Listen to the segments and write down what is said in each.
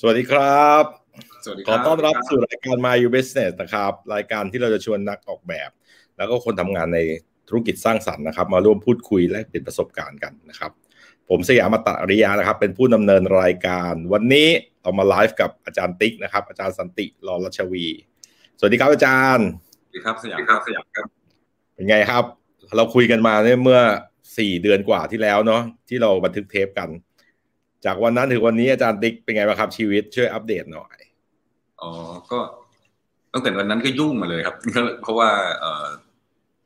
สวัสดีครับสวัสดีขอต้อนรับสู่รายการ My You Business นะครับ รายการที่เราจะชวนนักออกแบบ แล้วก็คนทำงานในธุรกิจสร้างสรรค์นะครับ มาร่วมพูดคุยและเปลี่ยนประสบการณ์กันนะครับ ผมสยามตะอริยานะครับ เป็นผู้ดำเนินรายการ วันนี้เรามาไลฟ์กับอาจารย์ติ๊กนะครับ อาจารย์สันติรอรัชวี สวัสดีครับอาจารย์ สวัสดีครับสยามครับสยามครับ เป็นไงครับ เราคุยกันมาเนี่ยเมื่อสี่เดือนกว่าที่แล้วเนาะที่เราบันทึกเทปกัน จากวันนั้นถึงวันนี้อาจารย์ติ๊กเป็นไงบ้างครับชีวิตช่วยอัปเดตหน่อย อ๋อ ก็ตั้งแต่วันนั้นก็ยุ่งมาเลยครับ เพราะว่าเอ่อ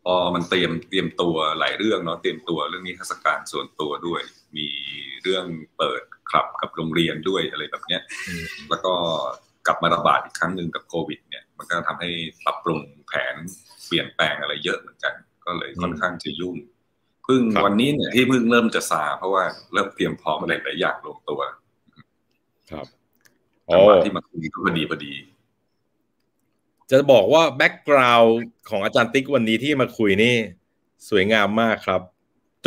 พอมันเตรียมเตรียมตัวหลายเรื่องเนาะเตรียมตัวเรื่องนี้เทศกาลส่วนตัวด้วย มีเรื่องเปิดคลับกับโรงเรียนด้วยอะไรแบบเนี้ยอืมแล้วก็กลับมาระบาดอีกครั้งหนึ่งกับโควิด เนี่ย มันก็ทำให้ปรับปรุงแผนเปลี่ยนแปลงอะไรเยอะเหมือนกัน ก็เลยค่อนข้างจะยุ่ง เพิ่งวันนี้เนี่ยที่เพิ่งเริ่มจะซา เพราะว่าเริ่มเตรียมพร้อมอะไรหลายอย่างลงตัว ครับจังหวะที่มาคุยก็พอดีพอดี จะบอกว่า backgroundของอาจารย์ติ๊กวันนี้ที่มาคุยนี่ สวยงามมากครับ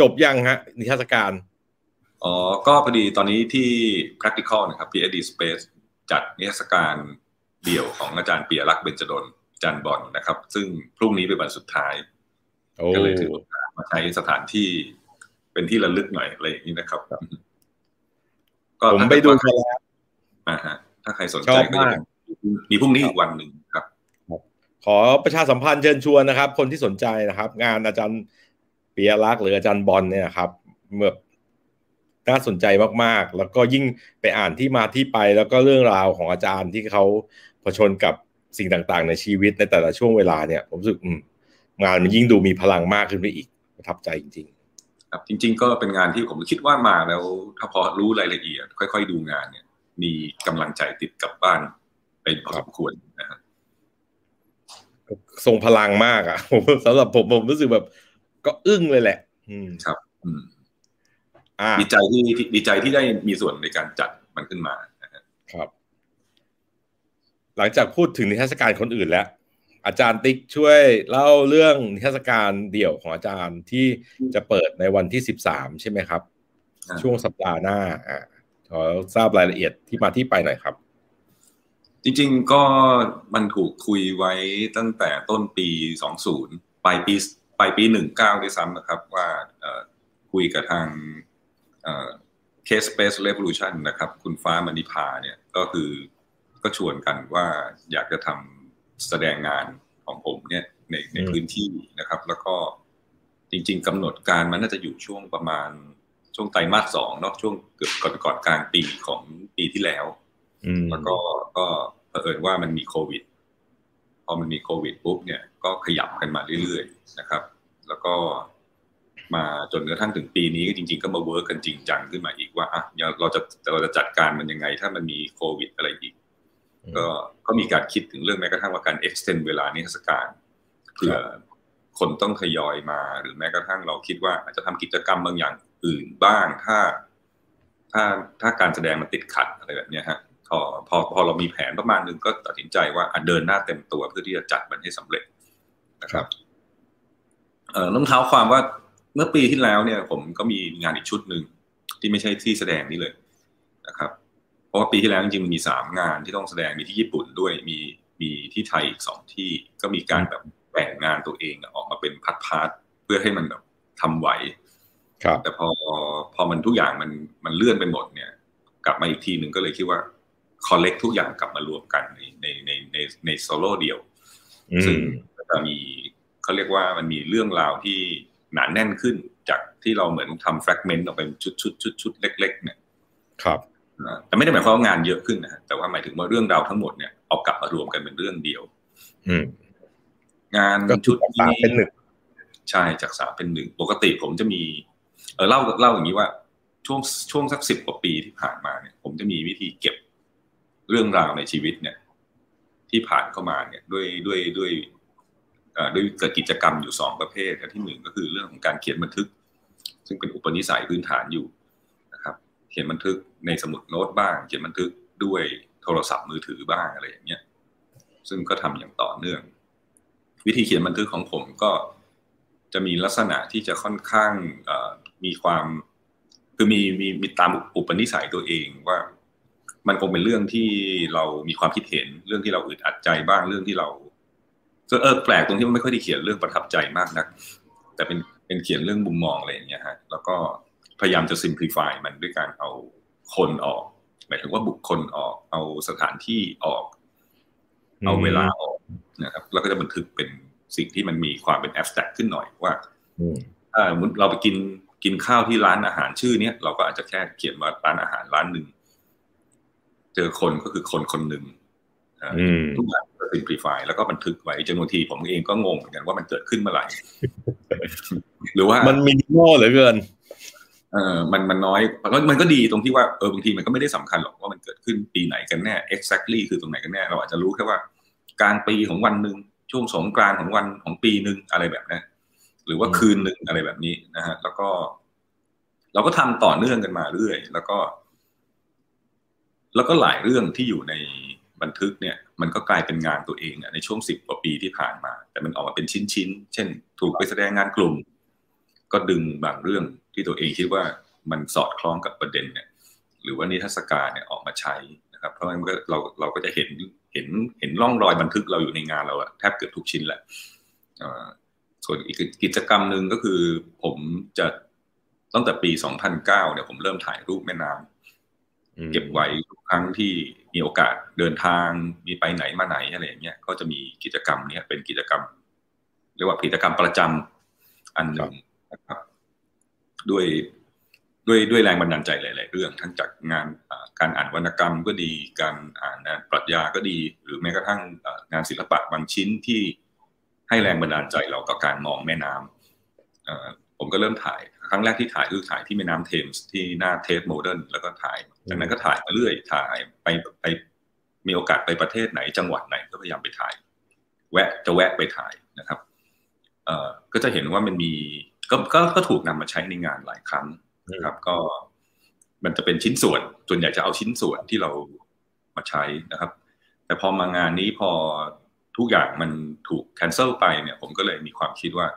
จบยังฮะ นิทรรศการ อ๋อ ก็พอดีตอนนี้ที่ Practical นะครับ PhD Space จัดนิทรรศการเดี่ยวของอาจารย์ปิยลักษณ์เบญจดลอาจารย์บอลนะครับ ซึ่งพรุ่งนี้เป็นวันสุดท้ายโอ้ก็เลยถือโอกาส มาใช้สถานที่เป็นที่ระลึกหน่อยอะไรอย่างนี้นะครับผมไปดูมาแล้วอ่าฮะ ถ้าใครสนชใจอบก็มากยังมีพรุ่งนี้อีกวันหนึ่งครับ ขอประชาสัมพันธ์เชิญชวนนะครับ คนที่สนใจนะครับ งานอาจารย์ปียรักษ์หรืออาจารย์บอลเนี่ยนะครับเมื่อน่าสนใจมากๆ แล้วก็ยิ่งไปอ่านที่มาที่ไป แล้วก็เรื่องราวของอาจารย์ที่เขาเผชนกับสิ่งต่างๆ ในชีวิตในแต่ละช่วงเวลาเนี่ย ผมรู้สึกอืมงานมันยิ่งดูมีพลังมากขึ้นไปอีก ประทับใจจริงครับจริง ๆ ก็เป็นงานที่ผมคิดว่ามาแล้ว ถ้าพอรู้รายละเอียด ค่อย ๆ ดูงานเนี่ย มีกำลังใจติดกลับบ้านไปพอสมควรนะฮะๆทรงพลังมากอะ่ะผมสำหรับผมผมรู้สึกแบบ ก็อึ้งเลยแหละ อืมครับ อืมอ่าดีใจที่ที่ดีใจที่ได้มีส่วนในการจัดมันขึ้นมานะฮะครับ หลังจากพูดถึงนิทรรศการคนอื่นแล้ว อาจารย์ติ๊กช่วยเล่าเรื่องนิทรรศการเดี่ยวของอาจารย์ที่จะเปิดในวันที่สิบสามใช่ไหมครับอ่าช่วงสัปดาห์หน้าอ่าขอทราบรายละเอียดที่มาที่ไปหน่อยครับ จริงๆก็มันถูกคุยไว้ตั้งแต่ต้นปี20ปลายปีปลายปี19ด้วยซ้ำนะครับ ว่าเอ่อคุยกับทางเอ่อ Case Space Revolution นะครับ คุณฟ้ามณีพาเนี่ยก็คือก็ชวนกันว่าอยากจะทำ แสดงงานของผมเนี่ยในในอืมพื้นที่นะครับ แล้วก็จริง ๆกำหนดการมันน่าจะอยู่ช่วงประมาณช่วงไตรมาสสองเนาะช่วงเกือบก่อนก่อนกลางปีของปีที่แล้วอืมแล้วก็ก็เผอิญว่ามันมีโควิด พอมันมีโควิดปุ๊บเนี่ยก็ขยับกันมาเรื่อยๆนะครับ แล้วก็มาจนกระทั่งถึงปีนี้จริง ๆ ก็มาเวิร์กกันจริงจังขึ้นมาอีกว่าอะเดี๋ยวเราจะเราจะจัดการมันยังไง ถ้ามันมีโควิดอะไรอีก ก็ก็มีการคิดถึงเรื่องแม้กระทั่งว่าการ extend เวลานิทรรศการเผื่อคนต้องทยอยมาหรือแม้กระทั่งเราคิดว่าอาจจะทำกิจกรรมบางอย่างอื่นบ้างถ้า ถ้าถ้าการแสดงมันติดขัดอะไรแบบเนี้ยฮะพอพอพอเรามีแผนประมาณนึงก็ตัดสินใจว่าอะเดินหน้าเต็มตัวเพื่อที่จะจัดมันให้สำเร็จนะครับเอ่อต้องเท้าความว่าเมื่อปีที่แล้วเนี่ย ผมก็มีงานอีกชุดหนึ่งที่ไม่ใช่ที่แสดงนี่เลยนะครับเพ ราะว่าปีที่แล้วจริงๆมันมีสามงานที่ต้องแสดงมีที่ญี่ปุ่นด้วยมีมีที่ไทยอีกสองที่ก็มีการแบบแบ่งงานตัวเองออกมาเป็น part part เพื่อให้มันแบบทำไหวครับแต่พอพอมันทุกอย่างมันมันเลื่อนไปหมดเนี่ย กลับมาอีกทีหนึ่งก็เลยคิดว่า collect ทุกอย่างกลับมารวมกันในในในในในโซโล่เดียวอืซึ่งมก็จะมีเขาเรียกว่ามันมีเรื่องราวที่หนาแน่นขึ้นจากที่เราเหมือนทำแฟกเมนต์ออกเป็นชุดชุดชุดชุดเล็ก ๆ เนี่ย ครับอ่า แต่ไม่ได้หมายความว่างานเยอะขึ้นนะฮะแต่ว่าหมายถึงว่าเรื่องราวทั้งหมดเนี่ยเอากลับมารวมกันเป็นเรื่องเดียวอืมงานก็คืชุอดสามนี้เป็นหนึ่งใช่จากสามเป็นหนึ่งปกติผมจะมี เออเล่าเล่าอย่างนี้ว่าช่วงช่วงสักสิบกว่าปีที่ผ่านมาเนี่ย ผมจะมีวิธีเก็บเรื่องราวในชีวิตเนี่ย ที่ผ่านเข้ามาเนี่ยด้วยด้วยด้วยเอ่อด้วยเกิดกิจกรรมอยู่สองประเภทอันที่หนึ่งก็คือเรื่องของการเขียนบันทึก ซึ่งเป็นอุปนิสัยพื้นฐานอยู่นะครับเขียนบันทึกในสมุดโน้ตบ้าง เขียนบันทึกด้วยโทรศัพท์มือถือบ้างอะไรอย่างเงี้ย ซึ่งก็ทำอย่างต่อเนื่อง วิธีเขียนบันทึกของผมก็จะมีลักษณะที่จะค่อนข้างมีความคือมีมีมีตามอุปนิสัยตัวเองว่า มันคงเป็นเรื่องที่เรามีความคิดเห็นเรื่องที่เราอึดอัดใจบ้างเรื่องที่เราเออแปลกตรงที่มันไม่ค่อยได้เขียนเรื่องประทับใจมากนัก แต่เป็นเป็นเขียนเรื่องมุมมองอะไรอย่างเงี้ยฮะแล้วก็ พยายามจะ simplify มันด้วยการเอาคนออก หมายถึงว่าบุคคลออก เอาสถานที่ออก เอาเวลาออกนะครับ แล้วก็จะบันทึกเป็นสิ่งที่มันมีความเป็น abstract ขึ้นหน่อยว่าถ้าเราไปกินกินข้าวที่ร้านอาหารชื่อเนี้ยเราก็อาจจะแค่เขียนว่าร้านอาหารร้านหนึ่งเจอคนก็คือคนคนหนึ่งทุกอย่างก็ simplify แล้วก็บันทึกไว้จนบางทีผมเองก็งงเหมือนกันว่ามันเกิดขึ้นเมื่อไหร่ หรือว่ามันมินิมอลเหลือเกิน เออมันมันน้อยแล้วมันก็ดีตรงที่ว่าเออบางทีมันก็ไม่ได้สำคัญหรอกว่ามันเกิดขึ้นปีไหนกันแน่ exactly คือตรงไหนกันแน่ เราอาจจะรู้แค่ว่ากลางปีของวันหนึ่งช่วงสงกรานของวันของปีหนึ่งอะไรแบบนี้หรือว่าคืนหนึ่งอะไรแบบนี้นะฮะ แล้วก็ เราก็ทำต่อเนื่องกันมาเรื่อย แล้วก็ แล้วก็หลายเรื่องที่อยู่ในบันทึกเนี่ย มันก็กลายเป็นงานตัวเองในช่วงสิบกว่าปีที่ผ่านมา แต่มันออกมาเป็นชิ้นๆเช่น ถูกไปแสดงงานกลุ่ม ก็ดึงบางเรื่องที่ตัวเองคิดว่ามันสอดคล้องกับประเด็นเนี่ยหรือว่านิทรรศการเนี่ยออกมาใช้นะครับ เพราะงั้นเราเราก็จะเห็นเห็นเห็นร่องรอยบันทึกเราอยู่ในงานเราแทบเกือบทุกชิ้นแหละส่วนอีกกิจกรรมหนึ่งก็คือผมจะตั้งแต่ปี 2009 เนี่ยผมเริ่มถ่ายรูปแม่น้ำเก็บไว้ทุกครั้งที่มีโอกาสเดินทางมีไปไหนมาไหนอะไรอย่างเงี้ยก็จะมีกิจกรรมเนี้ยเป็นกิจกรรม เรียกว่ากิจกรรมประจำอันหนึ่ง นะครับด้วยด้วยด้วยแรงบันดาลใจหลาย ๆ เรื่อง ทั้งจากงานการอ่านวรรณกรรมก็ดี การอ่านปรัชญาก็ดี หรือแม้กระทั่งงานศิลปะบางชิ้นที่ให้แรงบันดาลใจเราต่อการมองแม่น้ำผมก็เริ่มถ่าย ครั้งแรกที่ถ่ายคือถ่ายที่แม่น้ำเทมส์ที่หน้าเทตโมเดิร์นแล้วก็ถ่ายจากนั้นก็ถ่ายมาเรื่อยถ่ายไปไปมีโอกาสไปประเทศไหนจังหวัดไหนก็พยายามไปถ่าย แวะจะแวะไปถ่ายนะครับก็จะเห็นว่ามันมี ก็ก็ก็ถูกนำมาใช้ในงานหลายครั้งนะครับ ก็มันจะเป็นชิ้นส่วน ส่วนใหญ่จะเอาชิ้นส่วนที่เรามาใช้นะครับ แต่พอมางานนี้พอทุกอย่างมันถูกแคนเซิลไปเนี่ย ผมก็เลยมีความคิดว่า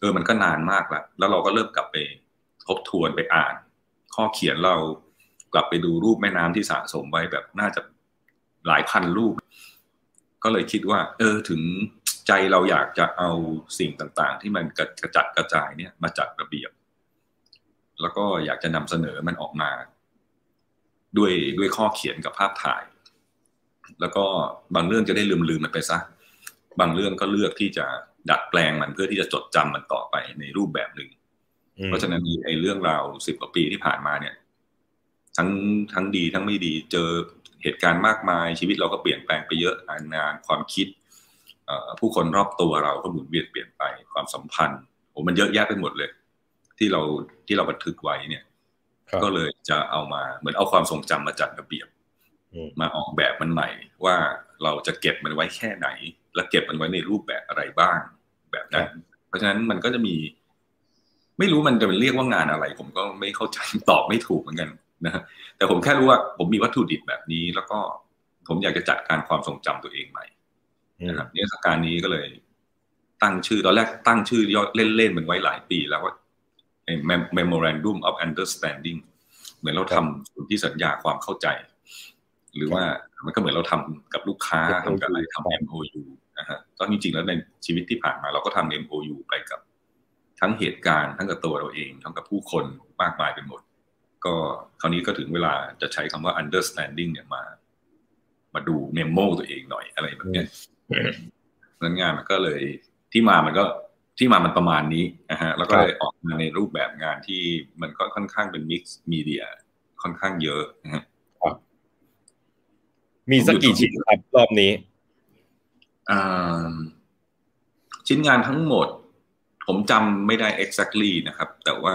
เออมันก็นานมากแล้ว แล้วเราก็เริ่มกลับไปทบทวนไปอ่าน ข้อเขียนเรากลับไปดูรูปแม่น้ำที่สะสมไว้แบบน่าจะหลายพันรูป ก็เลยคิดว่า เออถึง ใจเราอยากจะเอาสิ่งต่างๆ ที่มันกระจัดกระจายเนี่ยมาจัดระเบียบ แล้วก็อยากจะนำเสนอมันออกมา ด้วยด้วยข้อเขียนกับภาพถ่าย แล้วก็บางเรื่องจะได้ลืมลืมมันไปซะบางเรื่องก็เลือกที่จะดัดแปลงมันเพื่อที่จะจดจำมันต่อไปในรูปแบบหนึ่งเพราะฉะนั้นไอ้เรื่องราวสิบกว่าปีที่ผ่านมาเนี่ย ทั้งทั้งดีทั้งไม่ดีเจอเหตุการณ์มากมายชีวิตเราก็เปลี่ยนแปลงไปเยอะงานความคิด ผู้คนรอบตัวเราก็หมุนเวียนเปลี่ยนไปความสัมพันธ์โอ้มันเยอะแยะไปหมดเลย ที่เราที่เราบันทึกไว้เนี่ย ก็เลยจะเอามาเหมือนเอาความทรงจำมาจัดระเบียบมาออกแบบมันใหม่ ว่าเราจะเก็บมันไว้แค่ไหน และเก็บมันไว้ในรูปแบบอะไรบ้างแบบนั้น เพราะฉะนั้นมันก็จะมี ไม่รู้มันจะเป็นเรียกว่างานอะไร ผมก็ไม่เข้าใจตอบไม่ถูกเหมือนกันนะแต่ผมแค่รู้ว่า ผมมีวัตถุดิบแบบนี้ แล้วก็ผมอยากจะจัดการความทรงจำตัวเองใหม่ นะครับนิทรรศการนี้ก็เลย ตั้งชื่อตอนแรกตั้งชื่อย่อเล่นๆมันไว้หลายปี แล้วว่า memorandum of understanding เหมือนเราทำสนที่สัญญาความเข้าใจ หรือว่ามันก็เหมือนเราทำกับลูกค้าทำกับอะไรทำ MOU นะฮะก็จริงๆแล้วในชีวิตที่ผ่านมา เราก็ทำ MOU ไปกับ ทั้งเหตุการณ์ทั้งกับตัวเราเอง ทั้งกับผู้คนมากมายไปหมด ก็คราวนี้ก็ถึงเวลาจะใช้คำว่า understanding เนี่ยมา มาดูเมมโมตัวเองหน่อยอะไรแบบนี้ นั้นงานมันก็เลยที่มามันก็ที่มามันประมาณนี้นะฮะแล้วก็เลยออกมาในรูปแบบงานที่มันก็ค่อนข้างเป็นมิกซ์มีเดียค่อนข้างเยอะนะฮะมีสักกี่ชิ้นครับรอบนี้ชิ้นงานทั้งหมด ผมจำไม่ได้ exactly นะครับ แต่ว่า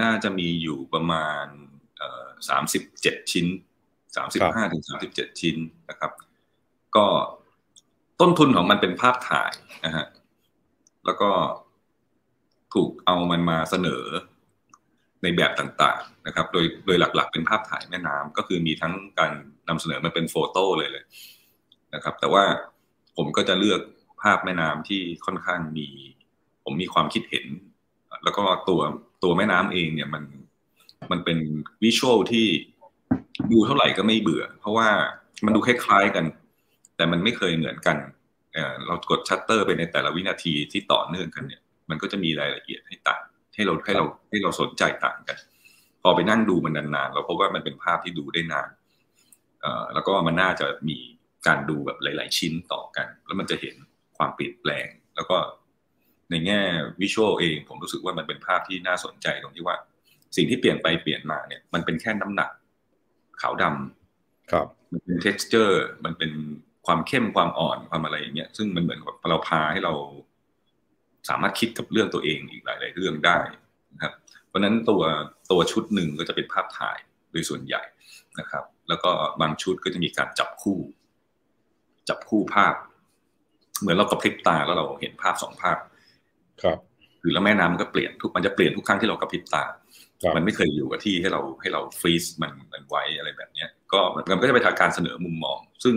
น่าจะมีอยู่ประมาณสามสิบเจ็ดชิ้นสามสิบห้าถึงสามสิบเจ็ดชิ้นนะครับ ก็ต้นทุนของมันเป็นภาพถ่ายนะฮะแล้วก็ถูกเอามันมาเสนอในแบบต่างๆนะครับ โดยโดยหลักๆ เป็นภาพถ่ายแม่น้ำก็คือมีทั้งการนำเสนอมันเป็น photo เลยเลยนะครับ แต่ว่าผมก็จะเลือกภาพแม่น้ำที่ค่อนข้างมี ผมมีความคิดเห็น แล้วก็ตัวตัวแม่น้ำเองเนี่ยมันมันเป็น visual ที่ดูเท่าไหร่ก็ไม่เบื่อ เพราะว่ามันดูคล้ายๆกัน แต่มันไม่เคยเหมือนกันเเรากดชัตเตอร์ไปในแต่ละวินาทีที่ต่อเนื่องกันเนี่ย มันก็จะมีรายละเอียดให้ต่างให้เราให้เราให้เราสนใจต่างกัน พอไปนั่งดูมันนานๆเราพบว่ามันเป็นภาพที่ดูได้นานเอ่อแล้วก็มันน่าจะมีการดูแบบหลาย ๆ ชิ้นต่อกัน แล้วมันจะเห็นความเปลี่ยนแปลง แล้วก็ในแง่วิชวลเอง ผมรู้สึกว่ามันเป็นภาพที่น่าสนใจตรงที่ว่า สิ่งที่เปลี่ยนไปเปลี่ยนมาเนี่ย มันเป็นแค่น้ำหนักขาวดำครับ มันเป็น texture มันเป็น ความเข้มความอ่อนความอะไรอย่างเงี้ยซึ่งมันเหมือนกับเราพาให้เรา สามารถคิดกับเรื่องตัวเองอีกหลาย ๆ เรื่องได้นะครับ เพราะนั้นตัวตัวชุดหนึ่งก็จะเป็นภาพถ่ายโดยส่วนใหญ่นะครับ แล้วก็บางชุดก็จะมีการจับคู่ จับคู่ภาพ เหมือนเรากระพริบตาแล้วเราเห็นภาพสองภาพ ครับคือแล้วแม่น้ำมันก็เปลี่ยนทุกมันจะเปลี่ยนทุกครั้งที่เรากระพริบตา มันไม่เคยอยู่กับที่ให้เราให้เราฟรีซมันมันไว้อะไรแบบเนี้ยก็มันก็จะไปทางการเสนอมุมมอง ซึ่ง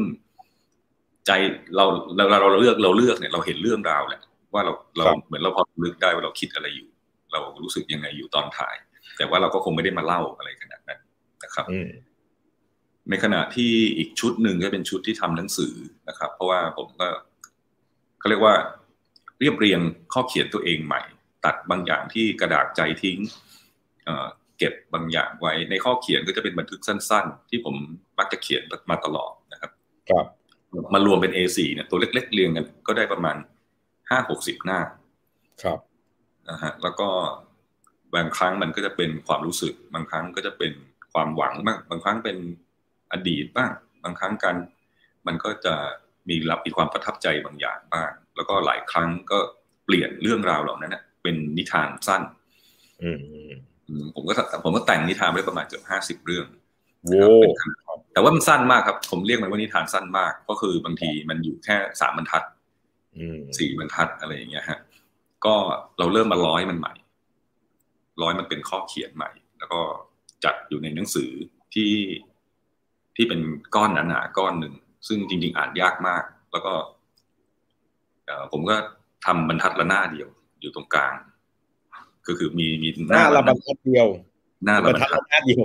ใจเราเราเราเลือกเราเลือกเนี่ยเราเห็นเรื่องราวแหละว่าเราเราเหมือนเราพอลึกได้ว่าเราคิดอะไรอยู่ เรารู้สึกยังไงอยู่ตอนถ่าย แต่ว่าเราก็คงไม่ได้มาเล่าอะไรขนาดนั้นนะครับในขณะที่อีกชุดหนึ่งก็เป็นชุดที่ทำหนังสือนะครับ เพราะว่าผมก็เขาเรียกว่า เรียบเรียงข้อเขียนตัวเองใหม่ ตัดบางอย่างที่กระดาษใจทิ้งเก็บบางอย่างไว้ ในข้อเขียนก็จะเป็นบันทึกสั้น ๆ ที่ผมมักจะเขียนมาตลอดนะครับ ครับ มารวมเป็น A4 เนี่ยตัวเล็กๆเรียงกันก็ได้ประมาณห้าหกสิบหน้า ครับนะฮะแล้วก็บางครั้งมันก็จะเป็นความรู้สึก บางครั้งก็จะเป็นความหวังบ้างบางครั้งเป็นอดีตบ้าง บางครั้งกันมันก็จะมีรับมีความประทับใจบางอย่างบ้าง แล้วก็หลายครั้งก็เปลี่ยนเรื่องราวเหล่านั้นเป็นนิทานสั้นอืมผมก็ผมก็แต่งนิทานไว้ประมาณเกือบห้าสิบเรื่องโว้ แต่ว่ามันสั้นมากครับ ผมเรียกมันว่านิทานสั้นมาก ก็คือบางทีมันอยู่แค่สามบรรทัดสี่บรรทัดอะไรอย่างเงี้ยฮะ ก็เราเริ่มมาร้อยมันใหม่ ร้อยมันเป็นข้อเขียนใหม่ แล้วก็จัดอยู่ในหนังสือที่ที่เป็นก้อนหนาๆก้อนหนึ่ง ซึ่งจริง ๆ อ่านยากมาก แล้วก็ผมก็ทำบรรทัดละหน้าเดียว อยู่ตรงกลาง ก็คือมีมีหน้าละบรรทัดเดียว หน้าละบรรทัดหน้าเดียว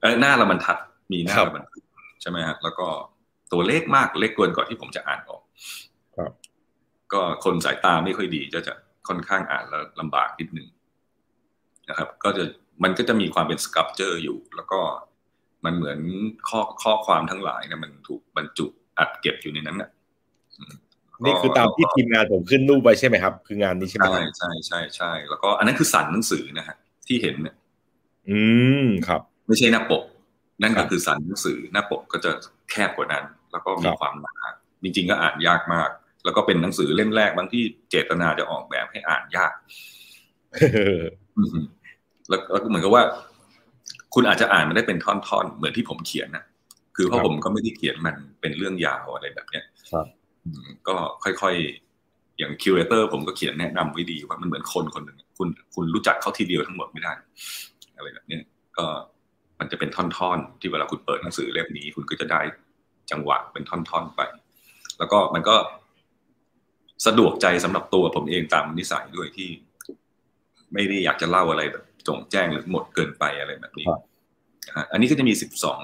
เออหน้าละบรรทัดมีหน้าละบรรทัดใช่ไหมฮะแล้วก็ตัวเลขมากเล็กเกินกว่าที่ผมจะอ่านออกครับก็คนสายตาไม่ค่อยดีจะจะค่อนข้างอ่านแล้วลำบากนิดนึงนะครับ ก็จะมันก็จะมีความเป็นสครับเจอร์อยู่ แล้วก็มันเหมือนข้อข้อความทั้งหลายเนี่ยมันถูกบรรจุอัดเก็บอยู่ในนั้นน่ะนี่คือตามที่ทีมงานผมขึ้นรูปไว้ใช่ไหมครับ คืองานนี้ใช่ไหมใช่ใช่ใช่ใช่แล้วก็อันนั้นคือสันหนังสือนะฮะที่เห็นเนี่ย อืมครับ ไม่ใช่หน้าปก นั่นก็คือสันหนังสือหน้าปกก็จะแคบกว่านั้น แล้วก็มีความหนาจริง ๆ ก็อ่านยากมาก แล้วก็เป็นหนังสือเล่มแรกบางที่เจตนาจะออกแบบให้อ่านยากแล้วก็เหมือนกับว่า คุณอาจจะอ่านมันได้เป็นท่อนๆเหมือนที่ผมเขียนนะคือเพราะผมก็ไม่ได้เขียนมันเป็นเรื่องยาวอะไรแบบ เนี้ยก็ค่อยๆอย่างคิวเรเตอร์ผมก็เขียนแนะนำไว้ดีว่ามันเหมือนคนคนหนึ่งคุณคุณรู้จักเขาทีเดียวทั้งหมดไม่ได้ อะไรแบบนี้ก็ มันจะเป็นท่อนๆ ที่เวลาคุณเปิดหนังสือเล่มนี้ คุณก็จะได้จังหวะเป็นท่อนๆไป แล้วก็มันก็สะดวกใจสำหรับตัวผมเองตามนิสัยด้วยที่ ไม่ได้อยากจะเล่าอะไรแบบจงแจ้งหรือหมดเกินไปอะไรแบบนี้อันนี้ก็จะมีสิบสอง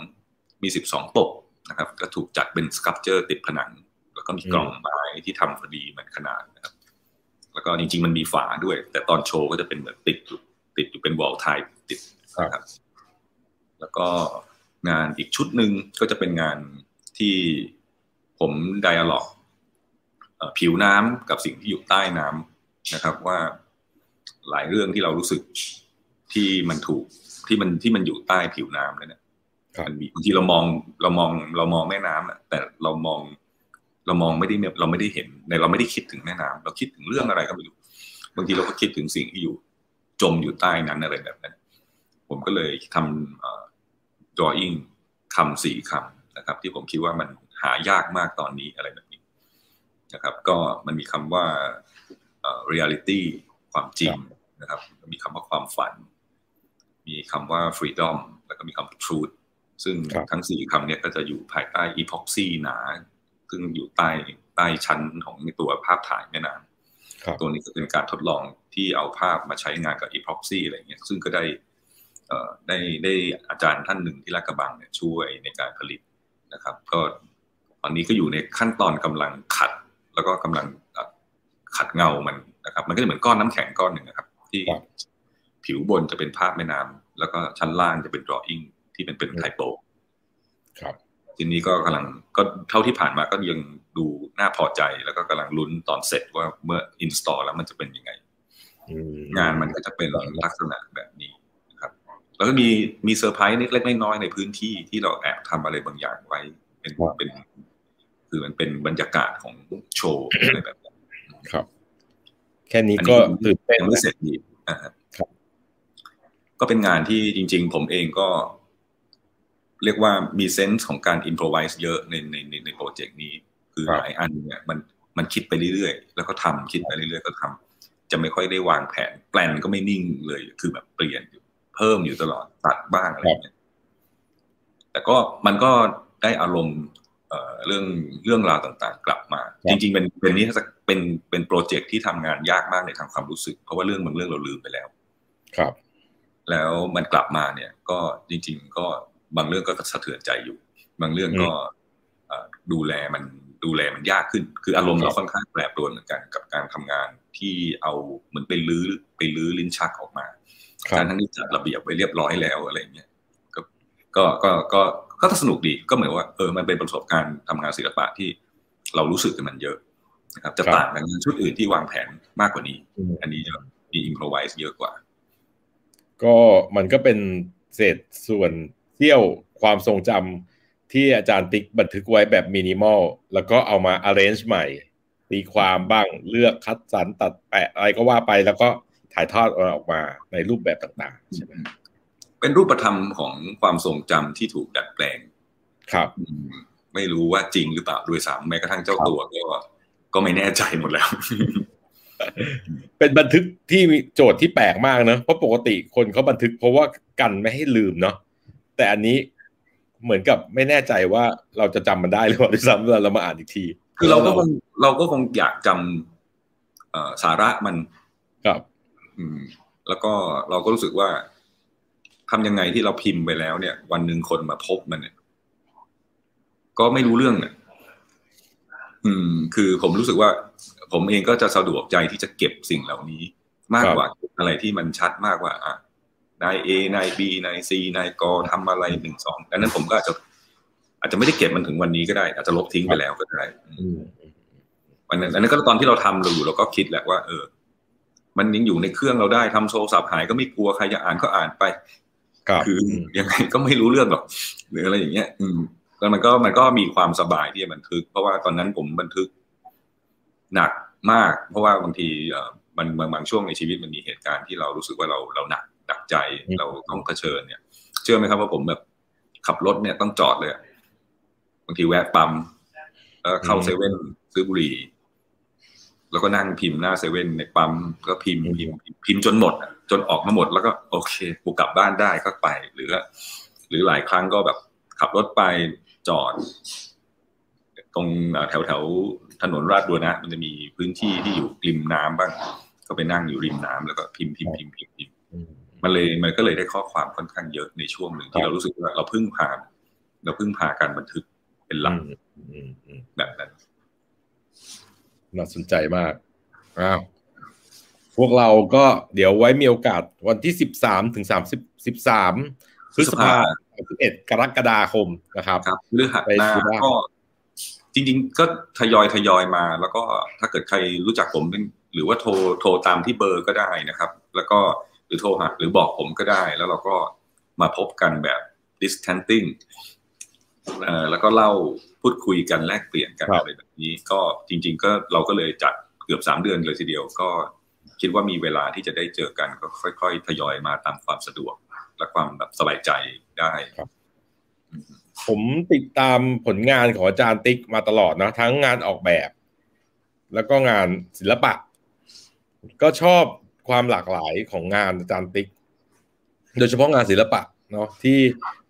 มีสิบสองปกนะครับ ก็ถูกจัดเป็นสครับเจอร์ติดผนังก็มีกล่องไม้ที่ทำพอดีเหมือนขนาดนะครับ แล้วก็จริง ๆ มันมีฝาด้วย แต่ตอนโชว์ก็จะเป็นเหมือนติดอยู่ติดอยู่เป็นวอลไทป์ติดนะครับ แล้วก็งานอีกชุดหนึ่งก็จะเป็นงานที่ผมไดอะล็อกผิวน้ำกับสิ่งที่อยู่ใต้น้ำนะครับว่าหลายเรื่องที่เรารู้สึกที่มันถูกที่มันที่มันอยู่ใต้ผิวน้ำเนี่ยมันมีบางทีเรามองเรามองเรามองแม่น้ำแต่เรามองเรามองไม่ได้เราไม่ได้เห็นในเราไม่ได้คิดถึงแม่น้ำเราคิดถึงเรื่องอะไรก็ไม่รู้บางทีเราก็คิดถึงสิ่งที่อยู่จมอยู่ใต้นั้นอะไรแบบนั้น ผมก็เลยทำ drawing คำสี่คำนะครับ ที่ผมคิดว่ามันหายากมากตอนนี้อะไรแบบนี้นะครับ ก็มันมีคำว่า reality ความจริงนะครับ มีคำว่าความฝัน มีคำว่า freedom แล้วก็มีคำว่า truth ซึ่งทั้งสี่คำนี้ก็จะอยู่ภายใต้ epoxy หนา ซึ่งอยู่ใต้ใต้ชั้นของในตัวภาพถ่ายแม่น้ำตัวนี้จะเป็นการทดลองที่เอาภาพมาใช้งานกับ epoxy อะไรเงี้ย ซึ่งก็ได้ ได้ได้อาจารย์ท่านหนึ่งที่ลาดกระบังเนี่ยช่วยในการผลิตนะครับ ก็ตอนนี้ก็อยู่ในขั้นตอนกำลังขัด แล้วก็กำลังขัดเงามันนะครับ มันก็จะเหมือนก้อนน้ำแข็งก้อนหนึ่งนะครับ ที่ผิวบนจะเป็นภาพแม่น้ำแล้วก็ชั้นล่างจะเป็นดรออิ่งที่เป็นเป็นไทโปครับทีนี้ก็กำลังก็เท่าที่ผ่านมาก็ยังดูน่าพอใจแล้วก็กำลังลุ้นตอนเสร็จว่าเมื่ออินสตอลแล้วมันจะเป็นยังไง งานมันก็จะเป็นลักษณะแบบนี้นะครับ แล้วก็มีมีเซอร์ไพรส์เล็กๆน้อยๆในพื้นที่ที่เราแอบทำอะไรบางอย่างไว้ เป็นเป็นคือมันเป็นบรรยากาศของโชว์อะไรแบบนี้ครับ แค่นี้ก็ตื่นเต้นเสร็จดีครับ ก็เป็นงานที่จริง ๆ ผมเองก็ เรียกว่ามี sense ของการ improvise เยอะในในในในโปรเจกต์นี้ คือหลายอันเนี่ยมันมันคิดไปเรื่อยๆ แล้วก็ทำคิดไปเรื่อยๆ ก็ทำจะไม่ค่อยได้วางแผน แปลนก็ไม่นิ่งเลย คือแบบเปลี่ยนอยู่ เพิ่มอยู่ตลอดตัดบ้างอะไรเงี้ยแต่ก็มันก็ได้อารมณ์เรื่องเรื่องราวต่างๆ กลับมา จริง ๆ เป็นเป็นนี้เป็นเป็นโปรเจกต์ที่ทำงานยากมากในทางความรู้สึก เพราะว่าเรื่องบางเรื่องเราลืมไปแล้ว ครับ แล้วมันกลับมาเนี่ย ก็จริง ๆ ก็บางเรื่องก็สะเทือนใจอยู่ บางเรื่องก็ดูแลมันดูแลมันยากขึ้น คืออารมณ์เราค่อนข้างแปรปรวนเหมือนกันกับการทำงานที่เอาเหมือนไปลื้อไปลื้อลิ้นชักออกมาการ ทั้งที่จัดระเบียบไว้เรียบร้อยแล้วอะไรเงี้ยก็ก็ก็ก็ก็สนุกดีก็เหมือนว่าเออมันเป็นประสบการณ์ทำงานศิลปะที่เรารู้สึกกันมันเยอะนะครับ จะต่างกับชุดอื่นที่วางแผนมากกว่านี้ อันนี้จะมีอินโฟไวส์เยอะกว่า ก็มันก็เป็นเศษส่วนเที่ยวความทรงจำที่อาจารย์ติ๊กบันทึกไว้แบบมินิมอลแล้วก็เอามา arrange ใหม่ตีความบ้างเลือกคัดสรรตัดแปะอะไรก็ว่าไป แล้วก็ ถ่ายทอดออกมาในรูปแบบต่าง ๆ ใช่ไหมเป็นรูปธรรมของความทรงจำที่ถูกดัดแปลง ครับไม่รู้ว่าจริงหรือเปล่าด้วยซ้ำแม้กระทั่งเจ้าตัวก็ก็ไม่แน่ใจหมดแล้ว เป็นบันทึกที่มีโจทย์ที่แปลกมากเนะเพราะปกติคนเขาบันทึกเพราะว่ากันไม่ให้ลืมเนาะแต่อันนี้เหมือนกับไม่แน่ใจว่าเราจะจำมันได้หรือเปล่าด้วยซ้ำเรามาอ่านอีกที คือเราก็คงเราก็คงอยากจำสาระมันครับ อืม แล้วก็เราก็รู้สึกว่าทำยังไงที่เราพิมพ์ไปแล้ว เนี่ย วันหนึ่งคนมาพบมันเนี่ย ก็ไม่รู้เรื่องเนี่ยอืม คือผมรู้สึกว่า ผมเองก็จะสะดวกใจที่จะเก็บสิ่งเหล่านี้ มากกว่าอะไรที่มันชัดมากว่าอะนายเอนายบีนายซีนายกอทำอะไรหนึ่งสองดังนั้นผมก็อาจจะ อาจจะไม่ได้เก็บมันถึงวันนี้ก็ได้ อาจจะลบทิ้งไปแล้วก็ได้วันนั้นอันนั้นก็ตอนที่เราทำเราอยู่เราก็คิดแหละว่า เออ มันยังอยู่ในเครื่องเราได้ทำโทรศัพท์หายก็ไม่กลัวใครจะอ่านก็อ่านไปคือยังไงก็ไม่รู้เรื่องหรอกหรืออะไรอย่างเงี้ย อืมแล้วมันก็มันก็มีความสบายที่จะบันทึก เพราะว่าตอนนั้นผมบันทึกหนักมาก เพราะว่าบางทีเออมันบางบางช่วงในชีวิตมันมีเหตุการณ์ที่เรารู้สึกว่าเราเราหนักดักใจเราต้องเผชิญเนี่ย เชื่อไหมครับว่าผมแบบขับรถเนี่ยต้องจอดเลยบางทีแวะปั๊มเข้าเซเว่นซื้อบุหรี่ แล้วก็นั่งพิมพ์หน้าเซเว่นในปั๊มก็พิมพ์พิมพ์พิมพ์จนหมด จนออกมาหมดแล้วก็โอเคกูกลับบ้านได้ก็ไป หรือหรือหลายครั้งก็แบบขับรถไปจอด ตรงแถวแถวถนนราชบุรณะมันจะมีพื้นที่ที่อยู่ริมน้ำบ้าง ก็ไปนั่งอยู่ริมน้ำแล้วก็พิมพ์พิมพ์พิมพ์พิมพ์มันเลยมันก็เลยได้ข้อความค่อนข้างเยอะในช่วงหนึ่งที่เรารู้สึกว่าเราพึ่งพาเราพึ่งพาการบันทึกเป็นหลักแบบนั้น น่าสนใจมากอ้าวพวกเราก็เดี๋ยวไว้มีโอกาสวันที่สิบสามถึงสามสิบสิบสามพฤษภาสิบเอ็ดกรกฎาคมนะครับครับเรื่องหัดหน้าก็จริง ๆ ก็ทยอยทยอยมา แล้วก็ถ้าเกิดใครรู้จักผมหรือว่าโทรโทรตามที่เบอร์ก็ได้นะครับ แล้วก็หรือโทรหาหรือบอกผมก็ได้ แล้วเราก็มาพบกันแบบ distancing แล้วก็เล่า พูดคุยกันแลกเปลี่ยนกันอะไรแบบนี้ ก็จริง ๆ ก็เราก็เลยจัดเกือบสามเดือนเลยทีเดียวก็คิดว่ามีเวลาที่จะได้เจอกันก็ค่อย ๆ ทยอยมาตามความสะดวก และความแบบสบายใจได้ครับผมติดตามผลงานของอาจารย์ติ๊กมาตลอดนะทั้งงานออกแบบ แล้วก็งานศิลปะ ก็ชอบความหลากหลายของงานอาจารย์ติ๊ก โดยเฉพาะงานศิลปะเนาะที่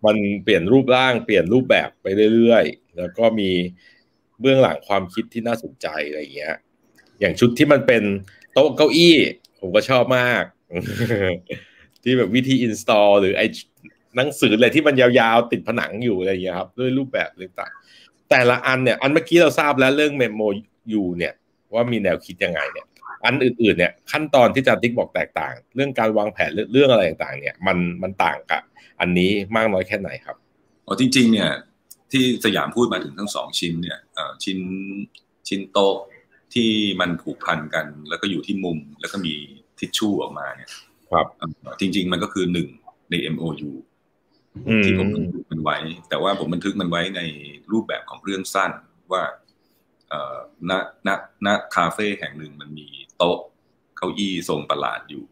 มันเปลี่ยนรูปร่างเปลี่ยนรูปแบบไปเรื่อยๆ แล้วก็มีเบื้องหลังความคิดที่น่าสนใจอะไรอย่างเงี้ย อย่างชุดที่มันเป็นโต๊ะเก้าอี้ ผมก็ชอบมาก ที่แบบวิธี install หรือไอหนังสืออะไรที่มันยาวๆ ติดผนังอยู่อะไรอย่างเงี้ยครับ ด้วยรูปแบบต่างแต่ละอันเนี่ย อันเมื่อกี้เราทราบแล้วเรื่องเมมโมยูเนี่ย ว่ามีแนวคิดยังไงเนี่ย อันอื่นๆเนี่ยขั้นตอนที่จารย์ติ๊กบอกแตกต่าง เรื่องการวางแผนเรื่องอะไรต่างๆ เนี่ย มันมันต่างกับอันนี้มากน้อยแค่ไหนครับอ๋อจริง ๆ เนี่ย ที่สยามพูดมาถึงทั้งสองชิ้นเนี่ยชิ้นชิ้นโต๊ะที่มันผูกพันกัน แล้วก็อยู่ที่มุมแล้วก็มีทิชชู่ออกมาเนี่ยครับจริง ๆ มันก็คือหนึ่งใน MOU ที่ผมบันทึกมันไว้ แต่ว่าผมบันทึกมันไว้ในรูปแบบของเรื่องสั้นว่าณณณคาเฟ่แห่งหนึ่งมันมีโต๊ะเก้าอี้ทรงประหลาดอยู่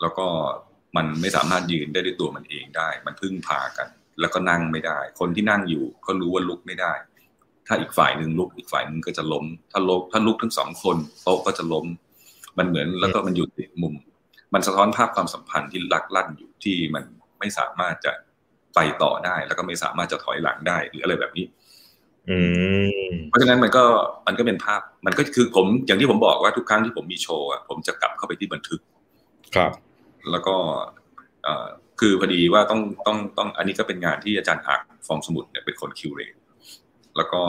แล้วก็มันไม่สามารถยืนได้ด้วยตัวมันเองได้ มันพึ่งพากัน แล้วก็นั่งไม่ได้ คนที่นั่งอยู่ก็รู้ว่าลุกไม่ได้ ถ้าอีกฝ่ายหนึ่งลุก อีกฝ่ายหนึ่งก็จะล้ม ถ้าลุกถ้าลุกทั้งสองคนโต๊ะก็จะล้ม มันเหมือนแล้วก็มันอยู่ติดมุม มันสะท้อนภาพความสัมพันธ์ที่ลักลั่นอยู่ที่มันไม่สามารถจะไปต่อได้ แล้วก็ไม่สามารถจะถอยหลังได้หรืออะไรแบบนี้เพราะฉะนั้นมันก็มันก็เป็นภาพ มันก็คือผมอย่างที่ผมบอกว่าทุกครั้งที่ผมมีโชว์ผมจะกลับเข้าไปที่บันทึกครับ แล้วก็ คือพอดีว่าต้องต้องต้อง อันนี้ก็เป็นงานที่อาจารย์อรรฆย์ ฟองสมุทรเนี่ยเป็นคน curate แล้วก็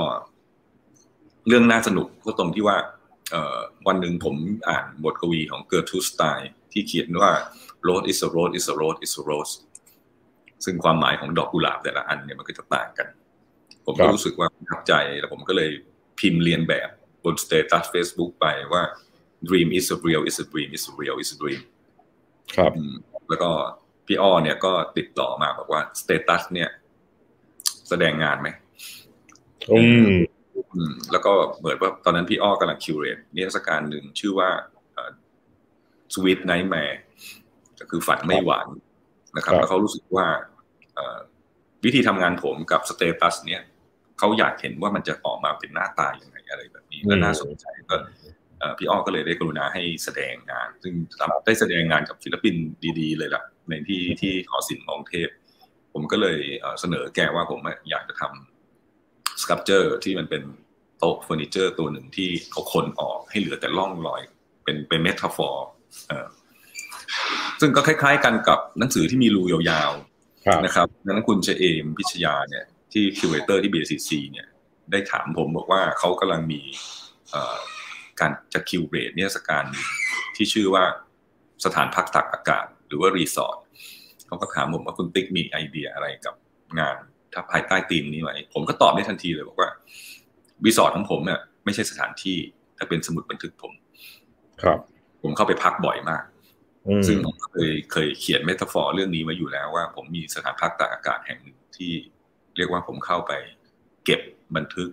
เรื่องน่าสนุกก็ตรงที่ว่าวันหนึ่งผมอ่านบทกวีของ Gertrude Stein ที่เขียนว่า rose is a rose is a rose is a rose ซึ่งความหมายของดอกกุหลาบแต่ละอันเนี่ยมันก็จะต่างกัน ผมก็รู้สึกว่าประทับใจ แล้วผมก็เลยพิมพ์เลียนแบบบน status Facebook ไปว่า dream is a real is a dream is a real is a dream ครับ แล้วก็ พี่อ้อเนี่ยก็ติดต่อมาบอกว่า status เนี่ย แสดงงานไหมอืมแล้วก็เหมือนว่าตอนนั้นพี่อ้อกำลัง curate นิทรรศการหนึ่งชื่อว่าsweet nightmare ก็คือฝันไม่หวานนะครับ แล้วเขารู้สึกว่าวิธีทำงานผมกับ status เนี่ยเขาอยากเห็นว่ามันจะออกมาเป็นหน้าตาอย่างไรอะไรแบบนี้และน่าสนใจก็พี่อ้อก็เลยได้กรุณาให้แสดงงาน ซึ่งได้แสดงงานกับศิลปินดี ๆ เลยล่ะ ในที่ที่หอศิลป์ ม.กรุงเทพ ผมก็เลยเสนอแกว่าผมอยากจะทำ sculpture ที่มันเป็นโต๊ะเฟอร์นิเจอร์ตัวหนึ่งที่เขาคนออกให้เหลือแต่ร่องรอย เป็นเป็น metaphor ซึ่งก็คล้าย ๆ กันกับหนังสือที่มีรูยาวๆนะครับดังนั้นคุณชะเอมพิชญาเนี่ยที่ curator ที่ BACC เนี่ยได้ถามผมบอกว่าเขากำลังมีการจะ curate นิทรรศการที่ชื่อว่าสถานพักตากอากาศ หรือว่ารีสอร์ทเขาก็ถามผมว่าคุณติ๊กมีไอเดียอะไรกับงานถ้าภายใต้ธีมนี้ไหมผมก็ตอบได้ทันทีเลยบอกว่ารีสอร์ทของผมเนี่ยไม่ใช่สถานที่แต่เป็นสมุดบันทึกผม ครับ ผมเข้าไปพักบ่อยมาก ซึ่งผมเคยเคยเขียน metaphor เรื่องนี้มาอยู่แล้วว่า ผมมีสถานพักตากอากาศแห่งหนึ่งที่เรียกว่าผมเข้าไปเก็บบันทึก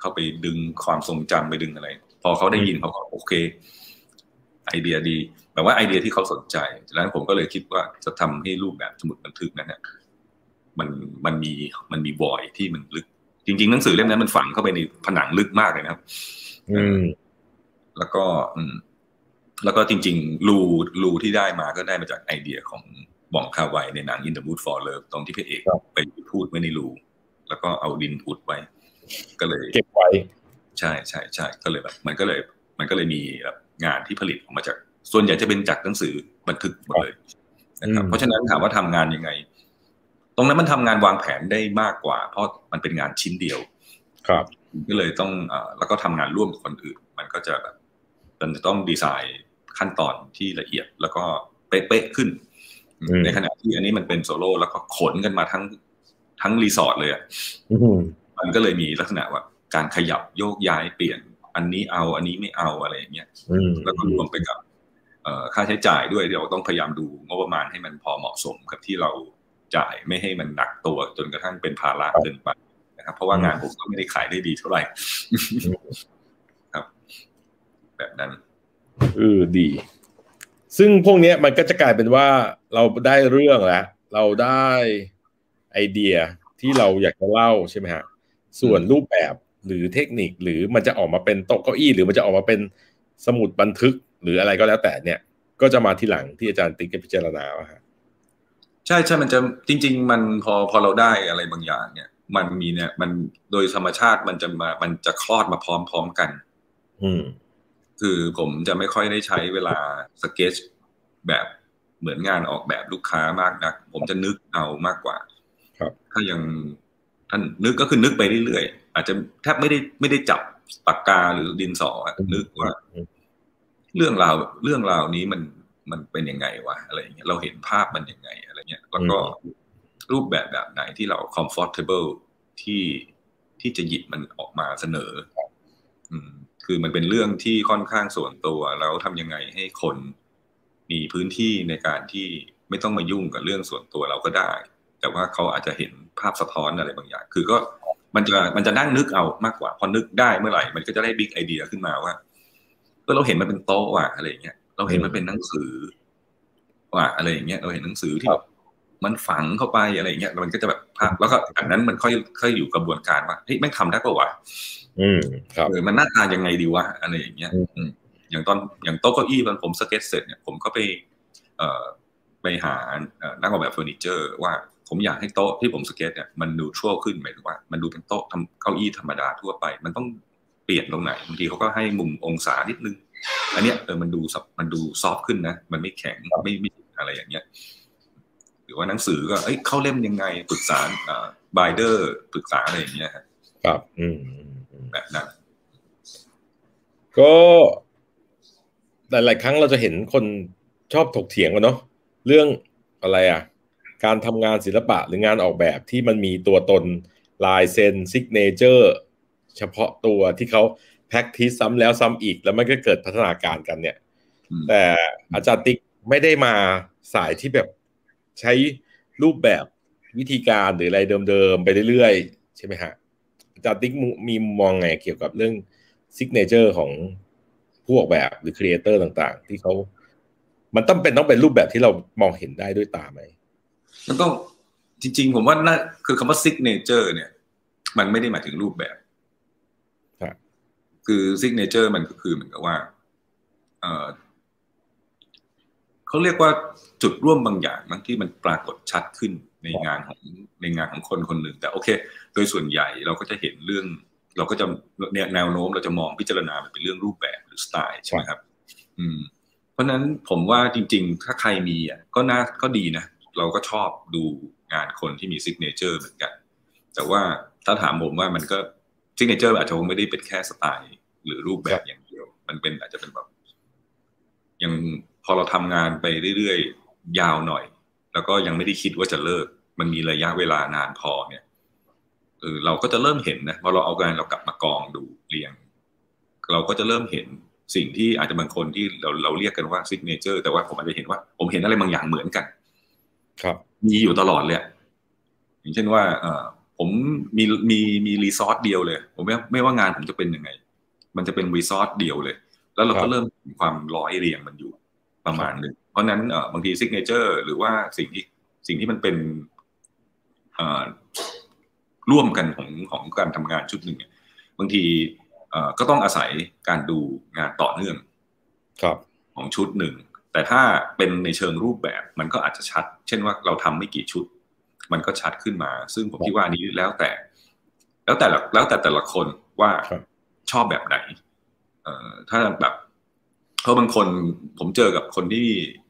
เข้าไปดึงความทรงจำไปดึงอะไร พอเขาได้ยินเขาก็โอเค ไอเดียดี แบบว่าไอเดียที่เขาสนใจดังนั้นผมก็เลยคิดว่าจะทำให้รูปแบบสมุดบันทึกนั้นเนี่ยมันมันมีมันมีบอยที่มันลึก จริง ๆ หนังสือเล่มนั้นมันฝังเข้าไปในผนังลึกมากเลยนะครับ อืม แล้วก็ อืม แล้วก็จริง ๆ รูรูที่ได้มาก็ได้มาจากไอเดียของบองคาไวในหนัง In the Mood for Love ตรงที่พระเอกไปพูดไว้ในรูแล้วก็เอาดินอุดไว้ ก็เลย เก็บไว้ ใช่ใช่ใช่ก็เลยแบบ มันก็เลย มันก็เลยมีแบบงานที่ผลิตออกมาจาก ส่วนใหญ่จะเป็นจากหนังสือบันทึกหมดเลยนะครับเพราะฉะนั้นถามว่าทำงานยังไง ตรงนั้นมันทำงานวางแผนได้มากกว่า เพราะมันเป็นงานชิ้นเดียว ครับก็เลยต้องอแล้วก็ทำงานร่วมกับคนอื่น มันก็จะแบบมันจะต้องดีไซน์ขั้นตอนที่ละเอียดแล้วก็เป๊ะๆขึ้น ในขณะที่อันนี้มันเป็นโซโล่แล้วก็ขนกันมาทั้งทั้งรีสอร์ทเลยอะมันก็เลยมีลักษณะว่าการขยับโยกย้ายเปลี่ยน อันนี้เอาอันนี้ไม่เอาอะไรอย่างเงี้ยแล้วก็รวมไปกับ ค่าใช้จ่ายด้วยเราต้องพยายามดูงบประมาณให้มันพอเหมาะสมกับที่เราจ่ายไม่ให้มันหนักตัวจนกระทั่งเป็นภาระเกินไปนะครับ เพราะว่างานผมก็ไม่ได้ขายได้ดีเท่าไหร่ครับ แบบนั้นเออดี ซึ่งพวกนี้มันก็จะกลายเป็นว่าเราได้เรื่องแล้วเราได้ไอเดียที่เราอยากจะเล่าใช่ไหมฮะส่วนรูปแบบหรือเทคนิคหรือมันจะออกมาเป็นโต๊ะเก้าอี้ หรือมันจะออกมาเป็นสมุดบันทึก หรืออะไรก็แล้วแต่เนี่ย ก็จะมาทีหลังที่อาจารย์ติ๊กพิจารณาว่าฮะใช่ใช่มันจะจริง ๆ มันพอพอเราได้อะไรบางอย่างเนี่ย มันมีเนี่ย มันโดยธรรมชาติมันจะมามันจะคลอดมาพร้อม ๆกัน อืม คือผมจะไม่ค่อยได้ใช้เวลาสเก็ตแบบเหมือนงานออกแบบลูกค้ามากนัก ผมจะนึกเอามากกว่า ครับ ถ้ายังท่านนึกก็คือนึกไปเรื่อยๆอาจจะแทบไม่ได้ไม่ได้จับปากกาหรือดินสออะนึกว่า เรื่องราวเรื่องราวนี้มันมันเป็นยังไงวะอะไรอย่างเงี้ยเราเห็นภาพมันยังไงอะไรเงี้ยแล้วก็รูปแบบแบบไหนที่เรา comfortable ที่ที่จะหยิบมันออกมาเสนอ อืมคือมันเป็นเรื่องที่ค่อนข้างส่วนตัว แล้วทำยังไงให้คนมีพื้นที่ในการที่ไม่ต้องมายุ่งกับเรื่องส่วนตัวเราก็ได้ แต่ว่าเขาอาจจะเห็นภาพสะท้อนอะไรบางอย่าง คือก็มันจะมันจะนั่งนึกเอามากกว่า พอนึกได้เมื่อไหร่ มันก็จะได้บิ๊กไอเดียขึ้นมาว่า ก็เราเห็นมันเป็นโต๊ะว่ะอะไรอย่างเงี้ยเราเห็นมันเป็นหนังสือว่ะอะไรอย่างเงี้ยเราเห็นหนังสือที่แบบมันฝังเข้าไปอะไรอย่างเงี้ยมันก็จะแบบภาพแล้วก็อันนั้นมันค่อยค่อยอยู่กระบวนการว่าเฮ้ยแม่งทำได้ปะวะอืมครับเออมันหน้าตายังไงดีวะอะไรอย่างเงี้ยอืมอืมอย่างตอนอย่างโต๊ะเก้าอี้ตอนผมสเก็ตเสร็จเนี่ยผมก็ไป เอ่อไปหาเอ่อนักออกแบบเฟอร์นิเจอร์ ว่าผมอยากให้โต๊ะที่ผมสเก็ตเนี่ยมันดูทั่วขึ้นหมายถึงว่า มันดูเป็นโต๊ะทำเก้าอี้ธรรมดาทั่วไป มันต้อง เปลี่ยนตรงไหนบางทีเขาก็ให้มุมองศานิดนึง อันเนี้ยเออมันดู soft มันดู soft ขึ้นนะ มันไม่แข็งไม่ไม่อะไรอย่างเงี้ยหรือว่าหนังสือก็เอ้ยเข้าเล่มยังไงปรึกษาเอ่อ binder ปรึกษาอะไรอย่างเงี้ยฮะครับอืมอืมอืมแบบนั้นก็หลายๆครั้งเราจะเห็นคนชอบถกเถียงกันเนาะเรื่องอะไรอะ การทำงานศิลปะหรืองานออกแบบที่มันมีตัวตนลายเซ็น signature เฉพาะตัวที่เขา practice ซ้ำแล้วซ้ำอีก แล้วมันก็เกิดพัฒนาการกันเนี่ยอืมแต่อาจารย์ติ๊กไม่ได้มาสายที่แบบใช้รูปแบบวิธีการหรืออะไรเดิมๆ ไปเรื่อยๆ ใช่ไหมฮะอาจารย์ติ๊กมุมีมุมมองไงเกี่ยวกับเรื่อง signature ของผู้ออกแบบหรือ creator ต่างๆ ที่เขามันต้องเป็นต้องเป็นรูปแบบที่เรามองเห็นได้ด้วยตาไหมมันต้องจริง ๆ ผมว่าน่าคือคำว่า signature เนี่ย มันไม่ได้หมายถึงรูปแบบครับ คือ signature มันก็คือเหมือนกับว่าเออเขาเรียกว่าจุดร่วมบางอย่างบางที่มันปรากฏชัดขึ้นในงานของในงานของคนคนหนึ่งแต่โอเค โดยส่วนใหญ่เราก็จะเห็นเรื่อง เราก็จะแนวโน้มเราจะมองพิจารณามันเป็นเรื่องรูปแบบหรือสไตล์ใช่ไหมครับ อืม เพราะฉะนั้นผมว่าจริง ๆ ถ้าใครมีอะก็น่าก็ดีนะเราก็ชอบดูงานคนที่มี signature เหมือนกัน แต่ว่าถ้าถามผมว่ามันก็ signature อาจจะคงไม่ได้เป็นแค่สไตล์ หรือรูปแบบอย่างเดียว มันเป็นอาจจะเป็นแบบยังพอเราทำงานไปเรื่อยๆ ยาวหน่อย แล้วก็ยังไม่ได้คิดว่าจะเลิก มันมีระยะเวลานานพอเนี่ยเออเราก็จะเริ่มเห็นนะพอเราเอางานเรากลับมากองดูเรียง เราก็จะเริ่มเห็นสิ่งที่อาจจะบางคนที่เราเราเรียกกันว่า signature แต่ว่าผมอาจจะเห็นว่า ผมเห็นอะไรบางอย่างเหมือนกัน ครับ มีอยู่ตลอดเลยอะอย่างเช่นว่า เออ ผมมีมีมี resource เดียวเลย ผมไม่ไม่ว่างานผมจะเป็นยังไง มันจะเป็น resource เดียวเลย แล้วเราก็ครับเริ่มเห็นความร้อยเรียงมันอยู่ประมาณหนึ่งเพราะฉะนั้นเออบางที signature หรือว่าสิ่งที่สิ่งที่มันเป็นเอ่อร่วมกันของของการทำงานชุดหนึ่งเนี่ยบางทีเอ่อก็ต้องอาศัยการดูงานต่อเนื่องครับของชุดหนึ่ง แต่ถ้าเป็นในเชิงรูปแบบมันก็อาจจะชัด เช่นว่าเราทำไม่กี่ชุด มันก็ชัดขึ้นมา ซึ่งผมคิดว่าอันนี้แล้วแต่ แล้วแต่ละแล้วแต่แต่ละคนว่าครับชอบแบบไหน เอ่อถ้าแบบเพราะบางคนผมเจอกับคนที่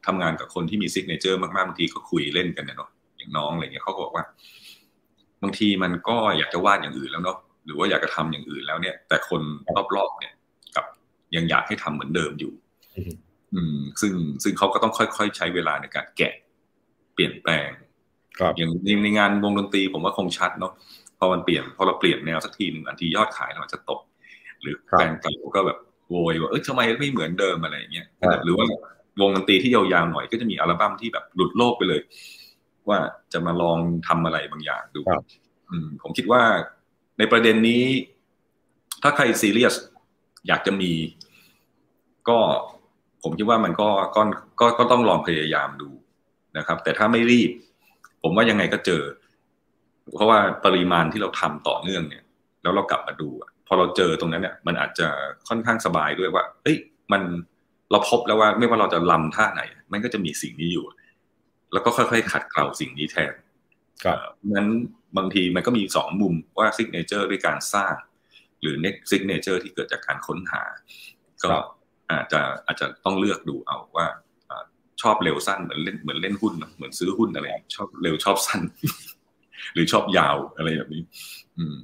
ทำงานกับคนที่มี signature มากๆบางทีก็คุยเล่นกันเนี่ยเนาะอย่างน้องอะไรเงี้ยเขาก็บอกว่า บางทีมันก็อยากจะวาดอย่างอื่นแล้วเนาะหรือว่าอยากจะทำอย่างอื่นแล้วเนี่ย แต่คนรอบๆเนี่ยกับยังอยากให้ทำเหมือนเดิมอยู่อืมอืม ซึ่งซึ่งเขาก็ต้องค่อยๆใช้เวลาในการแกะ เปลี่ยนแปลงครับ อย่างในในงานวงดนตรีผมว่าคงชัดเนาะพอมันเปลี่ยนพอเราเปลี่ยนแนวสักทีหนึ่งอันทียอดขายเราจะตก หรือครับแฟนเก่าก็แบบโวยว่าเอ้ยทำไมไม่เหมือนเดิมอะไรอย่างเงี้ยครับหรือว่าวงดนตรีที่ยาวๆหน่อยก็จะมีอัลบั้มที่แบบหลุดโลกไปเลย ว่าจะมาลองทำอะไรบางอย่างดูครับอืมผมคิดว่าในประเด็นนี้ ถ้าใครซีเรียสอยากจะมี ก็ผมคิดว่ามันก็ก็ก็ก็ต้องลองพยายามดูนะครับ แต่ถ้าไม่รีบ ผมว่ายังไงก็เจอ เพราะว่าปริมาณที่เราทำต่อเนื่องเนี่ย แล้วเรากลับมาดูอะพอเราเจอตรงนั้นเนี่ย มันอาจจะค่อนข้างสบายด้วยว่าเอ้ยมันเราพบแล้วว่าไม่ว่าเราจะรำท่าไหน มันก็จะมีสิ่งนี้อยู่ แล้วก็ค่อยๆขัดเกลาสิ่งนี้แทนครับเอ่อเพราะฉะนั้นบางทีมันก็มีสองมุมว่า signature ด้วยการสร้าง หรือ next signature ที่เกิดจากการค้นหา ก็ครับอาจจะอาจจะต้องเลือกดูเอาว่าอ่า ชอบเร็วสั้นเหมือนเล่นเหมือนเล่นหุ้นเหมือนซื้อหุ้นอะไร ชอบเร็วชอบสั้น หรือชอบยาวอะไรแบบนี้ อืม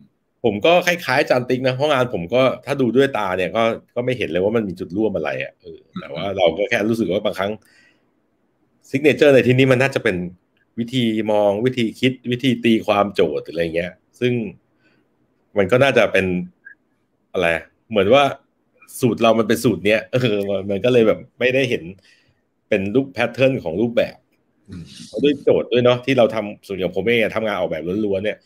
ผมก็คล้ายๆอาจารย์ติ๊กนะเพราะงานผมก็ถ้าดูด้วยตาเนี่ยก็ก็ไม่เห็นเลยว่ามันมีจุดร่วมอะไรอะเออแต่ว่าเราก็แค่รู้สึกว่าบางครั้ง signature ในที่นี้มันน่าจะเป็นวิธีมองวิธีคิดวิธีตีความโจทย์อะไรเงี้ย ซึ่งมันก็น่าจะเป็นอะไร เหมือนว่าสูตรเรามันเป็นสูตรเนี้ยเออมันก็เลยแบบไม่ได้เห็น เป็นรูปแพทเทิร์นของรูปแบบด้วยโจทย์ด้วยเนาะที่เราทำส่วนอย่างผมเองทำงานออกแบบล้วนๆเนี่ย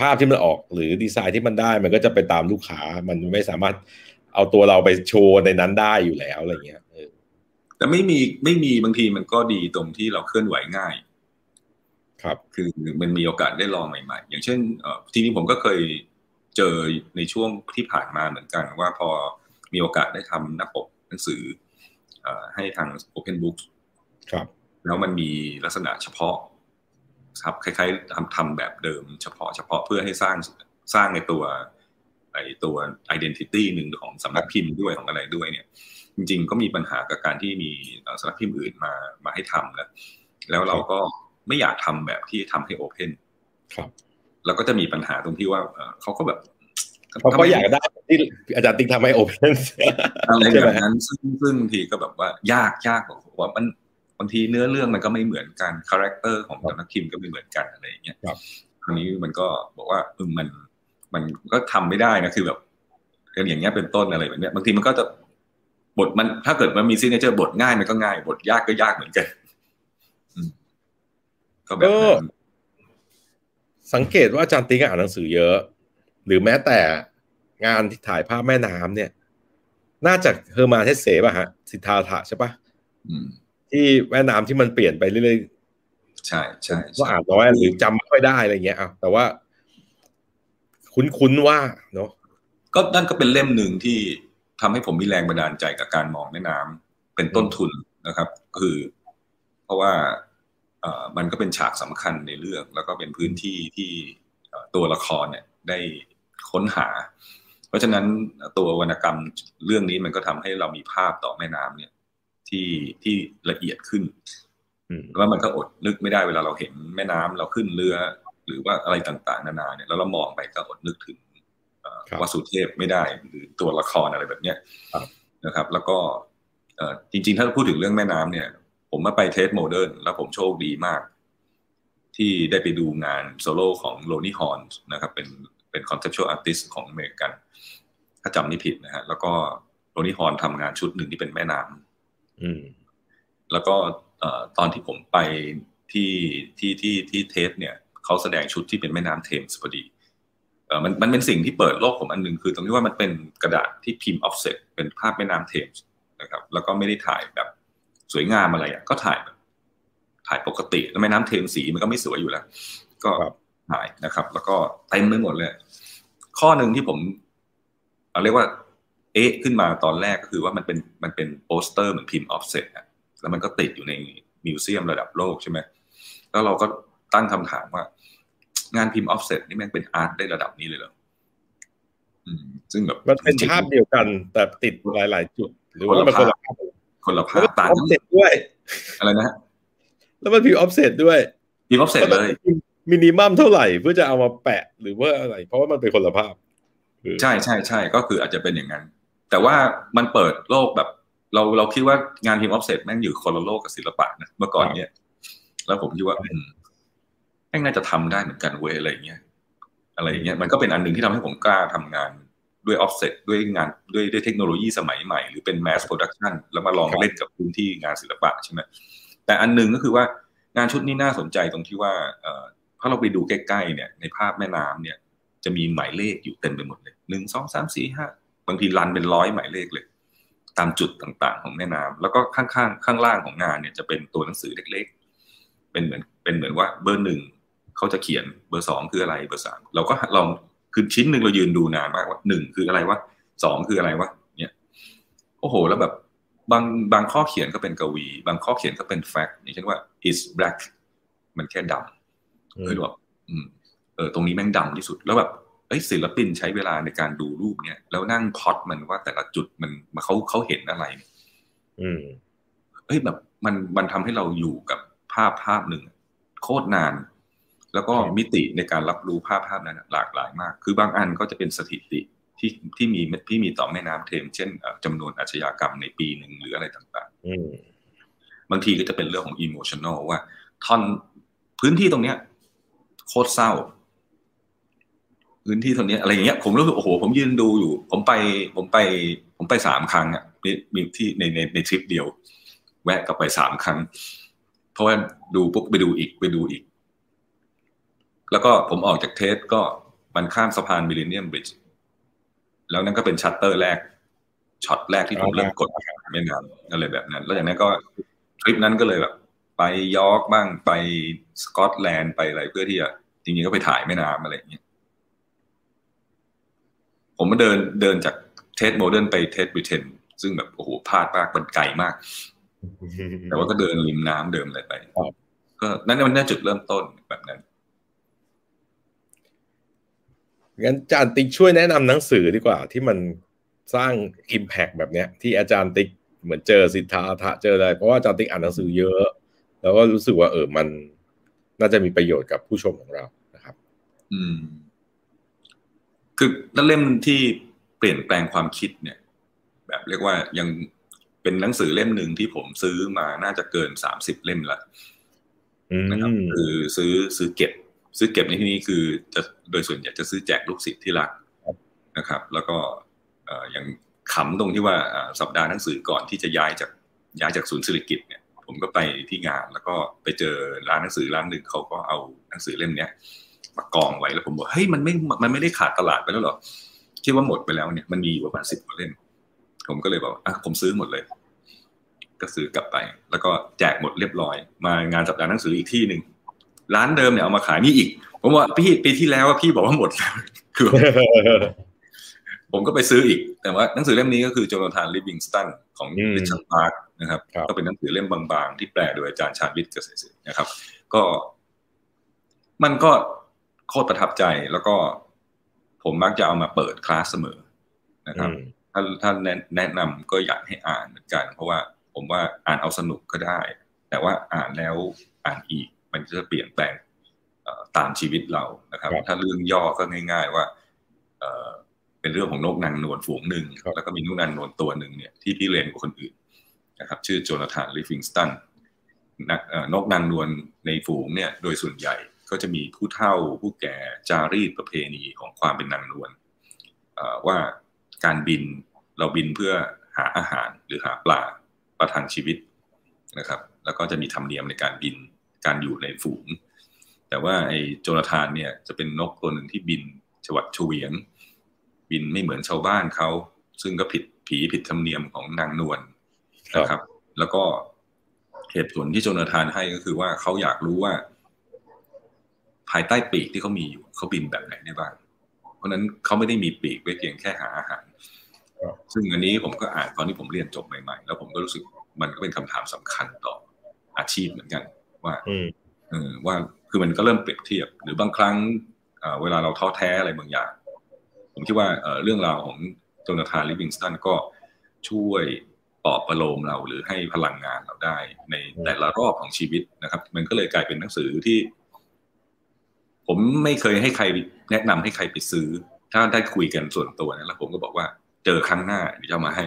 ภาพที่มันออกหรือดีไซน์ที่มันได้ มันก็จะไปตามลูกค้า มันไม่สามารถเอาตัวเราไปโชว์ในนั้นได้อยู่แล้วอะไรเงี้ยแต่ไม่มีไม่มีบางทีมันก็ดีตรงที่เราเคลื่อนไหวง่าย ครับ คือมันมีโอกาสได้ลองใหม่ๆ อย่างเช่นเออทีนี้ผมก็เคยเจอในช่วงที่ผ่านมาเหมือนกัน ว่าพอมีโอกาสได้ทำหน้าปกหนังสือ ให้ทาง Open Books ครับแล้วมันมีลักษณะเฉพาะครับคล้ายๆทำทำแบบเดิมเฉพาะเฉพาะเพื่อให้สร้างสร้างในตัวไอตัว identity หนึ่งของสำนักพิมพ์ด้วยของอะไรด้วยเนี่ย จริงๆก็มีปัญหากับการที่มีสำนักพิมพ์อื่นมามาให้ทำแล้วแล้วเราก็ไม่อยากทำแบบที่ทำให้ Open ครับ แล้วก็จะมีปัญหาตรงที่ว่าเขาก็แบบ เขาก็อยากได้ที่อาจารย์ติ๊กทำให้ Open อะไรแบบนั้นซึ่งซึ่งทีก็แบบว่ายากยากบอกว่ามันบางทีเนื้อเรื่องมันก็ไม่เหมือนกัน character ของแต่ละคิมก็ไม่เหมือนกันอะไรอย่างเงี้ยคราวนี้มันก็บอกว่าเออมันมันก็ทำไม่ได้นะคือแบบอย่างเงี้ยเป็นต้นอะไรแบบเนี้ยบางทีมันก็จะบทมันถ้าเกิดมันมี signature บทง่ายมันก็ง่าย บทยากก็ยากเหมือนกันก็แบบสังเกตว่าอาจารย์ติ๊กอ่านหนังสือเยอะ หรือแม้แต่งานที่ถ่ายภาพแม่น้ำเนี่ย น่าจะ Hermann Hesse ป่ะฮะ สิทธารถะใช่ปะที่แม่น้ำที่มันเปลี่ยนไปเรื่อยๆ ใช่ใช่ว่าอ่านน้อยหรือจำไม่ค่อยได้อะไรเงี้ยอะแต่ว่า คุ้นๆว่าเนาะก็นั่นก็เป็นเล่มหนึ่งที่ทำให้ผมมีแรงบันดาลใจกับการมองแม่น้ำเป็นต้นทุนนะครับ คือ เพราะว่ามันก็เป็นฉากสำคัญในเรื่อง แล้วก็เป็นพื้นที่ที่ตัวละครเนี่ยได้ ค้นหา เพราะฉะนั้นตัววรรณกรรมเรื่องนี้มันก็ทำให้เรามีภาพต่อแม่น้ำเนี่ย ที่ที่ละเอียดขึ้นแล้วมันก็อดนึกไม่ได้เวลาเราเห็นแม่น้ำเราขึ้นเรือ หรือว่าอะไรต่างๆ นานาเนี่ยแล้วเรามองไปก็อดนึกถึงวาสุเทพไม่ได้หรือตัวละครอะไรแบบเนี้ยนะครับ แล้วก็จริงๆ ถ้าพูดถึงเรื่องแม่น้ำเนี่ย ผมมาไป Tate Modern แล้วผมโชคดีมาก ที่ได้ไปดูงานโซโล่ของ Roni Horn นะครับ เป็น เป็น conceptual artist ของอเมริกัน ถ้าจำไม่ผิดนะฮะ แล้วก็ Roni Horn ทำงานชุดหนึ่งที่เป็นแม่น้ำแล้วก็ตอนที่ผมไปที่ที่ที่ที่ Tate เนี่ยเขาแสดงชุดที่เป็นแม่น้ำเทมส์พอดีเออมันมันเป็นสิ่งที่เปิดโลกผมอันหนึ่งคือตรงที่ว่ามันเป็นกระดาษที่พิมพ์ออฟเซ็ตเป็นภาพแม่น้ำเทมส์นะครับ แล้วก็ไม่ได้ถ่ายแบบสวยงามอะไรอะก็ถ่ายแบบถ่ายปกติแล้วแม่น้ำเทมส์นี่มันก็ไม่สวยอยู่แล้ว ก็ ถ่ายนะครับ แล้วก็เต็มไปหมดเลย ข้อหนึ่งที่ผมเรียกว่า เอ๊ะขึ้นมาตอนแรกก็คือว่ามันเป็นมันเป็นโปสเตอร์เหมือนพิมพ์ออฟเซ็ตอะแล้วมันก็ติดอยู่ใน museum ระดับโลกใช่ไหมแล้วเราก็ตั้งคำถามว่า งานพิมพ์ออฟเซ็ตนี่มันเป็น art ได้ระดับนี้เลยเหรอซึ่งแบบมันเป็นภาพเดียวกัน แต่ติดหลาย ๆ จุด หรือว่ามันคนละภาพคนละภาพต่างออฟเซ็ตด้วย อะไรนะแล้วมันพิมพ์ออฟเซ็ตด้วยพิมพ์ออฟเซ็ตเลย minimum เท่าไหร่เพื่อจะเอามาแปะหรือว่าอะไร เพราะว่ามันเป็นคนละภาพใช่ใช่ใช่ก็คืออาจจะเป็นอย่างนั้น แต่ว่ามันเปิดโลกแบบ เราเราคิดว่างานพิมพ์ออฟเซ็ตแม่งอยู่คนละโลกกับศิลปะนะเมื่อก่อนเนี้ยแล้วผมคิดว่าแม่งน่าจะทำได้เหมือนกันเว้ยอะไรเงี้ยอะไรเงี้ยมันก็เป็นอันหนึ่งที่ทำให้ผมกล้าทำงานด้วยออฟเซ็ตด้วยงานด้วยด้วยเทคโนโลยีสมัยใหม่ หรือเป็น mass production แล้วมาลองเล่นกับพื้นที่งานศิลปะใช่ไหมแต่อันหนึ่งก็คือว่างานชุดนี้น่าสนใจตรงที่ว่าเวลาเราไปดูใกล้ๆเนี่ยในภาพแม่น้ำเนี่ยจะมีหมายเลขอยู่เต็มไปหมดเลยหนึ่งสองสามสี่ห้าบางทีรันเป็นร้อยหมายเลขเลย ตามจุดต่างๆของแม่น้ำแล้วก็ข้างๆข้างล่างของงานเนี่ยจะเป็นตัวหนังสือเล็กๆ เป็นเหมือนเป็นเหมือนว่าเบอร์หนึ่งเขาจะเขียนเบอร์สองคืออะไรเบอร์สามเราก็ลองคือชิ้นหนึ่งเรายืนดูนานมากว่าหนึ่งคืออะไรวะสองคืออะไรวะเนี่ยโอ้โห แล้วแบบบางบางข้อเขียนก็เป็นกวี บางข้อเขียนก็เป็นแฟกต์อย่างเช่นว่า is black มันแค่ดำ คือแบบเออตรงนี้แม่งดำที่สุด แล้วแบบเอ้ศิลปินใช้เวลาในการดูรูปเนี่ยแล้วนั่งพอดมันว่าแต่ละจุดมันมาเขาเขาเห็นอะไร อืมเฮ้ยแบบมันมันทำให้เราอยู่กับภาพภาพหนึ่งโคตรนาน แล้วก็มิติในการรับรู้ภาพภาพนั้นหลากหลายมาก คือบางอันก็จะเป็นสถิติที่ที่มีที่มีต่อแม่น้ำเทมเช่นจำนวนอาชญากรรมในปีหนึ่งหรืออะไรต่างๆบางทีก็จะเป็นเรื่องของ emotional ว่าท่อนพื้นที่ตรงเนี้ย โคตรเศร้าพื้นที่ตรงนี้อะไรอย่างเงี้ยผมรู้สึกโอ้โห ผมยืนดูอยู่ ผมไปผมไป ผมไปสามครั้งอะมีที่ในในในทริปเดียว แวะกลับไปสามครั้ง เพราะว่าดูปุ๊บไปดูอีกไปดูอีก แล้วก็ผมออกจาก Tate ก็มันข้ามสะพาน Millennium Bridge แล้วนั่นก็เป็นชัตเตอร์แรกช็อตแรกที่ผมเริ่มกดไม่นานอะไรแบบนั้น แล้วอย่างนั้นก็ทริปนั้นก็เลยแบบ ไปยอร์กบ้างไปสกอตแลนด์ไปอะไรเพื่อที่จะจริงๆก็ไปถ่ายแม่น้ำอะไรอย่างเงี้ยผมมาเดินเดินจาก Tate Modern ไป Tate Britain ซึ่งแบบโอ้โหพลาดมากมันไกลมาก แต่ว่าก็เดินริมน้ำเดินอะไรไปก็นั่นมันน่าจุดเริ่มต้นแบบนั้นงั้นอาจารย์ติ๊กช่วยแนะนำหนังสือดีกว่า ที่มันสร้างอิมแพกแบบเนี้ย ที่อาจารย์ติ๊กเหมือนเจอสิทธาทะเจออะไรเพราะว่าอาจารย์ติ๊กอ่านหนังสือเยอะ แล้วก็รู้สึกว่าเออมันน่าจะมีประโยชน์กับผู้ชมของเรานะครับ อืม คือนั่นเล่มที่เปลี่ยนแปลงความคิดเนี่ย แบบเรียกว่ายังเป็นหนังสือเล่มหนึ่งที่ผมซื้อมาน่าจะเกินสามสิบเล่มละนะครับคือซื้อซื้อเก็บ ซื้อเก็บในที่นี้คือจะโดยส่วนใหญ่จะซื้อแจกลูกศิษย์ที่รักนะครับ แล้วก็อย่างขำตรงที่ว่าสัปดาห์หนังสือก่อนที่จะย้ายจากย้ายจากศูนย์ศิริกิจเนี่ย ผมก็ไปที่งานแล้วก็ไปเจอร้านหนังสือร้านหนึ่งเขาก็เอาหนังสือเล่มเนี้ยมากองไว้แล้วผมบอกเฮ้ยมันไม่มันไม่ได้ขาดตลาดไปแล้วหรอคิดว่าหมดไปแล้วเนี่ยมันมีอยู่ประมาณสิบกว่าเล่มผมก็เลยบอกอะผมซื้อหมดเลย ก็ซื้อกลับไป แล้วก็แจกหมดเรียบร้อย มางานสัปดาห์หนังสืออีกที่หนึ่งร้านเดิมเนี่ยเอามาขายนี่อีก ผมว่าพี่ปีที่แล้วว่าพี่บอกว่าหมดแล้วคือผมก็ไปซื้ออีก แต่ว่าหนังสือเล่มนี้ก็คือ Jonathan Livingston ของ Richard Bach นะครับ ก็เป็นหนังสือเล่มบางๆ ที่แปลโดยอาจารย์ชาญวิทย์เกษตรศิรินะครับ ก็ มันก็โคตรประทับใจแล้วก็ผมมักจะเอามาเปิดคลาสเสมอนะครับ ถ้าถ้าแนะนำก็อยากให้อ่านเหมือนกัน เพราะว่าผมว่าอ่านเอาสนุกก็ได้ แต่ว่าอ่านแล้วอ่านอีก มันจะเปลี่ยนแปลงตามชีวิตเรานะครับ ถ้าเรื่องย่อก็ง่าย ๆ ว่าเป็นเรื่องของนกนางนวลฝูงหนึ่งแล้วก็มีนกนางนวลตัวหนึ่งเนี่ยที่พี่เรียนกับคนอื่น นะครับชื่อ Jonathan Livingston นกนางนวลในฝูงเนี่ยโดยส่วนใหญ่ก็จะมีผู้เฒ่าผู้แก่จารีตประเพณีของความเป็นนางนวลว่าการบินเราบินเพื่อหาอาหารหรือหาปลาประทังชีวิตนะครับ แล้วก็จะมีธรรมเนียมในการบินการอยู่ในฝูง แต่ว่าไอ้โจนาธานเนี่ยจะเป็นนกตัวหนึ่งที่บินฉวัดเฉวียงบินไม่เหมือนชาวบ้านเขาซึ่งก็ผิดผีผิดธรรมเนียมของนางนวล นะครับ แล้วก็เหตุผลที่โจนาธานให้ก็คือว่าเขาอยากรู้ว่า ภายใต้ปีกที่เขามีอยู่เขาบินแบบไหนได้บ้าง เพราะนั้นเขาไม่ได้มีปีกไว้เพียงแค่หาอาหาร ซึ่งอันนี้ผมก็อ่านตอนที่ผมเรียนจบใหม่ๆ แล้วผมก็รู้สึกมันก็เป็นคำถามสำคัญต่ออาชีพเหมือนกัน ว่าเออว่าคือมันก็เริ่มเปรียบเทียบ หรือบางครั้งเวลาเราท้อแท้อะไรบางอย่าง ผมคิดว่าเรื่องราวของโจนาธานลิวิงสตันก็ช่วย ปลอบประโลมเราหรือให้พลังงานเราได้ในแต่ละรอบของชีวิตนะครับ มันก็เลยกลายเป็นหนังสือที่ ผมไม่เคยให้ใครแนะนำให้ใครไปซื้อ ถ้าได้คุยกันส่วนตัวนะแล้วผมก็บอกว่าเจอครั้งหน้าเดี๋ยวจะมาให้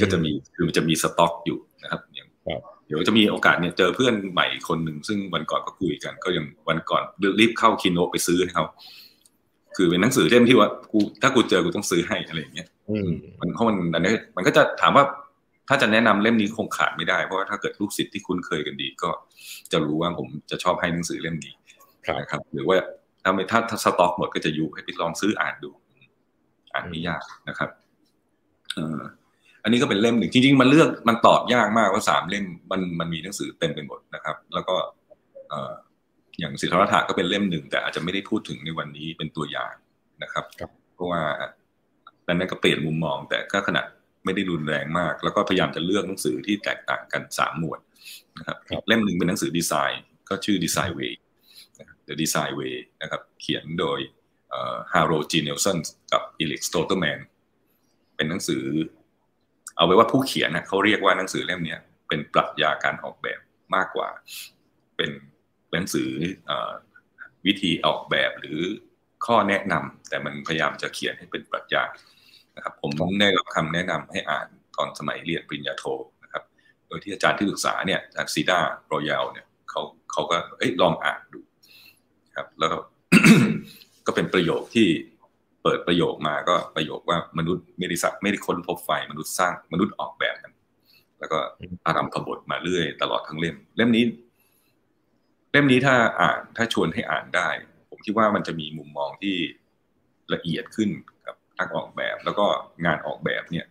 ก็จะมีคือมันจะมีสต็อกอยู่นะครับอย่างเดี๋ยวจะมีโอกาสเนี่ยเจอเพื่อนใหม่คนหนึ่งซึ่งวันก่อนก็คุยกัน ก็ยังวันก่อนรีบเข้าคินโนไปซื้อให้เขาคือเป็นหนังสือเล่มที่ว่ากูถ้ากูเจอกูต้องซื้อให้อะไรอย่างเงี้ยมันเพราะมันอันนี้มันก็จะถามว่า ถ้าจะแนะนำเล่มนี้คงขาดไม่ได้เพราะว่าถ้าเกิดลูกศิษย์ที่คุ้นเคยกันดี ก็จะรู้ว่าผมจะชอบให้หนังสือเล่มนี้นะครับ หรือว่าถ้าไม่ถ้าสต็อกหมดก็จะยุให้ไปลองซื้ออ่านดู อ่านไม่ยากนะครับเอออันนี้ก็เป็นเล่มหนึ่งจริงๆ มันเลือกมันตอบยากมากว่าสามเล่มมันมันมีหนังสือเต็มไปหมดนะครับ แล้วก็อย่างสิทธารถะก็เป็นเล่มหนึ่งแต่อาจจะไม่ได้พูดถึงในวันนี้เป็นตัวอย่างนะครับ เพราะว่านั้นก็เปลี่ยนมุมมอง แต่ก็ขนาด ไม่ได้รุนแรงมาก แล้วก็พยายามจะเลือกหนังสือที่แตกต่างกันสามหมวดนะครับเล่มหนึ่งเป็นหนังสือดีไซน์ก็ชื่อดีไซน์เวย์ The Design Way นะครับเขียนโดย Harold G. Nelson กับ Erik Stolterman เป็นหนังสือ เอาไว้ว่าผู้เขียนนะเขาเรียกว่าหนังสือเล่มนี้เป็นปรัชญาการออกแบบมากกว่า เป็นหนังสืออวิธีออกแบบหรือข้อแนะนำแต่มันพยายามจะเขียนให้เป็นปรัชญา นะครับ ผมได้รับคำแนะนำให้อ่านตอนสมัยเรียนปริญญาโทนะครับ โดยที่อาจารย์ที่ปรึกษาเนี่ยอาจารย์ซีดาโรยัลเนี่ยเขาเขาก็เอ้ยลองอ่านดูครับ แล้วก็เป็นประโยคที่เปิดประโยคมาก็ประโยคว่ามนุษย์ไม่ได้สักไม่ได้ค้นพบไฟมนุษย์สร้างมนุษย์ออกแบบมัน แล้วก็อารัมพบทมาเรื่อยตลอดทั้งเล่ม เล่มนี้ เล่มนี้ถ้าอ่านถ้าชวนให้อ่านได้ ผมคิดว่ามันจะมีมุมมองที่ละเอียดขึ้นกับ นักออกแบบ แล้วก็งานออกแบบเนี่ย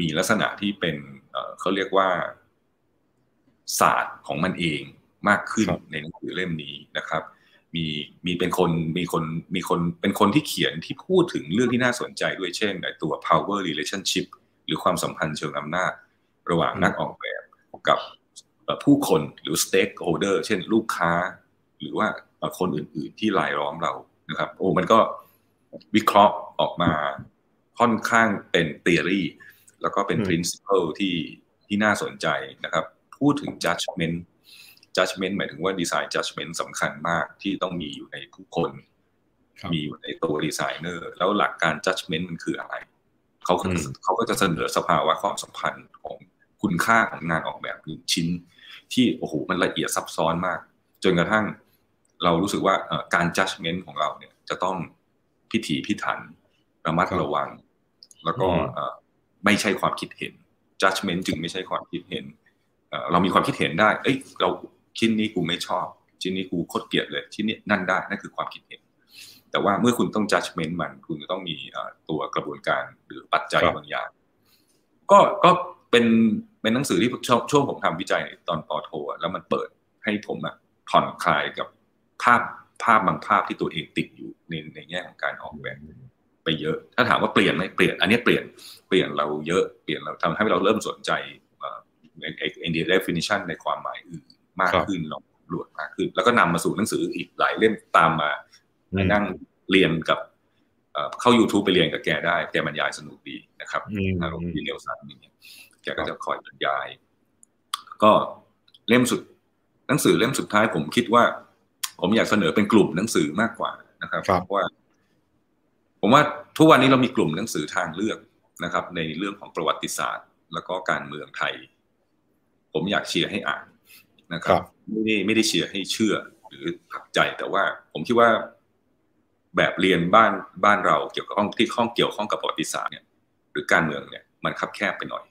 มีลักษณะที่เป็นเขาเรียกว่า ศาสตร์ของมันเองมากขึ้นในหนังสือเล่มนี้นะครับ มีมีเป็นคนมีคนมีคนเป็นคนที่เขียนที่พูดถึงเรื่องที่น่าสนใจด้วยเช่นตัว power relationship หรือความสัมพันธ์เชิงอำนาจ ระหว่างนักออกแบบกับผู้คนหรือ stakeholder เช่นลูกค้า หรือว่าคนอื่น ๆ ที่รายล้อมเรานะครับ โอ้มันก็วิเคราะห์ ออกมาค่อนข้างเป็น theory แล้วก็เป็น principle ที่ที่น่าสนใจนะครับ พูดถึง judgment judgment หมายถึงว่า design judgment สำคัญมากที่ต้องมีอยู่ในผู้คน มีอยู่ในตัวดีไซเนอร์แล้วหลักการ judgment มันคืออะไร เขาเขาก็จะเสนอสภาวะความสัมพันธ์ของคุณค่าของงานออกแบบหนึ่งชิ้น ที่โอ้โหมันละเอียดซับซ้อนมาก จนกระทั่งเรารู้สึกว่าการ judgment ของเราเนี่ยจะต้องพิถีพิถัน ระมัดระวัง แล้วก็ไม่ใช่ความคิดเห็น judgment จึงไม่ใช่ความคิดเห็น เรามีความคิดเห็นได้ เอ้ย เราชิ้นนี้กูไม่ชอบ ชิ้นนี้กูโคตรเกลียดเลย ชิ้นนี้นั่นได้ นั่นคือความคิดเห็น แต่ว่าเมื่อคุณต้อง judgment มัน คุณจะต้องมีตัวกระบวนการหรือปัจจัยบางอย่าง ก็ก็เป็นเป็นหนังสือที่ช่วงผมทำวิจัยตอนปอโทแล้วมันเปิดให้ผมอะผ่อนคลายกับภาพภาพบางภาพที่ตัวเองติดอยู่ในในแง่ของการออกแบบ ไปเยอะ ถ้าถามว่าเปลี่ยนไหมเปลี่ยน อันนี้เปลี่ยน เปลี่ยนเราเยอะ เปลี่ยนเราทำให้เราเริ่มสนใจใน definition ในความหมายอื่นมากขึ้นลองรวดมากขึ้น แล้วก็นำมาสู่หนังสืออีกหลายเล่มตามมาในนั่งเรียนกับเข้า YouTube ไปเรียนกับแกได้ แกบรรยายสนุกดีนะครับอารมณ์ดีเร็วสั้นอย่างเงี้ยแกก็จะคอยบรรยาย ก็เล่มสุด หนังสือเล่มสุดท้ายผมคิดว่า ผมอยากเสนอเป็นกลุ่มหนังสือมากกว่านะครับเพราะว่า ผมว่าทุกวันนี้เรามีกลุ่มหนังสือทางเลือกนะครับ ในเรื่องของประวัติศาสตร์ แล้วก็การเมืองไทย ผมอยากเชียร์ให้อ่านนะครับไม่ได้ไม่ได้เชียร์ให้เชื่อหรือผักใจแต่ว่า ผมคิดว่าแบบเรียนบ้านบ้านเราเกี่ยวกับห้องที่ข้องเกี่ยวข้องกับประวัติศาสตร์เนี่ย หรือการเมืองเนี่ยมันคับแคบไปหน่อย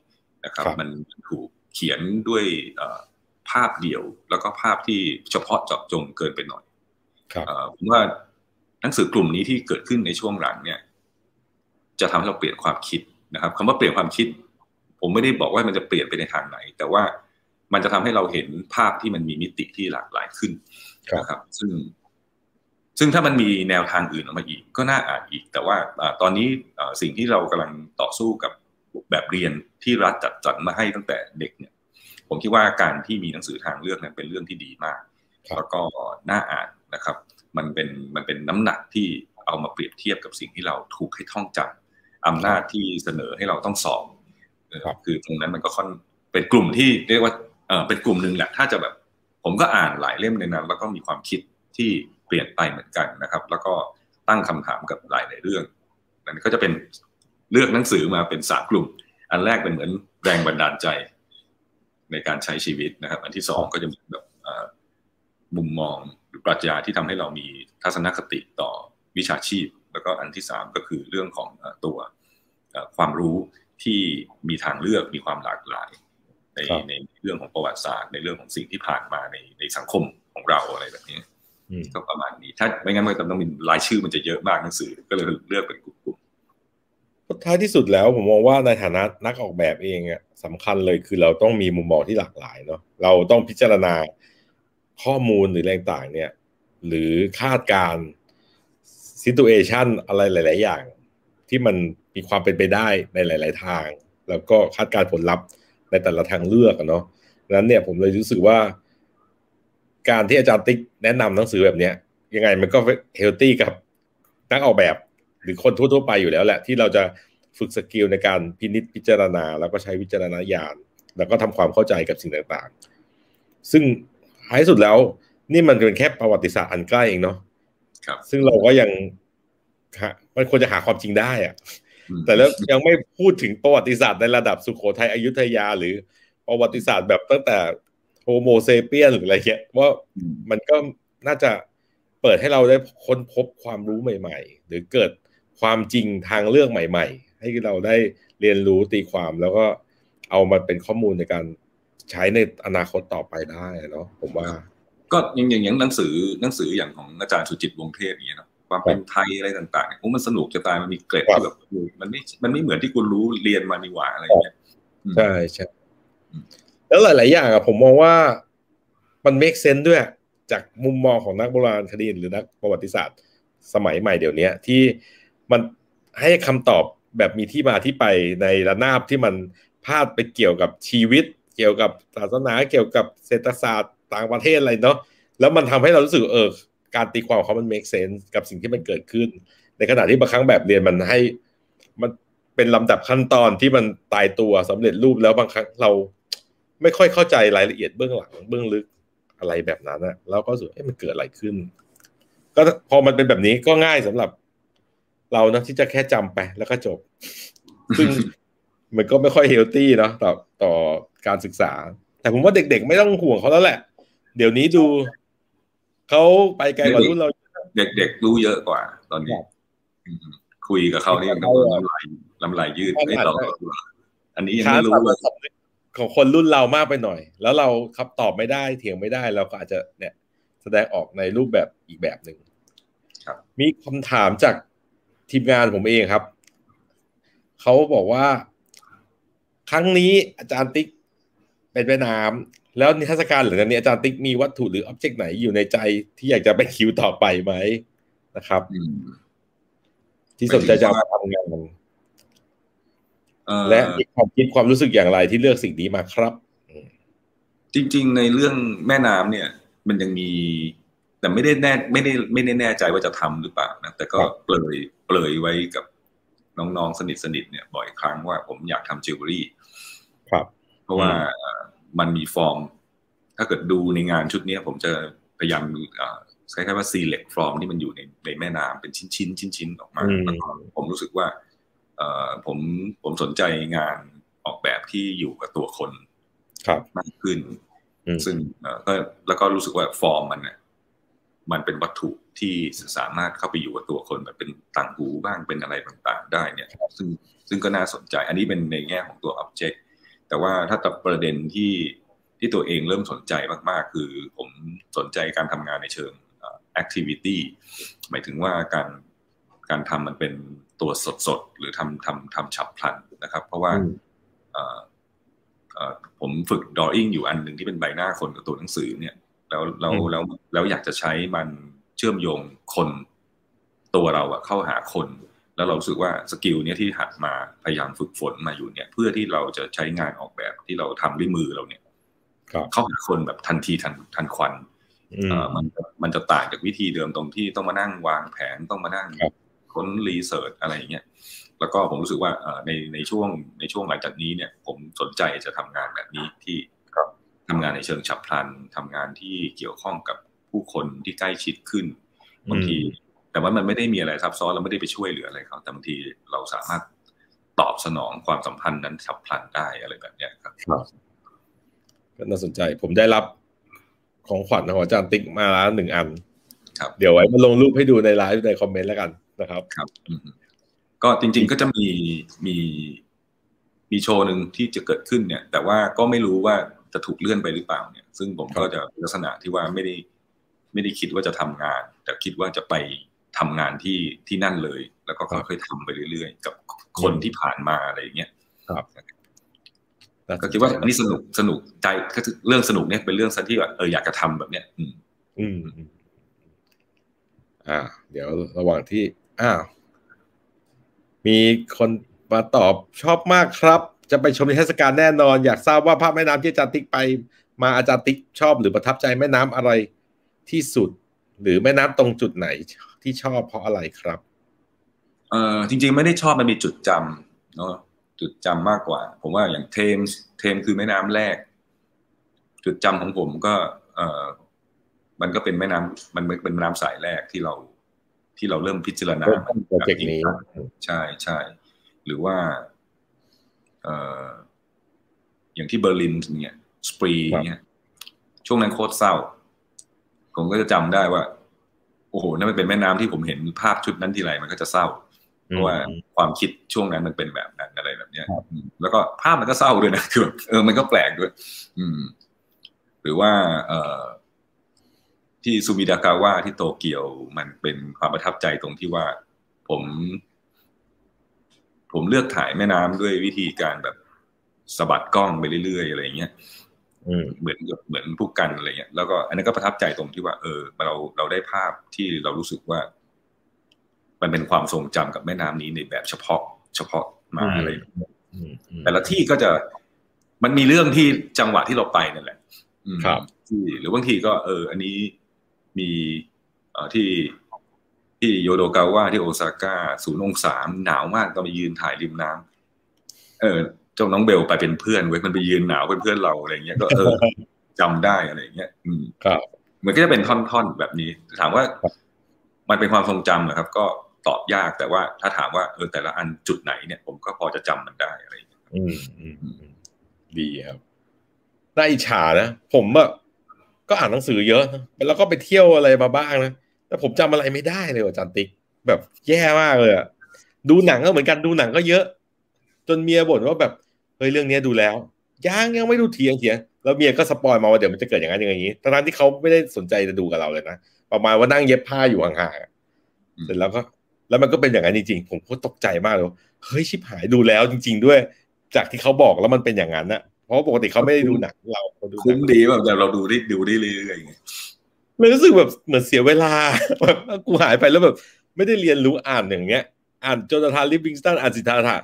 นะครับ มันถูกเขียนด้วยภาพเดียว แล้วก็ภาพที่เฉพาะเจาะจงเกินไปหน่อยผมว่าห นังสือกลุ่มนี้ที่เกิดขึ้นในช่วงหลังเนี่ย จะทำให้เราเปลี่ยนความคิดนะครับคำว่าเปลี่ยนความคิด ผมไม่ได้บอกว่ามันจะเปลี่ยนไปในทางไหน แต่ว่ามันจะทำให้เราเห็นภาพที่มันมีมิติที่หลากหลายขึ้นนะครับ ซึ่ง ซึ่งถ้ามันมีแนวทางอื่นออกมาอีก ก็น่าอ่านอีก แต่ว่าตอนนี้สิ่งที่เรากำลังต่อสู้กับแบบเรียนที่รัฐจัดจัดมาให้ตั้งแต่เด็กเนี่ย ผมคิดว่าการที่มีหนังสือทางเลือกเนี่ยเป็นเรื่องที่ดีมากแล้วก็น่าอ่านนะครับ มันเป็นมันเป็นน้ำหนักที่เอามาเปรียบเทียบกับสิ่งที่เราถูกให้ท่องจำอำนาจที่เสนอให้เราต้องสอบคือตรงนั้นมันก็ค่อนเป็นกลุ่มที่เรียกว่าเออเป็นกลุ่มหนึ่งแหละถ้าจะแบบ ผมก็อ่านหลายเล่มในนั้น แล้วก็มีความคิดที่เปลี่ยนไปเหมือนกันนะครับ แล้วก็ตั้งคำถามกับหลายในเรื่องนั่นก็จะเป็นเลือกหนังสือมาเป็นสามกลุ่ม อันแรกเป็นเหมือนแรงบันดาลใจในการใช้ชีวิตนะครับ อันที่สองก็จะเป็นแบบมุมมองหรือ ปรัชญาที่ทำให้เรามีทัศนคติต่อวิชาชีพ แล้วก็อันที่สามก็คือเรื่องของตัวความรู้ที่มีทางเลือกมีความหลากหลายในในเรื่องของประวัติศาสตร์ ในเรื่องของสิ่งที่ผ่านมาในในสังคมของเราอะไรแบบนี้ก็ประมาณนี้ ถ้าไม่งั้นมันต้องมีรายชื่อมันจะเยอะมากหนังสือ ก็เลยเลือกเป็นกลุ่มๆท้ายที่สุดแล้วผมมองว่าในฐานะนักออกแบบเองอะสำคัญเลยคือเราต้องมีมุมมองที่หลากหลายเนาะเราต้องพิจารณา ข้อมูลหรือแรงต่างเนี่ย หรือคาดการณ์ situation อะไรหลาย ๆ อย่าง ที่มันมีความเป็นไปได้ในหลาย ๆ ทาง แล้วก็คาดการณ์ผลลัพธ์ในแต่ละทางเลือกเนาะนั้นเนี่ยผมเลยรู้สึกว่า การที่อาจารย์ติ๊กแนะนำหนังสือแบบเนี้ย ยังไงมันก็ healthy กับนักออกแบบหรือคนทั่ว ๆ ไปอยู่แล้วแหละ ที่เราจะฝึก skill ในการพินิจพิจารณา แล้วก็ใช้วิจารณญาณ แล้วก็ทำความเข้าใจกับสิ่งต่างๆ ซึ่ง ท้ายสุดแล้ว นี่มันเป็นแค่ประวัติศาสตร์อันใกล้เองเนาะครับ ซึ่งเราก็ยังมันควรจะหาความจริงได้อะแต่แล้วยังไม่พูดถึงประวัติศาสตร์ในระดับสุโขทัยอยุธยา หรือประวัติศาสตร์แบบตั้งแต่ Homo sapiens หรืออะไรเงี้ยว่ามันก็น่าจะเปิดให้เราได้ค้นพบความรู้ใหม่ ๆ หรือเกิดความจริงทางเรื่องใหม่ ๆ ให้เราได้เรียนรู้ตีความแล้วก็เอามาเป็นข้อมูลในการ ใช้ในอนาคตต่อไปได้เนาะผมว่า ก็อย่างอย่างหนังสือหนังสืออย่างของอาจารย์สุจิตวงเทพอย่างเงี้ยเนาะความเป็นไทยอะไรต่างๆเนี่ยมันสนุกจะตายมันมีเกร็ดที่แบบมันไม่มันไม่เหมือนที่คุณรู้เรียนมานี่หว่าอะไรเงี้ยใช่ใช่แล้วหลาย ๆ อย่างอะผมมองว่ามัน make sense ด้วยจากมุมมองของนักโบราณคดีหรือนักประวัติศาสตร์สมัยใหม่เดี๋ยวนี้ที่มันให้คำตอบแบบมีที่มาที่ไปในระนาบที่มันพาดไปเกี่ยวกับชีวิต เกี่ยวกับศาสนาเกี่ยวกับเศรษฐศาสตร์ต่างประเทศอะไรเนาะแล้วมันทำให้เรารู้สึกเออการตีความเขามัน make sense กับสิ่งที่มันเกิดขึ้น ในขณะที่บางครั้งแบบเรียนมันให้ มันเป็นลำดับขั้นตอนที่มันตายตัวสำเร็จรูปแล้วบางครั้งเราไม่ค่อยเข้าใจรายละเอียดเบื้องหลังเบื้องลึกอะไรแบบนั้นนะแล้วก็รู้สึกเอ๊ะมันเกิดอะไรขึ้น ก็พอมันเป็นแบบนี้ก็ง่ายสำหรับ เรานะที่จะแค่จำไปแล้วก็จบ ซึ่ง มันก็ไม่ค่อยเฮลตี้เนาะต่อต่อการศึกษา แต่ผมว่าเด็กๆ ไม่ต้องห่วงเขาแล้วแหละ เดี๋ยวนี้ดูเขาไปไกลกว่ารุ่นเรา เด็กๆรู้เยอะกว่า ตอนนี้คุยกับเขานี่ยังต้องลำลายลำลายยืดให้เราอันนี้ยังไม่รู้เลยของคนรุ่นเรามากไปหน่อย แล้วเราครับตอบไม่ได้เถียงไม่ได้เราก็อาจจะเนี่ย แสดงออกในรูปแบบอีกแบบหนึ่งครับมีคำถามจากทีมงานผมเองครับ เขาบอกว่า ครั้งนี้อาจารย์ติ๊กเป็นแม่น้ำแล้วนิทรรศการหลังจากนี้อาจารย์ติ๊กมีวัตถุหรืออ็อบเจกต์ไหนอยู่ในใจที่อยากจะไปคิวต่อไปไหมนะครับที่สนใจจะมาทำงานและมีความคิดความรู้สึกอย่างไรที่เลือกสิ่งนี้มาครับ จริง ๆ ในเรื่องแม่น้ำเนี่ย มันยังมีแต่ไม่ได้แน่ไม่ได้ไม่ได้แน่ใจว่าจะทำหรือเปล่านะแต่ก็เปรยเปรยไว้กับ น้องๆสนิทสนิทเนี่ยบ่อยครั้งว่าผมอยากทำจิวเวลรี่ครับ เพราะว่ามันมีฟอร์ม ถ้าเกิดดูในงานชุดนี้ผมจะพยายามคล้ายๆว่า select form ที่มันอยู่ในในแม่น้ำเป็นชิ้นชิ้นชิ้นชิ้นออกมาแล้วก็ผมรู้สึกว่าเอ่อผมผมสนใจงานออกแบบที่อยู่กับตัวคนครับมากขึ้น ซึ่งก็แล้วก็รู้สึกว่าฟอร์มมันเนี่ยมันเป็นวัตถุ ที่สามารถเข้าไปอยู่กับตัวคนแบบเป็นต่างหูบ้างเป็นอะไรต่างๆ ได้เนี่ยซึ่งซึ่งก็น่าสนใจ อันนี้เป็นในแง่ของตัว object แต่ว่าถ้าตัดประเด็นที่ที่ตัวเองเริ่มสนใจมากๆ คือผมสนใจการทำงานในเชิง activity หมายถึงว่าการการทำมันเป็นตัวสดๆ หรือทำทำทำฉับพลันนะครับ เพราะว่าผมฝึก drawing อยู่อันหนึ่งที่เป็นใบหน้าคนกับตัวหนังสือเนี่ย แล้วแล้วแล้วแล้วอยากจะใช้มัน เชื่อมโยงคนตัวเราอะเข้าหาคน แล้วเรารู้สึกว่า skill เนี้ยที่หัดมาพยายามฝึกฝนมาอยู่เนี่ย เพื่อที่เราจะใช้งานออกแบบที่เราทำด้วยมือเราเนี่ยเข้าหาคนแบบทันทีทันทันควันมันมันจะต่างจากวิธีเดิมตรงที่ต้องมานั่งวางแผนต้องมานั่งค้นรีเสิร์ชอะไรอย่างเงี้ยแล้วก็ผมรู้สึกว่าในในช่วงในช่วงหลังจากนี้เนี่ย ผมสนใจจะทำงานแบบนี้ที่ทำงานในเชิงฉับพลันทำงานที่เกี่ยวข้องกับ ผู้คนที่ใกล้ชิดขึ้นบางที แต่ว่ามันไม่ได้มีอะไรซับซ้อนเราไม่ได้ไปช่วยเหลืออะไรเขาแต่บางทีเราสามารถตอบสนองความสัมพันธ์นั้นฉับพลันได้อะไรแบบเนี้ยครับก็น่าสนใจ ผมได้รับของขวัญของอาจารย์ติ๊กมาแล้วหนึ่งอัน ครับ เดี๋ยวไว้มาลงรูปให้ดูในไลฟ์ในคอมเมนต์แล้วกันนะครับ ครับก็จริง ๆก็จะมีมีมีโชว์หนึ่งที่จะเกิดขึ้นเนี่ย แต่ว่าก็ไม่รู้ว่าจะถูกเลื่อนไปหรือเปล่าเนี่ย ซึ่งผมก็จะลักษณะที่ว่าไม่ได้ ไม่ได้คิดว่าจะทำงาน แต่คิดว่าจะไปทำงานที่ที่นั่นเลย แล้วก็ค่อยๆทำไปเรื่อยๆ กับคนที่ผ่านมาอะไรอย่างเงี้ยครับก็คิดว่าอันนี้สนุกสนุกใจก็เรื่องสนุกเนี่ยเป็นเรื่องที่แบบเอออยากจะทำแบบเนี้ย อืม อืมอ่า เดี๋ยวระหว่างที่อ้าวมีคนมาตอบชอบมากครับ จะไปชมนิทรรศการแน่นอน อยากทราบว่าภาพแม่น้ำที่อาจารย์ติ๊กไป มาอาจารย์ติ๊กชอบหรือประทับใจแม่น้ำอะไร ที่สุด หรือแม่น้ำตรงจุดไหนที่ชอบเพราะอะไรครับ เออจริง ๆ ไม่ได้ชอบมันมีจุดจำเนาะจุดจำมากกว่า ผมว่าอย่างเทมส์เทมคือแม่น้ำแรก จุดจำของผมก็ เออมันก็เป็นแม่น้ำมันเป็นแม่น้ำสายแรกที่เราที่เราเริ่มพิจารณา project นี้ใช่ใช่หรือว่าเอออย่างที่เบอร์ลินเนี่ยสปรีเนี่ยช่วงนั้นโคตรเศร้า ผมก็จะจำได้ว่า โอ้โหนั่นเป็นแม่น้ำที่ผมเห็นภาพชุดนั้นทีไรมันก็จะเศร้าเพราะว่าความคิดช่วงนั้นมันเป็นแบบนั้นอะไรแบบเนี้ยแล้วก็ภาพมันก็เศร้าด้วยนะคือเออมันก็แปลกด้วย อืม หรือว่า เออที่ซูมิดากาวะที่โตเกียวมันเป็นความประทับใจตรงที่ว่า ผม ผมเลือกถ่ายแม่น้ำด้วยวิธีการแบบสะบัดกล้องไปเรื่อยๆอะไรเงี้ย เหมือนเหมือนผู้กันอะไรเงี้ยแล้วก็อันนั้นก็ประทับใจตรงที่ว่า เออ เราเราได้ภาพที่เรารู้สึกว่า มันเป็นความทรงจำกับแม่น้ำนี้ในแบบเฉพาะ เฉพาะมาอะไรแต่ละที่ก็จะมันมีเรื่องที่จังหวะที่เราไปนั่นแหละครับที่หรือบางทีก็ เออ อันนี้มีเอ่อที่ที่โยโดกาวะที่โอซาก้าศูนย์องศาหนาวมากตอนไปยืนถ่ายริมน้ำเออ เจ้าน้องเบลไปเป็นเพื่อนเว้ยมันไปยืนหนาวเป็นเพื่อนเราอะไรเงี้ยก็เออจำได้อะไรเงี้ย อืมครับมันก็จะเป็นท่อนๆแบบนี้ ถามว่า มันเป็นความทรงจำเหรอครับ ก็ตอบยากแต่ว่าถ้าถามว่าเออแต่ละอันจุดไหนเนี่ย ผมก็พอจะจำมันได้อะไรอย่างเงี้ยอืมอืมดีครับได้อิจฉานะผมอะก็อ่านหนังสือเยอะแล้วก็ไปเที่ยวอะไรมาบ้างนะแต่ผมจำอะไรไม่ได้เลยอาจารย์ติ๊กแบบแย่มากเลยอะดูหนังก็เหมือนกันดูหนังก็เยอะ จนเมียบ่นว่าแบบเฮ้ยเรื่องนี้ดูแล้วยังยังไม่ดูเทียงเทียงแล้วเมียก็สปอยมาว่าเดี๋ยวมันจะเกิดอย่างนั้นอย่างนี้ทั้งที่เขาไม่ได้สนใจจะดูกับเราเลยนะประมาณว่านั่งเย็บผ้าอยู่ห่างๆเสร็จแล้วก็ แล้วมันก็เป็นอย่างนั้นจริงๆ ผมก็ตกใจมากเลยเฮ้ยชิบหายดูแล้วจริง ๆ ด้วย จากที่เขาบอกแล้วมันเป็นอย่างนั้นนะเพราะปกติเขาไม่ได้ดูหนังเราดูคุ้มดีแบบแต่เราดูได้ดูได้เรื่อยๆเลยรู้สึกแบบเหมือนเสียเวลาแบบกูหายไปแล้วแบบ ไม่ได้เรียนรู้อ่านอย่างเงี้ย อ่านโจนาธานลิฟวิงสตันอ่านสิทธาธา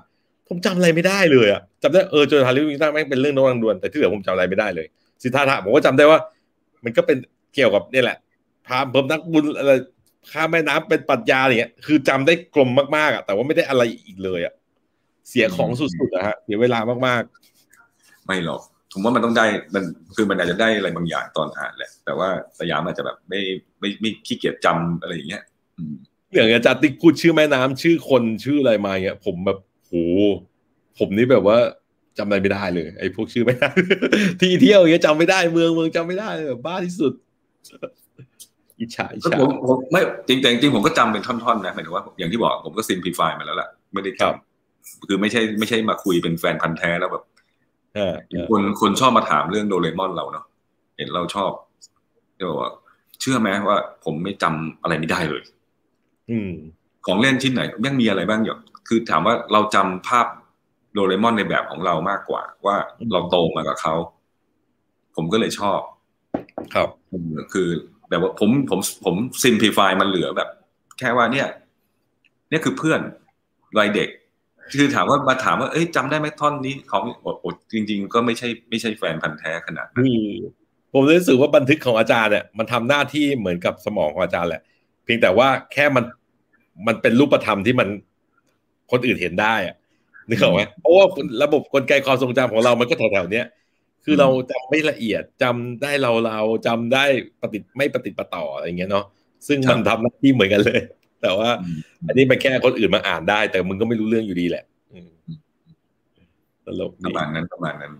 ผมจำอะไรไม่ได้เลยอะจำได้เออโจนาธานลิฟวิงสตันแม่งเป็นเรื่องโน้รังดวนแต่ที่เหลือผมจำอะไรไม่ได้เลย สิทธาธาผมก็จำได้ว่า มันก็เป็นเกี่ยวกับนี่แหละพามเพิ่มนักบุญอะไรข้าแม่น้ำเป็นปัญญาอะไรเงี้ย คือจำได้กลมมากๆอะแต่ว่าไม่ได้อะไรอีกเลยอะเสียของสุดๆอะฮะเสียเวลามากๆ ไม่หรอกผมว่ามันต้องได้มันคือมันอาจจะได้อะไรบางอย่างตอนอ่านแหละ แต่ว่าสยามอาจจะแบบไม่ไม่ไม่ขี้เกียจจำอะไรอย่างเงี้ยอย่างอาจารย์ติ๊กพูดชื่อแม่น้ำชื่อคนชื่ออะไรมาเงี้ย ผมแบบ โหผมนี่แบบว่าจำอะไรไม่ได้เลยไอ้พวกชื่อแม่น้ำที่เที่ยวอย่างเงี้ยจำไม่ได้เมืองเมืองจำไม่ได้แบบบ้าที่สุด อิจฉาอิจฉาผมผมไม่จริงแต่จริงผมก็จำเป็นท่อนๆนะหมายถึงว่าอย่างที่บอกผมก็ซิมพลิฟายมาแล้วแหละไม่ได้จำคือไม่ใช่ไม่ใช่มาคุยเป็นแฟนพันธ์แท้แล้วแบบคนคนชอบมาถามเรื่องโดเรมอนเราเนาะเห็นเราชอบก็บอกว่าเชื่อไหมว่า ผมไม่จำอะไรไม่ได้เลย อืมของเล่นชิ้นไหนยังมีอะไรบ้างอยู่ คือถามว่าเราจำภาพโดเรมอนในแบบของเรามากกว่า ว่าเราโตมากับเขาผมก็เลยชอบ ครับคือแบบว่าผมผมผมซิมพลิฟายมันเหลือแบบ แค่ว่าเนี่ย เนี่ยคือเพื่อนวัยเด็ก คือถามว่ามาถามว่าเอ้ยจำได้ไหมท่อนนี้ของอดจริง ๆ ก็ไม่ใช่ไม่ใช่แฟนพันธ์แท้ขนาดนั้นผมรู้สึกว่าบันทึกของอาจารย์เนี่ยมันทำหน้าที่เหมือนกับสมองของอาจารย์แหละ เพียงแต่ว่าแค่มันมันเป็นรูปธรรมที่มัน คนอื่นเห็นได้อะนึกออกไหมเพราะว่าระบบกลไกความทรงจำของเรามันก็แถวๆเนี้ยคือเราจำไม่ละเอียดจำได้เราเราจำได้ปฏิไม่ปฏิปต่ออะไรเงี้ยเนาะซึ่งมันทำหน้าที่เหมือนกันเลย แต่ว่า อันนี้มันแค่คนอื่นมาอ่านได้ แต่มึงก็ไม่รู้เรื่องอยู่ดีแหละตลกประมาณนั้นประมาณนั้น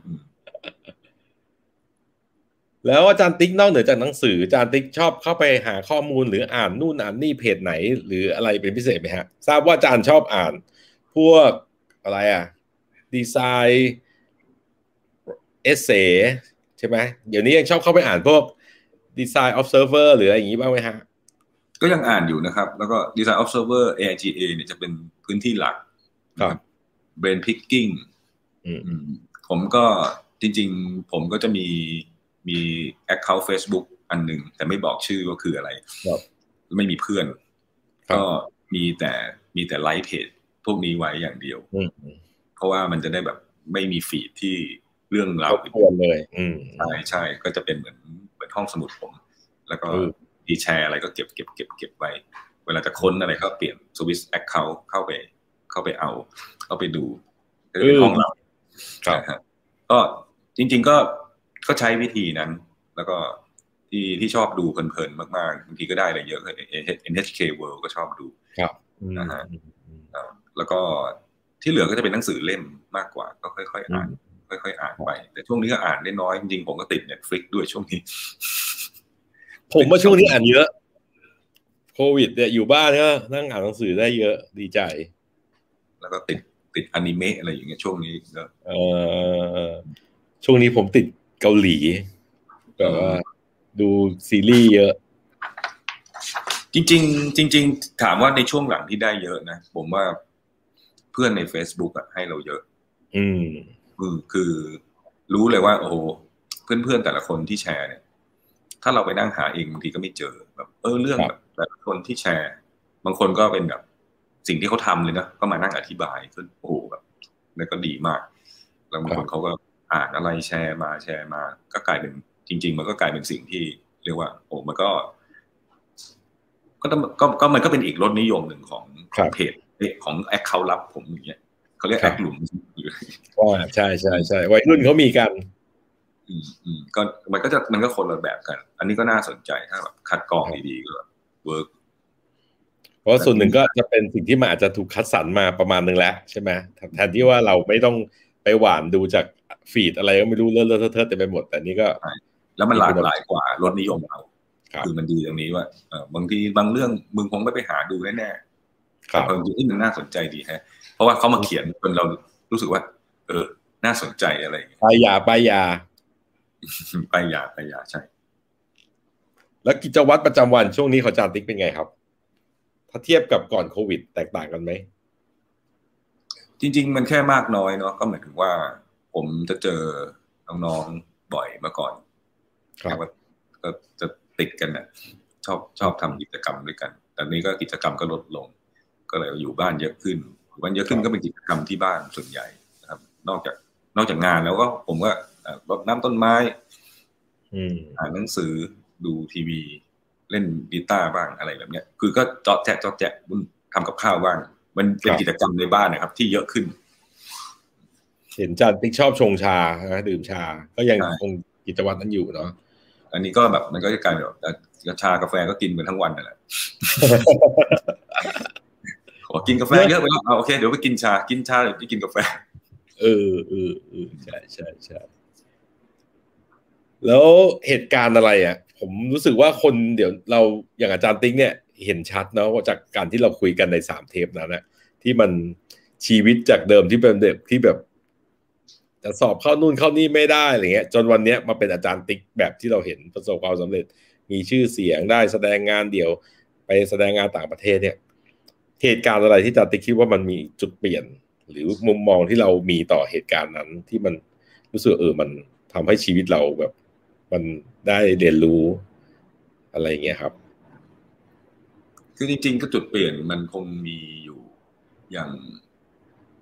แล้วอาจารย์ติ๊กนอกเหนือจากหนังสืออาจารย์ติ๊กชอบเข้าไปหาข้อมูลหรืออ่านนู่นอ่านนี่เพจไหน หรืออะไรเป็นพิเศษไหมฮะ ทราบว่าอาจารย์ชอบอ่าน พวกอะไรอะดีไซน์essay ใช่ไหมเดี๋ยวนี้ยังชอบเข้าไปอ่านพวก Design Observer หรืออะไรอย่างนี้บ้างไหมฮะ ก็ยังอ่านอยู่นะครับ แล้วก็ Design Observer AIGA เนี่ยจะเป็นพื้นที่หลักครับ Brain Pickings ผมก็จริง ๆ ผมก็จะมีมี Account Facebook อันหนึ่งแต่ไม่บอกชื่อว่าคืออะไร ไม่มีเพื่อน ก็มีแต่มีแต่ like page พวกนี้ไว้อย่างเดียวเพราะว่ามันจะได้แบบไม่มี feed ที่เรื่องราวเลยใช่ใช่ก็จะเป็นเหมือนเหมือนห้องสมุดผม แล้วก็มีแชร์อะไรก็เก็บเก็บเก็บเก็บไว้ เวลาจะค้นอะไรก็เปลี่ยน switch account เข้าไปเข้าไปเอา เข้าไปดูก็จะเป็นห้องเราครับนะฮะก็จริง ๆก็ก็ใช้วิธีนั้น แล้วก็ที่ที่ชอบดูเพลินๆมากๆบางทีก็ได้อะไรเยอะ NHK World ก็ชอบดูครับอืมนะฮะอืมอืมอ่า แล้วก็ที่เหลือก็จะเป็นหนังสือเล่มมากกว่า ก็ค่อยๆอ่านค่อยๆอ่านไป แต่ช่วงนี้ก็อ่านได้น้อยจริงๆผมก็ติด Netflix ด้วยช่วงนี้ ผมว่าช่วงนี้อ่านเยอะ โควิดเนี่ยอยู่บ้านก็นั่งอ่านหนังสือได้เยอะดีใจ แล้วก็ติดติดอนิเมะอะไรอย่างเงี้ยช่วงนี้ก็เออช่วงนี้ผมติดเกาหลีแบบว่าดูซีรีส์เยอะ จริง ๆ จริง ๆ ถามว่าในช่วงหลังที่ได้เยอะนะ ผมว่า เพื่อนใน Facebook อะให้เราเยอะ อืมคือคือรู้เลยว่า โอ้โหเพื่อนๆแต่ละคนที่แชร์เนี่ย ถ้าเราไปนั่งหาเองบางทีก็ไม่เจอแบบ เออเรื่องครับแบบแต่ละคนที่แชร์ บางคนก็เป็นแบบ สิ่งที่เขาทำเลยนะก็มานั่งอธิบายก็โอ้โหแบบนั่นก็ดีมาก แล้วบางคนเขาก็อ่านอะไรแชร์มาแชร์มา ก็กลายเป็นจริง ๆ มันก็กลายเป็นสิ่งที่เรียกว่า โอ้มันก็ก็ต้องก็ก็มันก็เป็นอีกรสนิยมหนึ่งของขครัองบเพจเอ้ย ของ account ลับผมอย่างเงี้ยเขาเรียกครับแอคหลุมหรือว่าใช่ใช่ใช่วัยรุ่นเขามีกัน อืมอืมก็มันก็จะมันก็คนละแบบกัน อันนี้ก็น่าสนใจถ้าแบบคัดกรองดีๆก็ work เพราะส่วนหนึ่งก็จะเป็นสิ่งที่มันอาจจะถูกคัดสรรมาประมาณหนึ่งแล้วใช่ไหมแทนที่ว่าเราไม่ต้องไปหวานดูจากฟีดอะไรก็ไม่รู้เลอะเลอะเทอะเต็มไปหมด แต่นี่ก็ แล้วมันหลากหลายกว่ารสนิยมเราครับคือมันดีตรงนี้ว่าเออบางทีบางเรื่องมึงคงไม่ไปหาดูแน่ๆ ครับแต่บางทีที่มันน่าสนใจดีแฮะ เพราะว่าเขามาเขียนจนเรารู้สึกว่า เออ น่าสนใจอะไรอย่างเงี้ยป้ายยาป้ายยาไปยาไปยาใช่ แล้วกิจวัตรประจำวันช่วงนี้ของอาจารย์ติ๊กเป็นไงครับ ถ้าเทียบกับก่อนโควิด แตกต่างกันไหม จริง ๆ มันแค่มากน้อยเนาะก็หมายถึงว่า ผมจะเจอน้องๆบ่อยเมื่อก่อนครับก็ก็จะติดกันน่ะชอบชอบทำกิจกรรมด้วยกัน แต่นี้ก็กิจกรรมก็ลดลง ก็เลยอยู่บ้านเยอะขึ้นอยู่บ้านเยอะขึ้นก็เป็นกิจกรรมที่บ้านส่วนใหญ่นะครับ นอกจากนอกจากงานแล้วก็ผมก็เอ่อรดน้ำต้นไม้อืมอ่านหนังสือดูทีวีเล่นกีตาร์บ้างอะไรแบบเนี้ย คือก็เจาะแจ๊ะเจาะแจ๊ะทำกับข้าวบ้าง มันเป็นครับกิจกรรมในบ้านนะครับ ที่เยอะขึ้น เห็นอาจารย์ติ๊กชอบชงชานะดื่มชา ก็ยังใช่คงกิจวัตรนั้นอยู่เนาะ อันนี้ก็แบบมันก็จะกลายเป็นแบบเอ่อชากาแฟก็กินกันทั้งวันนั่นแหละ ขอกินกาแฟเยอะไปแล้วเอาโอเคเดี๋ยวไปกินชา กินชาเดี๋ยวไปกินกาแฟ เออเออเออใช่ใช่ใช่แล้วเหตุการณ์อะไรอะ ผมรู้สึกว่าคนเดี๋ยวเราอย่างอาจารย์ติ๊กเนี่ยเห็นชัดเนาะว่าจากการที่เราคุยกันในสามเทปนั้นนะที่มันชีวิตจากเดิมที่เป็นเด็กที่แบบจะสอบเข้านู่นเข้านี่ไม่ได้อะไรเงี้ย จนวันเนี้ยมาเป็นอาจารย์ติ๊กแบบที่เราเห็นประสบความสำเร็จ มีชื่อเสียงได้แสดงงานเดี่ยว ไปแสดงงานต่างประเทศเนี่ย เหตุการณ์อะไรที่อาจารย์ติ๊กคิดว่ามันมีจุดเปลี่ยน หรือมุมมองที่เรามีต่อเหตุการณ์นั้น ที่มันรู้สึกเออมันทำให้ชีวิตเราแบบ มันได้เรียนรู้อะไรอย่างเงี้ยครับ คือจริง ๆ ก็จุดเปลี่ยนมันคงมีอยู่อย่าง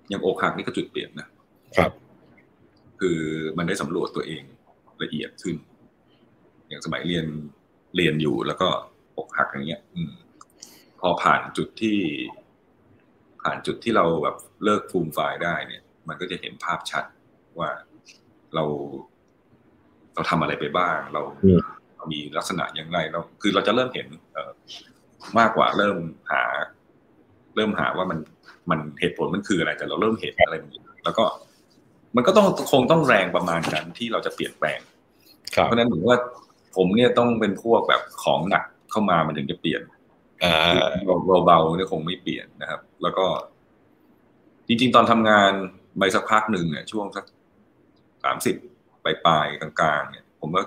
อย่างอกหักนี่ก็จุดเปลี่ยนนะครับ คือมันได้สำรวจตัวเองละเอียดขึ้น อย่างสมัยเรียนเรียนอยู่แล้วก็อกหักอย่างเงี้ย อืม พอผ่านจุดที่ ผ่านจุดที่เราแบบเลิกฟูมไฟล์ได้เนี่ย มันก็จะเห็นภาพชัดว่าเรา เราทำอะไรไปบ้าง เราอืมเรามีลักษณะอย่างไรเราคือเราจะเริ่มเห็นเอ่อมากกว่าเริ่มหา เริ่มหาว่ามันมันเหตุผลมันคืออะไร แต่เราเริ่มเห็นอะไรแบบนี้แล้วก็ มันก็ต้องคงต้องแรงประมาณนั้นที่เราจะเปลี่ยนแปลงครับเพราะฉะนั้นผมว่าผมเนี่ยต้องเป็นพวกแบบของหนักเข้ามามันถึงจะเปลี่ยนอ่า เบาๆเนี่ยคงไม่เปลี่ยนนะครับ แล้วก็ จริง ๆ ตอนทำงานไปสักพักหนึ่งเนี่ยช่วงสักสามสิบปลายๆกลางๆ เนี่ย ผมว่า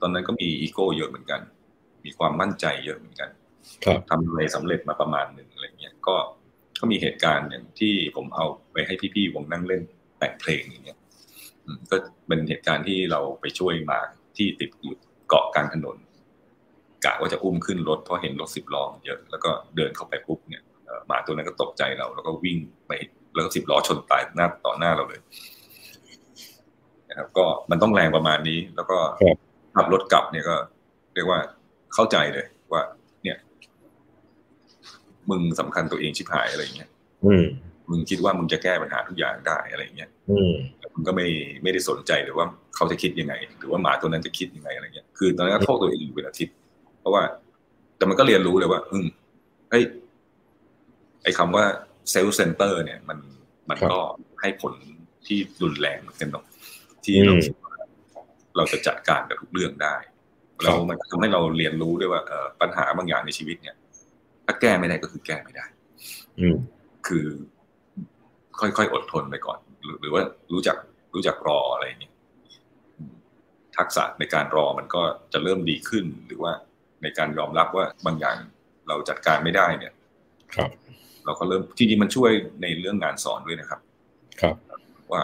ตอนนั้นก็มีอีโก้เยอะเหมือนกัน มีความมั่นใจเยอะเหมือนกันครับทำอะไรสำเร็จมาประมาณหนึ่งอะไรเงี้ยก็ก็มีเหตุการณ์อย่างที่ผมเอาไปให้พี่ๆวงนั่งเล่นแต่งเพลงอย่างเงี้ยอืมก็เป็นเหตุการณ์ที่เราไปช่วยหมาที่ติดอยู่เกาะกลางถนน กะว่าจะอุ้มขึ้นรถเพราะเห็นรถสิบล้อเยอะแล้วก็เดินเข้าไปปุ๊บเนี่ยเอ่อหมาตัวนั้นก็ตกใจเรา แล้วก็วิ่งไปแล้วก็สิบล้อชนตายหน้าต่อหน้าเราเลยนะครับก็มันต้องแรงประมาณนี้ แล้วก็ครับขับรถกลับเนี่ยก็ เรียกว่าเข้าใจเลยว่า เนี่ย มึงสำคัญตัวเองชิบหายอะไรอย่างเงี้ยอืมมึงคิดว่ามึงจะแก้ปัญหาทุกอย่างได้อะไรเงี้ยอืมมึงก็ไม่ไม่ได้สนใจหรือว่าเขาจะคิดยังไง หรือว่าหมาตัวนั้นจะคิดยังไงอะไรเงี้ย คือตอนนั้นก็โทษตัวเองอยู่เป็นอาทิตย์เพ ราะว่า แต่มันก็เรียนรู้เลยว่า อืมเฮ้ยไอ้คำว่าเซลล์เซนเตอร์เนี่ย มันมันก็ให้ผลที่รุนแรงเหมือนกันเนาะที่เราคิดว่าเราจะจัดการกับทุกเรื่องได้ เรามันทำให้เราเรียนรู้ด้วยว่าเออปัญหาบางอย่างในชีวิตเนี่ย ถ้าแก้ไม่ได้ก็คือแก้ไม่ได้ อืมคือ ค่อยๆอดทนไปก่อนหรือหรือว่ารู้จักรู้จักรออะไรอย่างเงี้ยอืมทักษะในการรอมันก็จะเริ่มดีขึ้นหรือว่า ในการยอมรับว่าบางอย่างเราจัดการไม่ได้เนี่ย ครับ เราก็เริ่มจริงๆมันช่วยในเรื่องงานสอนด้วยนะครับ ครับ ว่า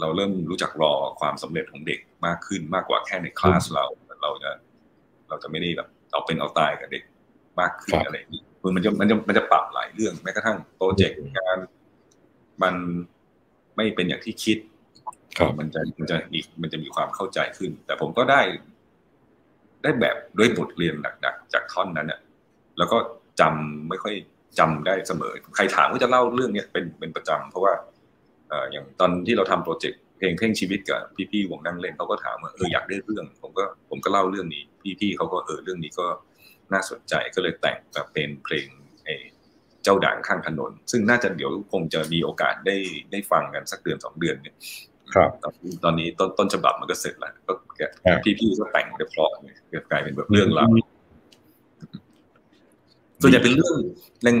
เราเริ่มรู้จักรอความสำเร็จของเด็กมากขึ้นมากกว่าแค่ในคลาสเรา เราจะเราจะไม่ได้แบบเอาเป็นเอาตายกับเด็กมากขึ้นครับอะไรอย่างนี้คือมันจะมันจะมันจะปรับหลายเรื่องแม้กระทั่งโปรเจกต์งานมันไม่เป็นอย่างที่คิดครับมันจะมันจะมีมันจะมีความเข้าใจขึ้น แต่ผมก็ได้ ได้แบบด้วยบทเรียนหนักๆจากท่อนนั้นน่ะแล้วก็จำไม่ค่อยจำได้เสมอ ใครถามก็จะเล่าเรื่องเนี้ยเป็นเป็นประจำเพราะว่าเอ่ออย่างตอนที่เราทำโปรเจกต์เพลงเพ่งชีวิตกับพี่ๆวงนั่งเล่นเขาก็ถามว่าเอออยากได้เรื่อง ผมก็ผมก็เล่าเรื่องนี้พี่ๆเขาก็เออเรื่องนี้ก็น่าสนใจก็เลยแต่งแบบเป็นเพลงเออเจ้าด่างข้างถนน ซึ่งน่าจะเดี๋ยวคงจะมีโอกาสได้ได้ฟังกันสักเดือนสองเดือนเนี่ย ครับตอนตอนนี้ต้นต้นฉบับมันก็เสร็จแล้วก็แกครับพี่ๆก็แต่งได้เพราะเลยกลายเป็นแบบเรื่องราวส่วนใหญ่เป็นเรื่อง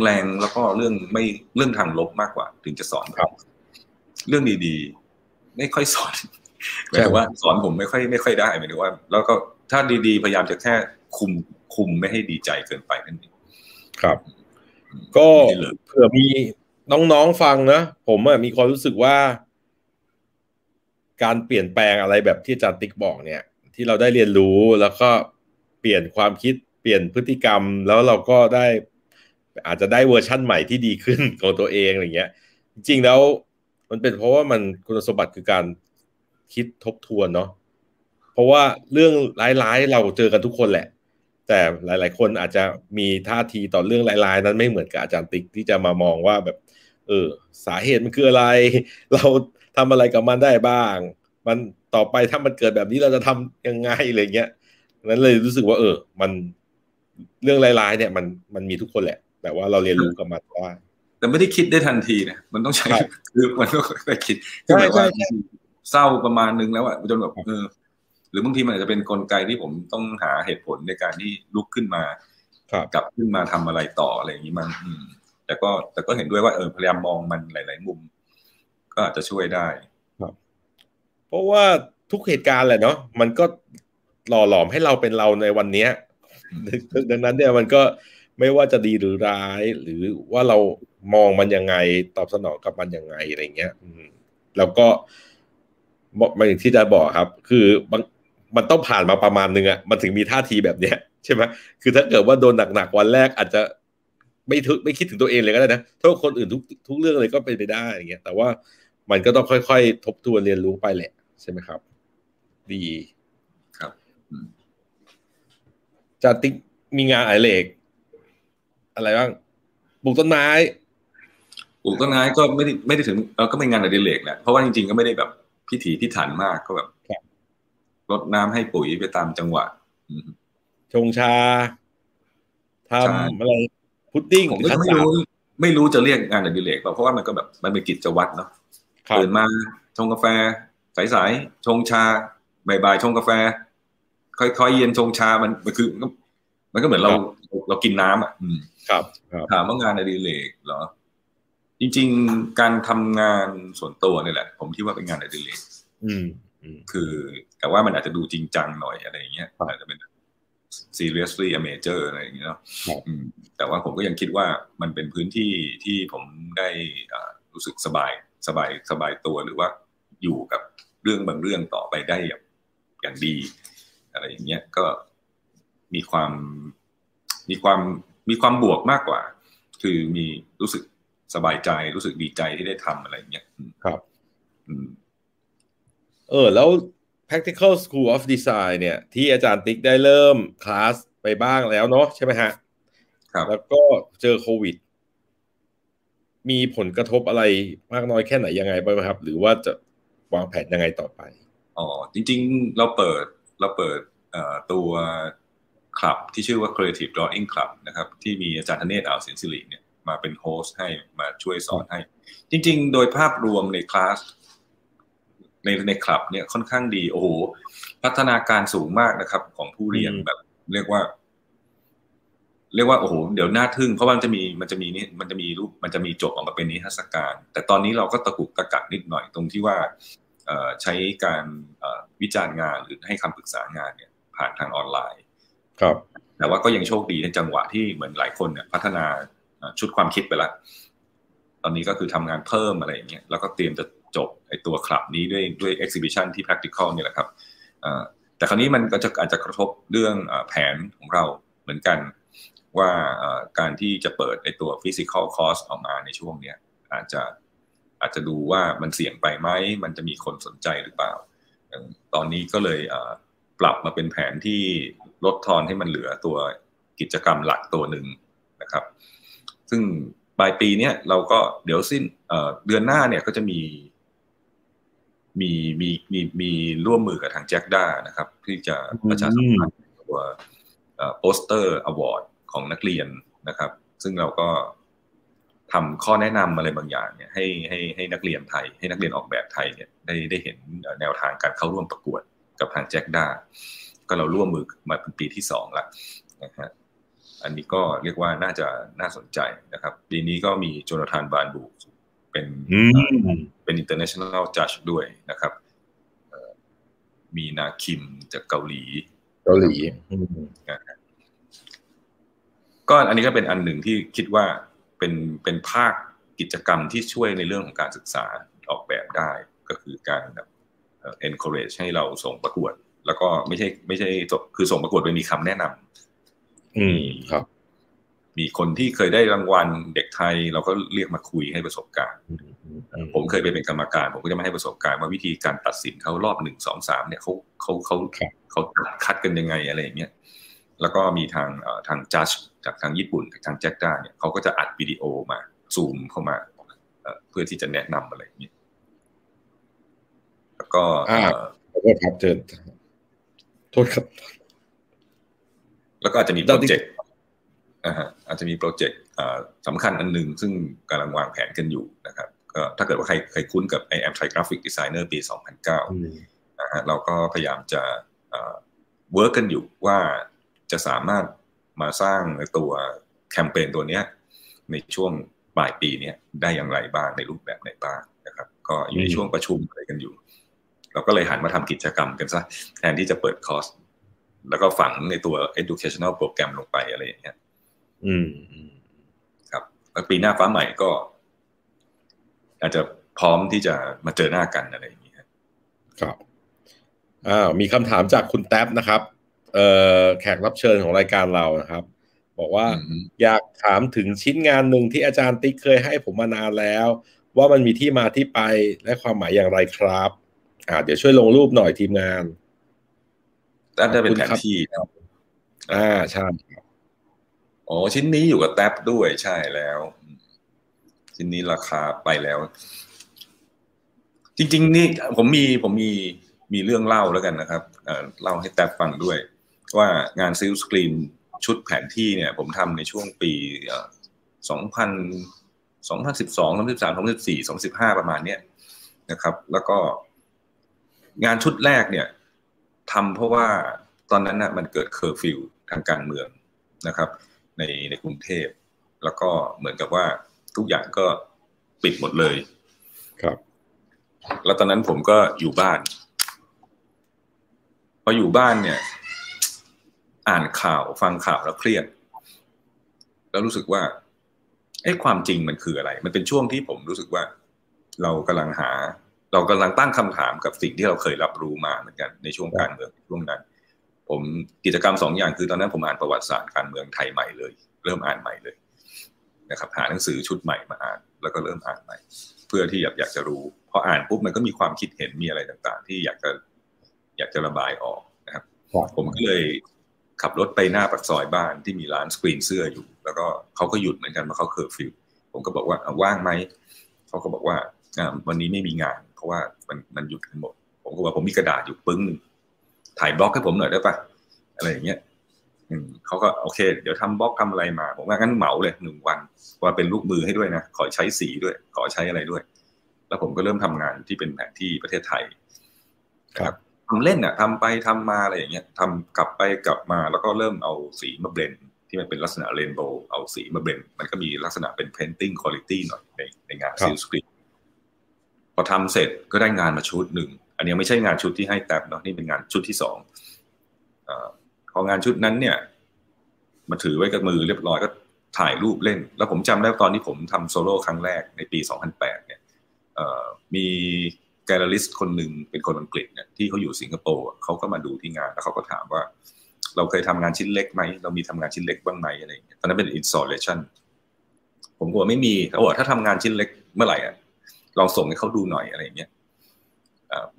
แรงๆแล้วก็เรื่องไม่เรื่องทางลบมากกว่า ถึงจะสอนครับ เรื่องดีๆ ไม่ค่อยสอนหมายถึงว่าสอนผมไม่ค่อยไม่ค่อยได้หมายถึงว่า แล้วก็ถ้าดีๆ พยายามจะแค่คุมคุมไม่ให้ดีใจเกินไปนั่นเองครับ ก็ไม่ได้เลยเผื่อมีน้องๆฟังนะผมอะมีความรู้สึกว่า การเปลี่ยนแปลงอะไรแบบที่อาจารย์ติ๊กบอกเนี่ย ที่เราได้เรียนรู้แล้วก็เปลี่ยนความคิดเปลี่ยนพฤติกรรม แล้วเราก็ได้อาจจะได้เวอร์ชั่นใหม่ที่ดีขึ้นของตัวเองอะไรเงี้ย จริงๆแล้วมันเป็นเพราะว่ามันคุณสมบัติคือการคิดทบทวนเนาะเพราะว่าเรื่องร้ายๆเราเจอกันทุกคนแหละ แต่หลาย ๆ คนอาจจะมีท่าทีต่อเรื่องร้ายๆ นั้นไม่เหมือนกับอาจารย์ติ๊กที่จะมามองว่าแบบ เออ สาเหตุมันคืออะไร เรา ทำอะไรกับมันได้บ้าง มันต่อไปถ้ามันเกิดแบบนี้เราจะทำยังไงอะไรเงี้ยนั้นเลยรู้สึกว่า เออ มันเรื่องร้ายๆเนี่ย มันมันมีทุกคนแหละ แต่ว่าเราเรียนรู้กับมันได้แต่ไม่ได้คิดได้ทันทีนะมันต้องใช้ครับคือมันต้องค่อยๆคิดใช่คือแบบว่าใช่ใช่เศร้าประมาณนึงแล้วอะจนแบบเออหรือบางทีมันอาจจะเป็นกลไกที่ผมต้องหาเหตุผลในการที่ลุกขึ้นมาครับกลับขึ้นมาทำอะไรต่ออะไรอย่างนี้มันอืมแต่ก็แต่ก็เห็นด้วยว่าเออพยายามมองมันหลาย ๆ มุม ก็อาจจะช่วยได้เพราะว่าทุกเหตุการณ์แหละเนาะมันก็หล่อหลอมให้เราเป็นเราในวันเนี้ยดังนั้นเนี่ยมันก็ไม่ว่าจะดีหรือร้าย หรือว่าเรามองมันยังไงตอบสนองกับมันยังไงอะไรเงี้ย อืม แล้วก็มันอย่างที่จะบอกครับ คือบางมันต้องผ่านมาประมาณนึงอะมันถึงมีท่าทีแบบเนี้ยใช่ไหมคือถ้าเกิดว่าโดนหนักๆวันแรกอาจจะไม่ทึไม่คิดถึงตัวเองเลยก็ได้นะโทษคนอื่นทุกทุกเรื่องเลยก็เป็นไปได้อย่างเงี้ยแต่ว่า มันก็ต้องค่อยๆ ทบทวนเรียนรู้ไปแหละ ใช่ไหมครับ ดีครับอืมจะติ๊กมีงานอะไรเหล็กอะไรบ้างปลูกต้นไม้ปลูกต้นไม้ก็ไม่ได้ไม่ได้ถึงเออก็เป็นงานอดิเรกแหละเพราะว่าจริงๆก็ไม่ได้แบบพิถีพิถันมากก็แบบครับรดน้ำให้ปุ๋ยไปตามจังหวะอืมชงชาทใช่ำอะไรพุดดิ้งผมหรือก็คัสไม่ตาร์รู้ดไม่รู้จะเรียกงานอดิเรกเปล่าเพราะว่ามันก็แบบมันเป็นกิจวัตรเนาะครับ ตื่นมาชงกาแฟสายๆชงชาบ่ายๆชงกาแฟ ค่อยๆเย็นชงชามันมันคือ มันก็เหมือนเราเรากินน้ำอะอืมครับครับถามว่างานอดิเรกเหรอ จริง ๆ การทำงานส่วนตัวนี่แหละ ผมคิดว่าเป็นงานอดิเรกอืมอืมคือ แต่ว่ามันอาจจะดูจริงจังหน่อยอะไรอย่างเงี้ยครับอาจจะเป็น seriously a major อะไรอย่างเงี้ยเนาะครับอืมแต่ว่าผมก็ยังคิดว่ามันเป็นพื้นที่ที่ผมได้อ่ารู้สึกสบาย สบายสบายตัวหรือว่าอยู่กับเรื่องบางเรื่องต่อไปได้อย่างอย่างดี อะไรอย่างเงี้ยก็มีความมีความมีความบวกมากกว่า คือมีรู้สึกสบายใจรู้สึกดีใจที่ได้ทำอะไรอย่างเงี้ยอืมครับอืมเออแล้ว practical school of design เนี่ย ที่อาจารย์ติ๊กได้เริ่มคลาสไปบ้างแล้วเนาะใช่ไหมฮะครับ แล้วก็เจอโควิด มีผลกระทบอะไรมากน้อยแค่ไหนยังไงบ้างครับ หรือว่าจะวางแผนยังไงต่อไปอ๋อจริง ๆ เราเปิดเราเปิดตัวคลับที่ชื่อว่า Creative Drawing Club นะครับ ที่มีอาจารย์ธเนศอ่าวสินสิริเนี่ยมาเป็นโฮสต์ให้มาช่วยสอนให้ จริง ๆ โดยภาพรวมในคลาสในในคลับเนี่ยค่อนข้างดี โอ้โห พัฒนาการสูงมากนะครับ ของผู้เรียนแบบเรียกว่า เรียกว่าโอ้โหเดี๋ยวน่าทึ่งเพราะว่ามันจะมีมันจะมีนี่มันจะมีรูปมันจะมีจบออกมาเป็นนิทรรศการ แต่ตอนนี้เราก็ตะกุกตะกักนิดหน่อยตรงที่ว่าใช้การวิจารณ์งานหรือให้คำปรึกษางานเนี่ยผ่านทางออนไลน์ ครับ แต่ว่าก็ยังโชคดีในจังหวะที่เหมือนหลายคนเนี่ยพัฒนาชุดความคิดไปแล้วตอนนี้ก็คือทำงานเพิ่มอะไรอย่างเงี้ยแล้วก็เตรียมจะจบไอตัวคลับนี้ด้วยด้วย exhibition ที่ practical นี่แหละครับแต่คราวนี้มันก็จะอาจจะกระทบเรื่องแผนของเราเหมือนกัน ว่าการที่จะเปิดไอตัว physical course ออกมาในช่วงเนี้ยอาจจะอาจจะดูว่ามันเสี่ยงไปไหม มันจะมีคนสนใจหรือเปล่า ตอนนี้ก็เลยปรับมาเป็นแผนที่ลดทอนให้มันเหลือตัวกิจกรรมหลักตัวหนึ่งนะครับ ซึ่งปลายปีเนี้ยเราก็เดี๋ยวสิ้นเดือนหน้าเนี่ยก็จะมีมีมีมีมีร่วมมือกับทาง JAGDA นะครับ ที่จะประชาสัมพันธ์ตัว poster award ของนักเรียนนะครับ ซึ่งเราก็ทำข้อแนะนำอะไรบางอย่างเนี่ยให้ให้ให้นักเรียนไทย ให้นักเรียนออกแบบไทยเนี่ยได้ได้เห็นแนวทางการเข้าร่วมประกวดกับทาง JAGDA ก็เราร่วมมือมาเป็นปีที่สองละนะฮะอันนี้ก็เรียกว่าน่าจะน่าสนใจนะครับ ปีนี้ก็มีโจนาธานบานบูเป็นเป็น international judge ด้วยนะครับ มีนาคิมจากเกาหลี เกาหลี ก็อันนี้ก็เป็นอันหนึ่งที่คิดว่าเป็นเป็นภาคกิจกรรมที่ช่วยในเรื่องของการศึกษาออกแบบได้ก็คือการแบบ encourage ให้เราส่งประกวด แล้วก็ไม่ใช่ไม่ใช่คือส่งประกวดไปมีคำแนะนำอืมครับ มีคนที่เคยได้รางวัลเด็กไทย เราก็เรียกมาคุยให้ประสบการณ์ ผมเคยไปเป็นกรรมการ ผมก็จะมาให้ประสบการณ์ว่าวิธีการตัดสินเขารอบหนึ่งสองสามเนี่ยเขาเขาเขาเขาคัดกันยังไงอะไรอย่างเงี้ย แล้วก็มีทางทางจัดจากทางญี่ปุ่นทางแจ็คด้าเนี่ยเขาก็จะอัดวิดีโอมาซูมเข้ามาเพื่อที่จะแนะนำอะไรอย่างนี้แล้วก็ขอโทษครับเจนโทษครับ แล้วก็อาจจะมีโปรเจกต์อาจจะมีโปรเจกต์สำคัญอันหนึ่งซึ่งกำลังวางแผนกันอยู่นะครับ ก็ถ้าเกิดว่าใครเคยคุ้นกับ I am Thai Graphic Designer ปี 2009นะฮะเราก็พยายามจะ work กันอยู่ว่า จะสามารถมาสร้างตัวแคมเปญตัวนี้ในช่วงปลายปีนี้ได้อย่างไรบ้างในรูปแบบไหนบ้างนะครับ ก็อยู่ในช่วงประชุมอะไรกันอยู่ เราก็เลยหันมาทำกิจกรรมกันซะแทนที่จะเปิดคอร์สแล้วก็ฝังในตัว educational โปรแกรมลงไปอะไรอย่างเงี้ย อืมครับแล้วปีหน้าฟ้าใหม่ก็ อาจจะพร้อมที่จะมาเจอหน้ากันอะไรอย่างเงี้ยครับ อ่า มีคำถามจากคุณแท็บนะครับเอ่อ แขกรับเชิญของรายการเรานะครับ บอกว่าอยากถามถึงชิ้นงานหนึ่งที่อาจารย์ติ๊กเคยให้ผมมานานแล้ว ว่ามันมีที่มาที่ไปและความหมายอย่างไรครับ อ่าเดี๋ยวช่วยลงรูปหน่อยทีมงานแต่จะเป็นแผนที่อ่าใช่อ๋อชิ้นนี้อยู่กับแท็บด้วยใช่แล้ว ชิ้นนี้ราคาไปแล้ว จริง ๆ นี่ผมมีผมมีมีเรื่องเล่าแล้วกันนะครับเล่าให้แท็บฟังด้วย ว่างาน silkscreen ชุดแผนที่เนี่ย ผมทำในช่วงปีสองพันสองพันสิบสองสองสิบสามสองสิบสี่สองสิบห้าประมาณเนี้ยนะครับ แล้วก็งานชุดแรกเนี่ยทำเพราะว่าตอนนั้นนะมันเกิดเคอร์ฟิวทางการเมืองนะครับ ในในกรุงเทพ แล้วก็เหมือนกับว่าทุกอย่างก็ปิดหมดเลยครับ แล้วตอนนั้นผมก็อยู่บ้าน พออยู่บ้านเนี่ย อ่านข่าวฟังข่าวแล้วเครียด แล้วรู้สึกว่าไอ้ความจริงมันคืออะไร มันเป็นช่วงที่ผมรู้สึกว่า เรากำลังหา เรากำลังตั้งคำถามกับสิ่งที่เราเคยรับรู้มาเหมือนกันในช่วงการเมืองช่วงนั้น ผมกิจกรรมสองอย่างคือตอนนั้นผมอ่านประวัติศาสตร์การเมืองไทยใหม่เลย เริ่มอ่านใหม่เลยนะครับ หาหนังสือชุดใหม่มาอ่าน แล้วก็เริ่มอ่านใหม่ เพื่อที่อยากอยากจะรู้พออ่านปุ๊บมันก็มีความคิดเห็นมีอะไรต่าง ๆ ที่อยากจะอยากจะระบายออกนะครับ ผมก็เลย ขับรถไปหน้าปากซอยบ้านที่มีร้านสกรีนเสื้ออยู่ แล้วก็เขาก็หยุดเหมือนกันมาเขาเคอร์ฟิวผมก็บอกว่าว่างไหมเขาก็บอกว่าวันนี้ไม่มีงาน เพราะว่ามันมันหยุดกันหมด ผมก็บอกผมมีกระดาษอยู่ปึ้งถ่ายบล็อกให้ผมหน่อยได้ปะอะไรอย่างเงี้ยเขาก็โอเค เดี๋ยวทำบล็อกทาอะไรมา ผมว่างั้นเหมาเลยหนึ่งวัน ว่าเป็นลูกมือให้ด้วยนะขอใช้สีด้วย ขอใช้อะไรด้วย แล้วผมก็เริ่มทำงานที่เป็นแผนที่ประเทศไทยครับ ทำเล่นอะทำไปทำมาอะไรอย่างเงี้ยทำกลับไปกลับมาแล้วก็เริ่มเอาสีมา blend ที่มันเป็นลักษณะ rainbow เอาสีมา blend มันก็มีลักษณะเป็น painting คุณภาพหน่อยในในงาน silkscreen พอทำเสร็จก็ได้งานมาชุดหนึ่ง อันนี้ไม่ใช่งานชุดที่ให้แท็บเนาะนี่เป็นงานชุดที่สองพองานชุดนั้นเนี่ยมาถือไว้กับมือเรียบร้อยก็ถ่ายรูปเล่น แล้วผมจำได้ตอนที่ผมทำโซโล่ครั้งแรกในปี 2008 เนี่ยมี gallerist คนหนึ่งเป็นคนอังกฤษเนี่ยที่เขาอยู่สิงคโปร์เขาก็มาดูที่งานแล้วเขาก็ถามว่า เราเคยทำงานชิ้นเล็กไหมเรามีทำงานชิ้นเล็กบ้างไหมอะไรอย่างเงี้ยตอนนั้นเป็น installation ผมกลัวไม่มีเขาบอกถ้าทำงานชิ้นเล็กเมื่อไหร่อะลองส่งให้เขาดูหน่อยอะไรอย่างเงี้ย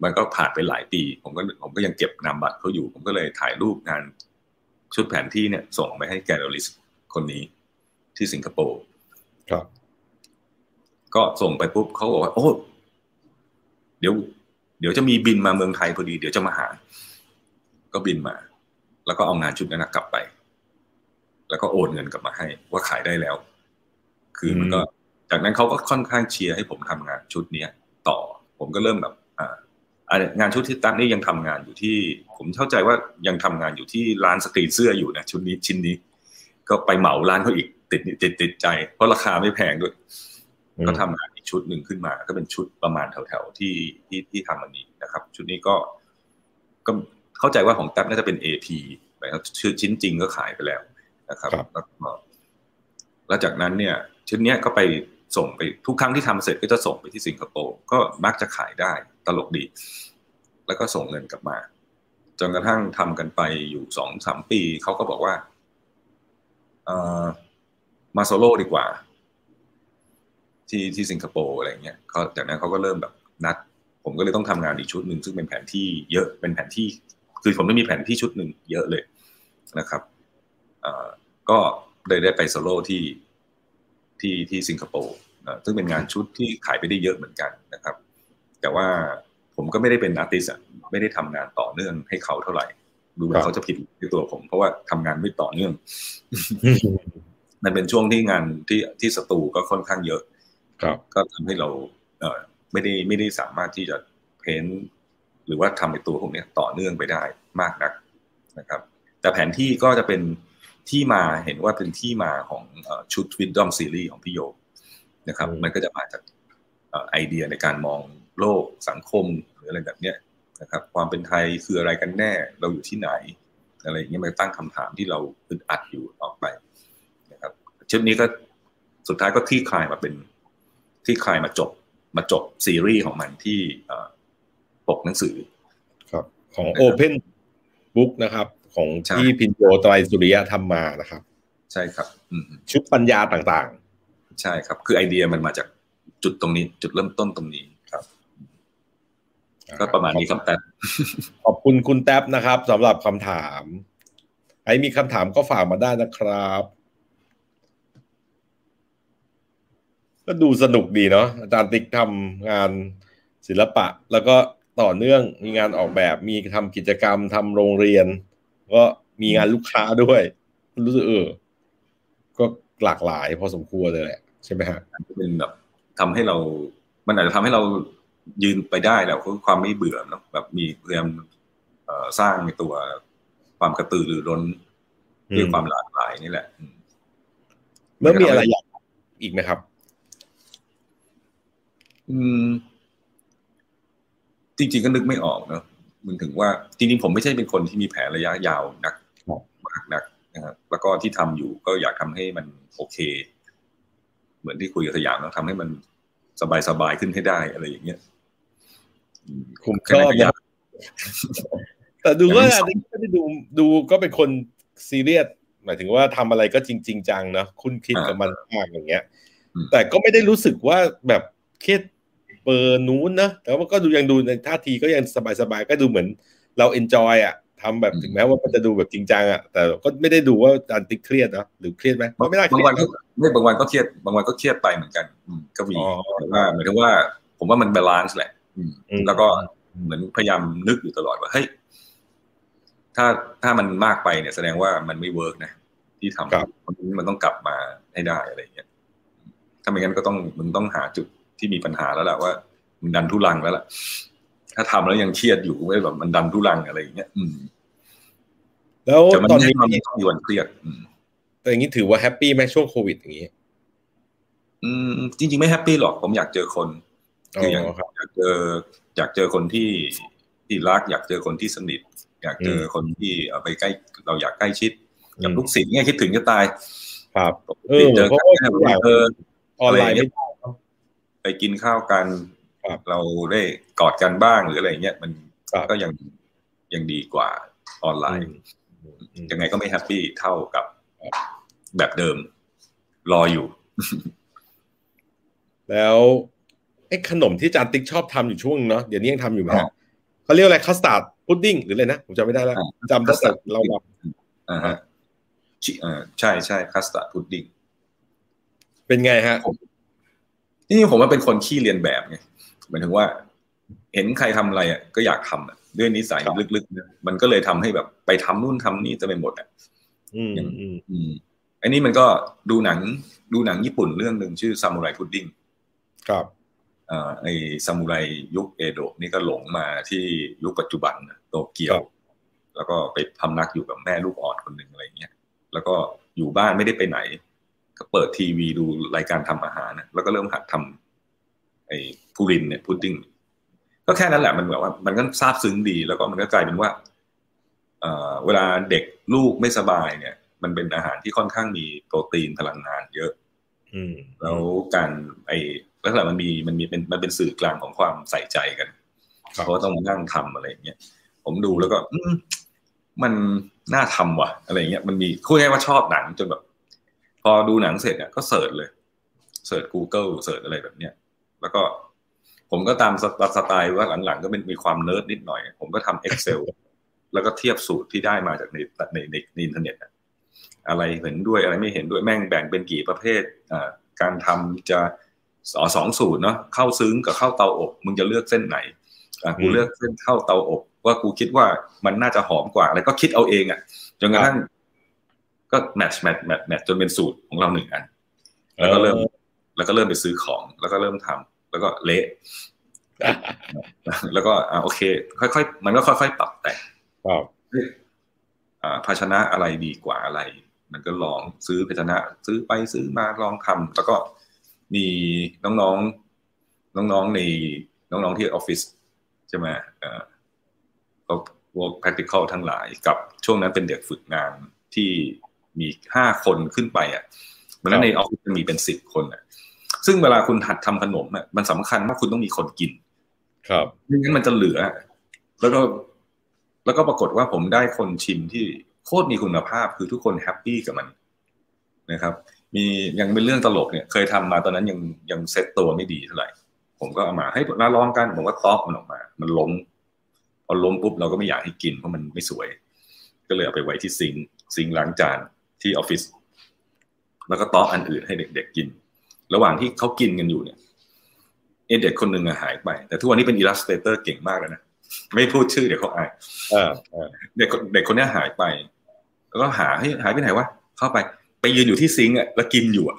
มันก็ผ่านไปหลายปี ผมก็ผมก็ยังเก็บนามบัตรเขาอยู่ ผมก็เลยถ่ายรูปงานชุดแผนที่เนี่ยส่งไปให้แกลเลอริสคนนี้ที่สิงคโปร์ครับ ก็ส่งไปปุ๊บเขาบอกว่าโอ้ เดี๋ยวเดี๋ยวจะมีบินมาเมืองไทยพอดี เดี๋ยวจะมาหา ก็บินมา แล้วก็เอางานชุดนั้นกลับไป แล้วก็โอนเงินกลับมาให้ ว่าขายได้แล้ว คือมันก็ จากนั้นเขาก็ค่อนข้างเชียร์ให้ผมทำงานชุดเนี้ยต่อผมก็เริ่มแบบอ่างานชุดที่ตั้งนี่ยังทำงานอยู่ที่ ผมเข้าใจว่ายังทำงานอยู่ที่ร้านสกรีนเสื้ออยู่นะชุดนี้ชิ้นนี้ ก็ไปเหมาร้านเขาอีกติดติดติดใจ เพราะราคาไม่แพงด้วย ก็ทำงาน ชุดหนึ่งขึ้นมา ก็เป็นชุดประมาณแถวๆที่ที่ที่ทำอันนี้นะครับ ชุดนี้ก็ก็เข้าใจว่าของแท็บน่าจะเป็น AP ไปแล้วชื่อชิ้นจริงก็ขายไปแล้วนะครับแล้วก็แล้วจากนั้นเนี่ยชุดนี้ก็ไปส่งไปทุกครั้งที่ทำเสร็จก็จะส่งไปที่สิงคโปร์ก็มักจะขายได้ตลกดี แล้วก็ส่งเงินกลับมา จนกระทั่งทำกันไปอยู่สองสามปีเขาก็บอกว่าเออมาโซโล่ดีกว่า ที่ที่สิงคโปร์อะไรเงี้ยเขาจากนั้นเขาก็เริ่มแบบนัด ผมก็เลยต้องทำงานอีกชุดหนึ่งซึ่งเป็นแผนที่เยอะเป็นแผนที่ คือผมได้มีแผนที่ชุดหนึ่งเยอะเลยนะครับก็เลยได้ไปโซโล่ที่ที่ที่สิงคโปร์ซึ่งเป็นงานชุดที่ขายไปได้เยอะเหมือนกันนะครับ แต่ว่าผมก็ไม่ได้เป็น artist ไม่ได้ทำงานต่อเนื่องให้เขาเท่าไหร่ดูว่าเขาจะผิดในตัวผม เพราะว่าทำงานไม่ต่อเนื่อง มันเป็นช่วงที่งานที่ที่สตูก็ค่อนข้างเยอะครับ ก็ทำให้เราเออไม่ได้ไม่ได้สามารถที่จะเพ้นหรือว่าทำในตัวพวกนี้ต่อเนื่องไปได้มากนักนะครับ แต่แผนที่ก็จะเป็นที่มาเห็นว่าเป็นที่มาของชุดวิดดอมซีรีส์ของพี่โยนะครับ มันก็จะมาจากไอเดียในการมองโลกสังคมหรืออะไรแบบเนี้ยนะครับ ความเป็นไทยคืออะไรกันแน่ เราอยู่ที่ไหน อะไรอย่างเงี้ยมันตั้งคำถามที่เราอึดอัดอยู่ออกไปนะครับชุดนี้ก็สุดท้ายก็คลี่คลายมาเป็น คลี่คลายมาจบมาจบซีรีส์ของมันที่ปกหนังสือครับของ Open Book นะครับ ของที่พินโยไตรสุริยะทำมานะครับ ใช่ครับชุดปัญญาต่างๆ ใช่ครับ คือไอเดียมันมาจากจุดตรงนี้ จุดเริ่มต้นตรงนี้ครับ ก็ประมาณนี้ครับแท็บขอบคุณคุณแท็บนะครับสำหรับคำถาม ไอ้มีคำถามก็ฝากมาได้นะครับ ก็ดูสนุกดีเนาะอาจารย์ติ๊กทำงานศิลปะ แล้วก็ต่อเนื่องมีงานออกแบบมีทำกิจกรรมทำโรงเรียน ก็มีงานลูกค้าด้วย รู้สึกเออ ก็หลากหลายพอสมควรเลยแหละ ใช่ไหมฮะเป็นแบบทำให้เรา มันอาจจะทำให้เรายืนไปได้แล้วก็ความไม่เบื่อเนาะแบบมีพยายามสร้างในตัวความกระตือรือร้นด้วยความหลากหลายนี่แหละเมื่อมีอะไรอยากอีกไหมครับ อืม จริง ๆ ก็นึกไม่ออกเนาะมันถึงว่า จริงๆผมไม่ใช่เป็นคนที่มีแผนระยะยาวนักมากนักนะครับแล้วก็ที่ทำอยู่ก็อยากทำให้มันโอเค เหมือนที่คุยกับสยามแล้วทำให้มันสบายๆขึ้นให้ได้อะไรอย่างเงี้ยผมชอบแต่ดูว่าไม่ได้ดูดูก็เป็นคนซีเรียสหมายถึงว่าทำอะไรก็จริงๆจังนะคุณคิดกับมันมากอย่างเงี้ย แต่ก็ไม่ได้รู้สึกว่าแบบเครียด เปอร์นู้นนะแต่ว่าก็ดูยังดูในท่าทีก็ยังสบายๆก็ดูเหมือนเรา enjoy อะทำแบบถึงแม้ว่ามันจะดูแบบจริงจังอะแต่ก็ไม่ได้ดูว่าอาจารย์ติ๊กเครียดนะหรือเครียดไหมไม่ได้บางวันก็ไม่บางวันก็เครียดบางวันก็เครียดไปเหมือนกันก็มีแต่ว่าหมายถึงว่า ผมว่ามัน balance แหละแล้วก็เหมือนพยายามนึกอยู่ตลอดว่าเฮ้ยถ้าถ้ามันมากไปเนี่ยแสดงว่ามันไม่ work นะที่ทำมันต้องกลับมาให้ได้อะไรอย่างเงี้ยถ้าไม่งั้นก็ต้องมึงต้องหาจุด ที่มีปัญหาแล้วแหละว่ามันดันทุรังแล้วล่ะ ถ้าทำแล้วยังเครียดอยู่ไม่แบบมันดันทุรังอะไรอย่างเงี้ยอืม แล้วตอนนี้มันต้องมีวันเครียดแต่อย่างนี้ถือว่า happy ไหมช่วงโควิดอย่างนี้ อืม จริง ๆ ไม่ happy หรอก ผมอยากเจอคนคืออยากอยากเจอ อยากเจอคนที่ที่รัก อยากเจอคนที่สนิท อยากเจอคนที่เอาไปใกล้ เราอยากใกล้ชิดอย่างลูกศิษย์เนี่ยคิดถึงจะตาย ครับเออเจอกันเออออนไลน์ไปกินข้าวกันเราได้กอดกันบ้างหรืออะไรเงี้ยมันก็ยังยังดีกว่าออนไลน์ยังไงก็ไม่ happy เท่ากับแบบเดิม รออยู่ แล้วไอ้ขนมที่จารย์ติ๊กชอบทำอยู่ช่วงเนาะเดี๋ยวนี้ยังทำอยู่ไหมเขาเรียกอะไรคัสตาร์ดพุดดิ้งหรืออะไรนะ ผมจำไม่ได้แล้วจำคัสตาร์ดเราอ่าฮะใช่ใช่คัสตาร์ดพุดดิ้งเป็นไงฮะ นี่ผมว่าเป็นคนขี้เลียนแบบไงหมายถึงว่า เห็นใครทำอะไรอะก็อยากทำอะด้วยนิสัยลึกๆเนี่ยมันก็เลยทำให้แบบ ไปทำนู่นทำนี่จะไปหมดอะอืมอืมอันนี้มันก็ดูหนังดูหนังญี่ปุ่นเรื่องหนึ่งชื่อซามูไรพุดดิ้งครับอ่าไอซามูไรยุคเอโดะนี่ก็หลงมาที่ยุคปัจจุบันโตเกียว แล้วก็ไปพำนักอยู่กับแม่ลูกอ่อนคนหนึ่งอะไรเงี้ยแล้วก็อยู่บ้านไม่ได้ไปไหน ก็เปิดทีวีดูรายการทำอาหารนะแล้วก็เริ่มหัดทำไอ้พูรินเนี่ยพุดดิ้งก็แค่นั้นแหละมันแบบว่า มันก็ซาบซึ้งดี แล้วก็มันก็กลายเป็นว่าเเวลาเด็กลูกไม่สบายเนี่ย มันเป็นอาหารที่ค่อนข้างมีโปรตีนพลังงานเยอะแล้วการไอ้ลักษณะมันมีมันมีเป็นมันเป็นสื่อกลางของความใส่ใจกันเพราะต้องมานั่งทำอะไรอย่างเงี้ยผมดูแล้วก็มันน่าทำว่ะ อะไรเงี้ยมันมีคุยง่ายว่าชอบหนังจนแบบ พอดูหนังเสร็จเนี่ยก็เสิร์ชเลยเสิร์ช Google เสิร์ชอะไรแบบเนี้ยแล้วก็ผมก็ตามสไตล์ว่าหลังๆ ก็เป็นมีความเนิร์ดนิดหน่อย ผมก็ทำ Excel แล้วก็เทียบสูตรที่ได้มาจากในในในในอินเทอร์เน็ตอะไรเห็นด้วยอะไรไม่เห็นด้วยแม่งแบ่งเป็นกี่ประเภทการทำจะสอสองสูตรเนาะเข้าซึ้งกับเข้าเตาอบ มึงจะเลือกเส้นไหนกูเลือกเส้นเข้าเตาอบ ว่ากูคิดว่ามันน่าจะหอมกว่าแล้วก็คิดเอาเองอะจนกระทั่ง ก็แมทช์แมทช์แมทช์แมทจนเป็นสูตรของเราหนึ่งอัน แล้วก็เริ่ม แล้วก็เริ่มไปซื้อของ แล้วก็เริ่มทำแล้วก็เละแล้วก็อ่าโอเค ค่อยๆ มันก็ค่อยๆ ปรับแต่งอ่าภาชนะอะไรดีกว่าอะไร มันก็ลองซื้อภาชนะ ซื้อไปซื้อมาลองทำแล้วก็มีน้องๆ น้องๆในน้องๆที่ออฟฟิศใช่ไหมก็ work practical ทั้งหลายกับช่วงนั้นเป็นเด็กฝึกงานที่ มีห้าคนขึ้นไปอะวันนั้นในออฟฟิศมีเป็นสิบคนอะ ซึ่งเวลาคุณหัดทำขนมอะมันสำคัญว่าคุณต้องมีคนกิน ครับไม่งั้นมันจะเหลือ แล้วก็แล้วก็ปรากฏว่าผมได้คนชิมที่โคตรมีคุณภาพคือทุกคน happy กับมันนะครับ มียังเป็นเรื่องตลกเนี่ย เคยทำมาตอนนั้นยังยังเซ็ตตัวไม่ดีเท่าไหร่ ผมก็เอามาให้มาลองกันผมก็ตอกมันออกมา มันล้มพอล้มปุ๊บเราก็ไม่อยากให้กินเพราะมันไม่สวย ก็เลยเอาไปไว้ที่ซิงค์ซิงค์ล้างจาน ที่ออฟฟิศแล้วก็ตอกอันอื่นให้เด็ก ๆ กิน ระหว่างที่เขากินกันอยู่เนี่ยเอเด็กคนหนึ่งหายไป แต่ทุกวันนี้เป็นอิลลัสเตเตอร์เก่งมากเลยนะไม่พูดชื่อเดี๋ยวเขาอายเด็กเด็กคนนี้หายไป แล้วก็หาให้หายไปไหนวะเข้าไป ไปยืนอยู่ที่ซิงอะแล้วกินอยู่อะ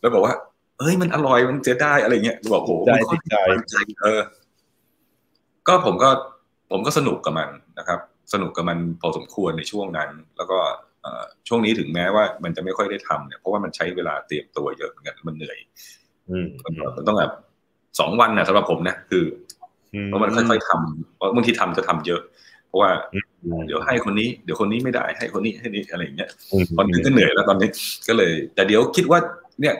แล้วบอกว่าเอ้ยมันอร่อยมันจะได้อะไรเงี้ยบอกโอ้โหใจใจเออ ก็ผมก็ผมก็สนุกกับมันนะครับ สนุกกับมันพอสมควรในช่วงนั้น แล้วก็ ช่วงนี้ถึงแม้ว่ามันจะไม่ค่อยได้ทำเนี่ยเพราะว่ามันใช้เวลาเตรียมตัวเยอะเหมือนกันมันเหนื่อยมันต้องแบบสองวันนะสำหรับผมนะคือเพราะมันค่อยๆทำเพราะบางทีทำจะทำเยอะ เพราะว่าเดี๋ยวให้คนนี้เดี๋ยวคนนี้ไม่ได้ให้คนนี้ให้นี้อะไรอย่างเงี้ยตอนนี้ก็เหนื่อยแล้วตอนนี้ก็เลย แต่เดี๋ยวคิดว่า เนี่ย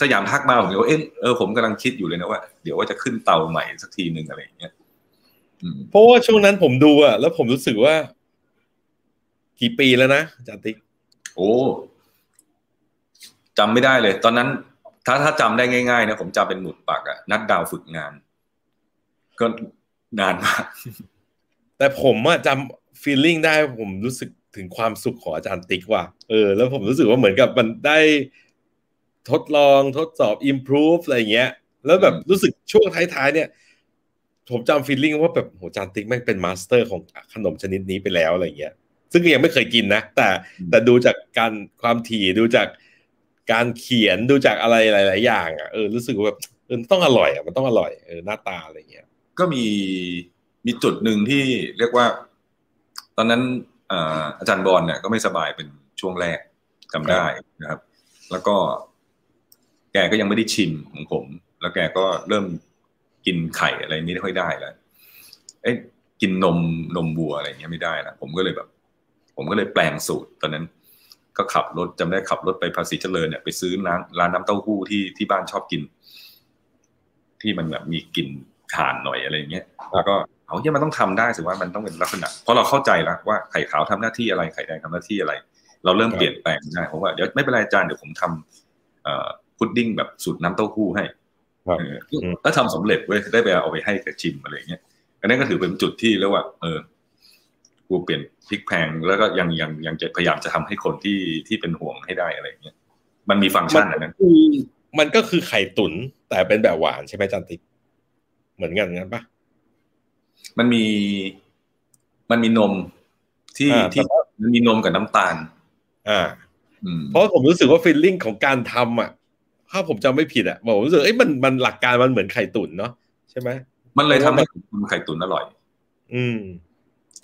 สยามทักมาผมเดี๋ยวเออเออผมกำลังคิดอยู่เลยนะว่าเดี๋ยวว่าจะขึ้นเตาใหม่สักทีหนึ่งอะไรอย่างเงี้ยเพราะว่าช่วงนั้นผมดูอะแล้วผมรู้สึกว่า กี่ปีแล้วนะจาติกโอ้จำไม่ได้เลย ตอนนั้น ถ้าถ้าจำได้ง่ายๆนะผมจำเป็นหมุดปากอะนัดดาวฝึกงาน ก็นานมาก แต่ผมอะจฟีลลิ่งได้ผมรู้สึกถึงความสุขของอาจารย์ติ๊กว่าเออ แล้วผมรู้สึกว่าเหมือนกับมันได้ทดลองทดสอบ improve อะไรเงี้ย แล้วแบบรู้สึกช่วงท้ายๆเนี่ย ผมจำฟีลลิ่งว่าแบบโหอาจารย์ติ๊กแม่งเป็นมาสเตอร์ของขนมชนิดนี้ไปแล้วอะไรเงี้ย ซึ่งยังไม่เคยกินนะ แต่แต่ดูจากการความถี่ดูจากการเขียนดูจากอะไรหลาย ๆ อย่างอะเออรู้สึกว่าแบบเออต้องอร่อยอะมันต้องอร่อยเออหน้าตาอะไรเงี้ย ก็มีมีจุดหนึ่งที่เรียกว่า ตอนนั้นอาจารย์บอลเนี่ยก็ไม่สบายเป็นช่วงแรกจำได้นะครับ แล้วก็แกก็ยังไม่ได้ชิมของผม แล้วแกก็เริ่มกินไข่อะไรนี้ไม่ค่อยได้แล้วเอ๊ะกินนมนมวัวอะไรเงี้ยไม่ได้ละผมก็เลยแบบ ผมก็เลยแปลงสูตร ตอนนั้นก็ขับรถจำได้ขับรถไปภาษีเจริญเนี่ยไปซื้อน้ำร้านน้ำเต้าหู้ที่ที่บ้านชอบกิน ที่มันแบบมีกลิ่นถ่านหน่อยอะไรเงี้ยแล้วก็เอาเนี่ยมันต้องทำได้สิว่ามันต้องเป็นลักษณะเพราะเราเข้าใจแล้วว่าไข่ขาวทำหน้าที่อะไรไข่แดงทำหน้าที่อะไร เราเริ่มเปลี่ยนแปลงได้เพราะว่าเดี๋ยวไม่เป็นไรอาจารย์เดี๋ยวผมทำพุดดิ้งแบบสูตรน้ำเต้าหู้ให้ถ้าทำสำเร็จเว้ยได้ไปเอาไปให้กับชิมอะไรเงี้ยอันนี้ก็ถือเป็นจุดที่เรียกว่าเออ กูเปลี่ยนพลิกแพงแล้วก็ยังยังยังจะพยายามจะทำให้คนที่ที่เป็นห่วงให้ได้อะไรเงี้ยมันมีฟังก์ชันอันนั้นมันก็คือไข่ตุ๋นแต่เป็นแบบหวานใช่ไหมจันติเหมือนกันงั้นปะมันมีมันมีนมที่ที่มันมีนมกับน้ำตาล อ่าเพราะผมรู้สึกว่าฟีลลิ่งของการทำอะถ้าผมจำไม่ผิดอะผมรู้สึกเอ้ยมันมันหลักการมันเหมือนไข่ตุ๋นเนาะใช่ไหมมันเลยทำให้ไข่ตุ๋นอร่อย อืม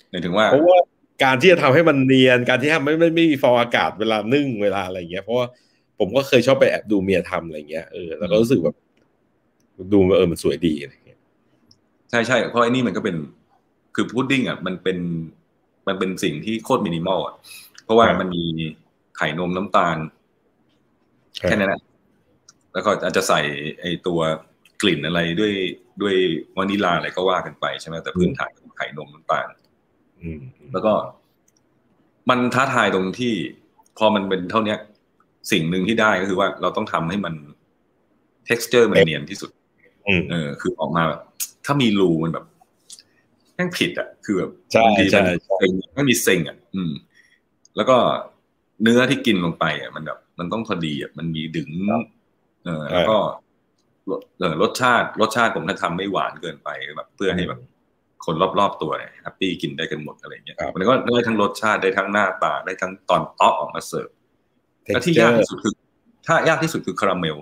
หมายถึงว่าเพราะว่าการที่จะทำให้มันเนียน การที่ทำไม่ไม่ไม่มีฟองอากาศเวลานึ่งเวลาอะไรเงี้ย เพราะว่าผมก็เคยชอบไปแอบดูเมียทำอะไรเงี้ยเออแล้วก็รู้สึกแบบดูเออมันสวยดีอะไรเงี้ยใช่ใช่เพราะไอ้นี่มันก็เป็นคือพุดดิ้งอะมันเป็นมันเป็นสิ่งที่โคตรมินิมอลอะเพราะว่ามันมีไข่นมน้ำตาลแค่นั้นแหละแล้วก็อาจจะใส่ไอตัวกลิ่นอะไรด้วยด้วยวานิลาอะไรก็ว่ากันไปใช่ไหมแต่พื้นฐานไข่นมน้ำตาล แล้วก็มันท้าทายตรงที่ พอมันเป็นเท่านี้สิ่งหนึ่งที่ได้ก็คือว่าเราต้องทำให้มัน texture มันเนียนที่สุดเออ คือออกมาแบบถ้ามีรูมันแบบแม่งผิดอะ คือแบบบางทีมันเซ็งไม่มีเซ็งอะ อืม แล้วก็เนื้อที่กินลงไปอะ มันแบบ มันต้องพอดีอะมันมีดึง เออ แล้วก็รสชาติรสชาติผมถ้าทำไม่หวานเกินไปแบบ เพื่อให้แบบ คนรอบๆตัวเนี่ยแฮปปี้กินได้กันหมดอะไรเงี้ยมันก็ได้ทั้งรสชาติได้ทั้งหน้าตาได้ทั้งตอนเตาะออกมาเสิร์ฟและที่ยากที่สุดคือ ถ้ายากที่สุดคือคาราเมล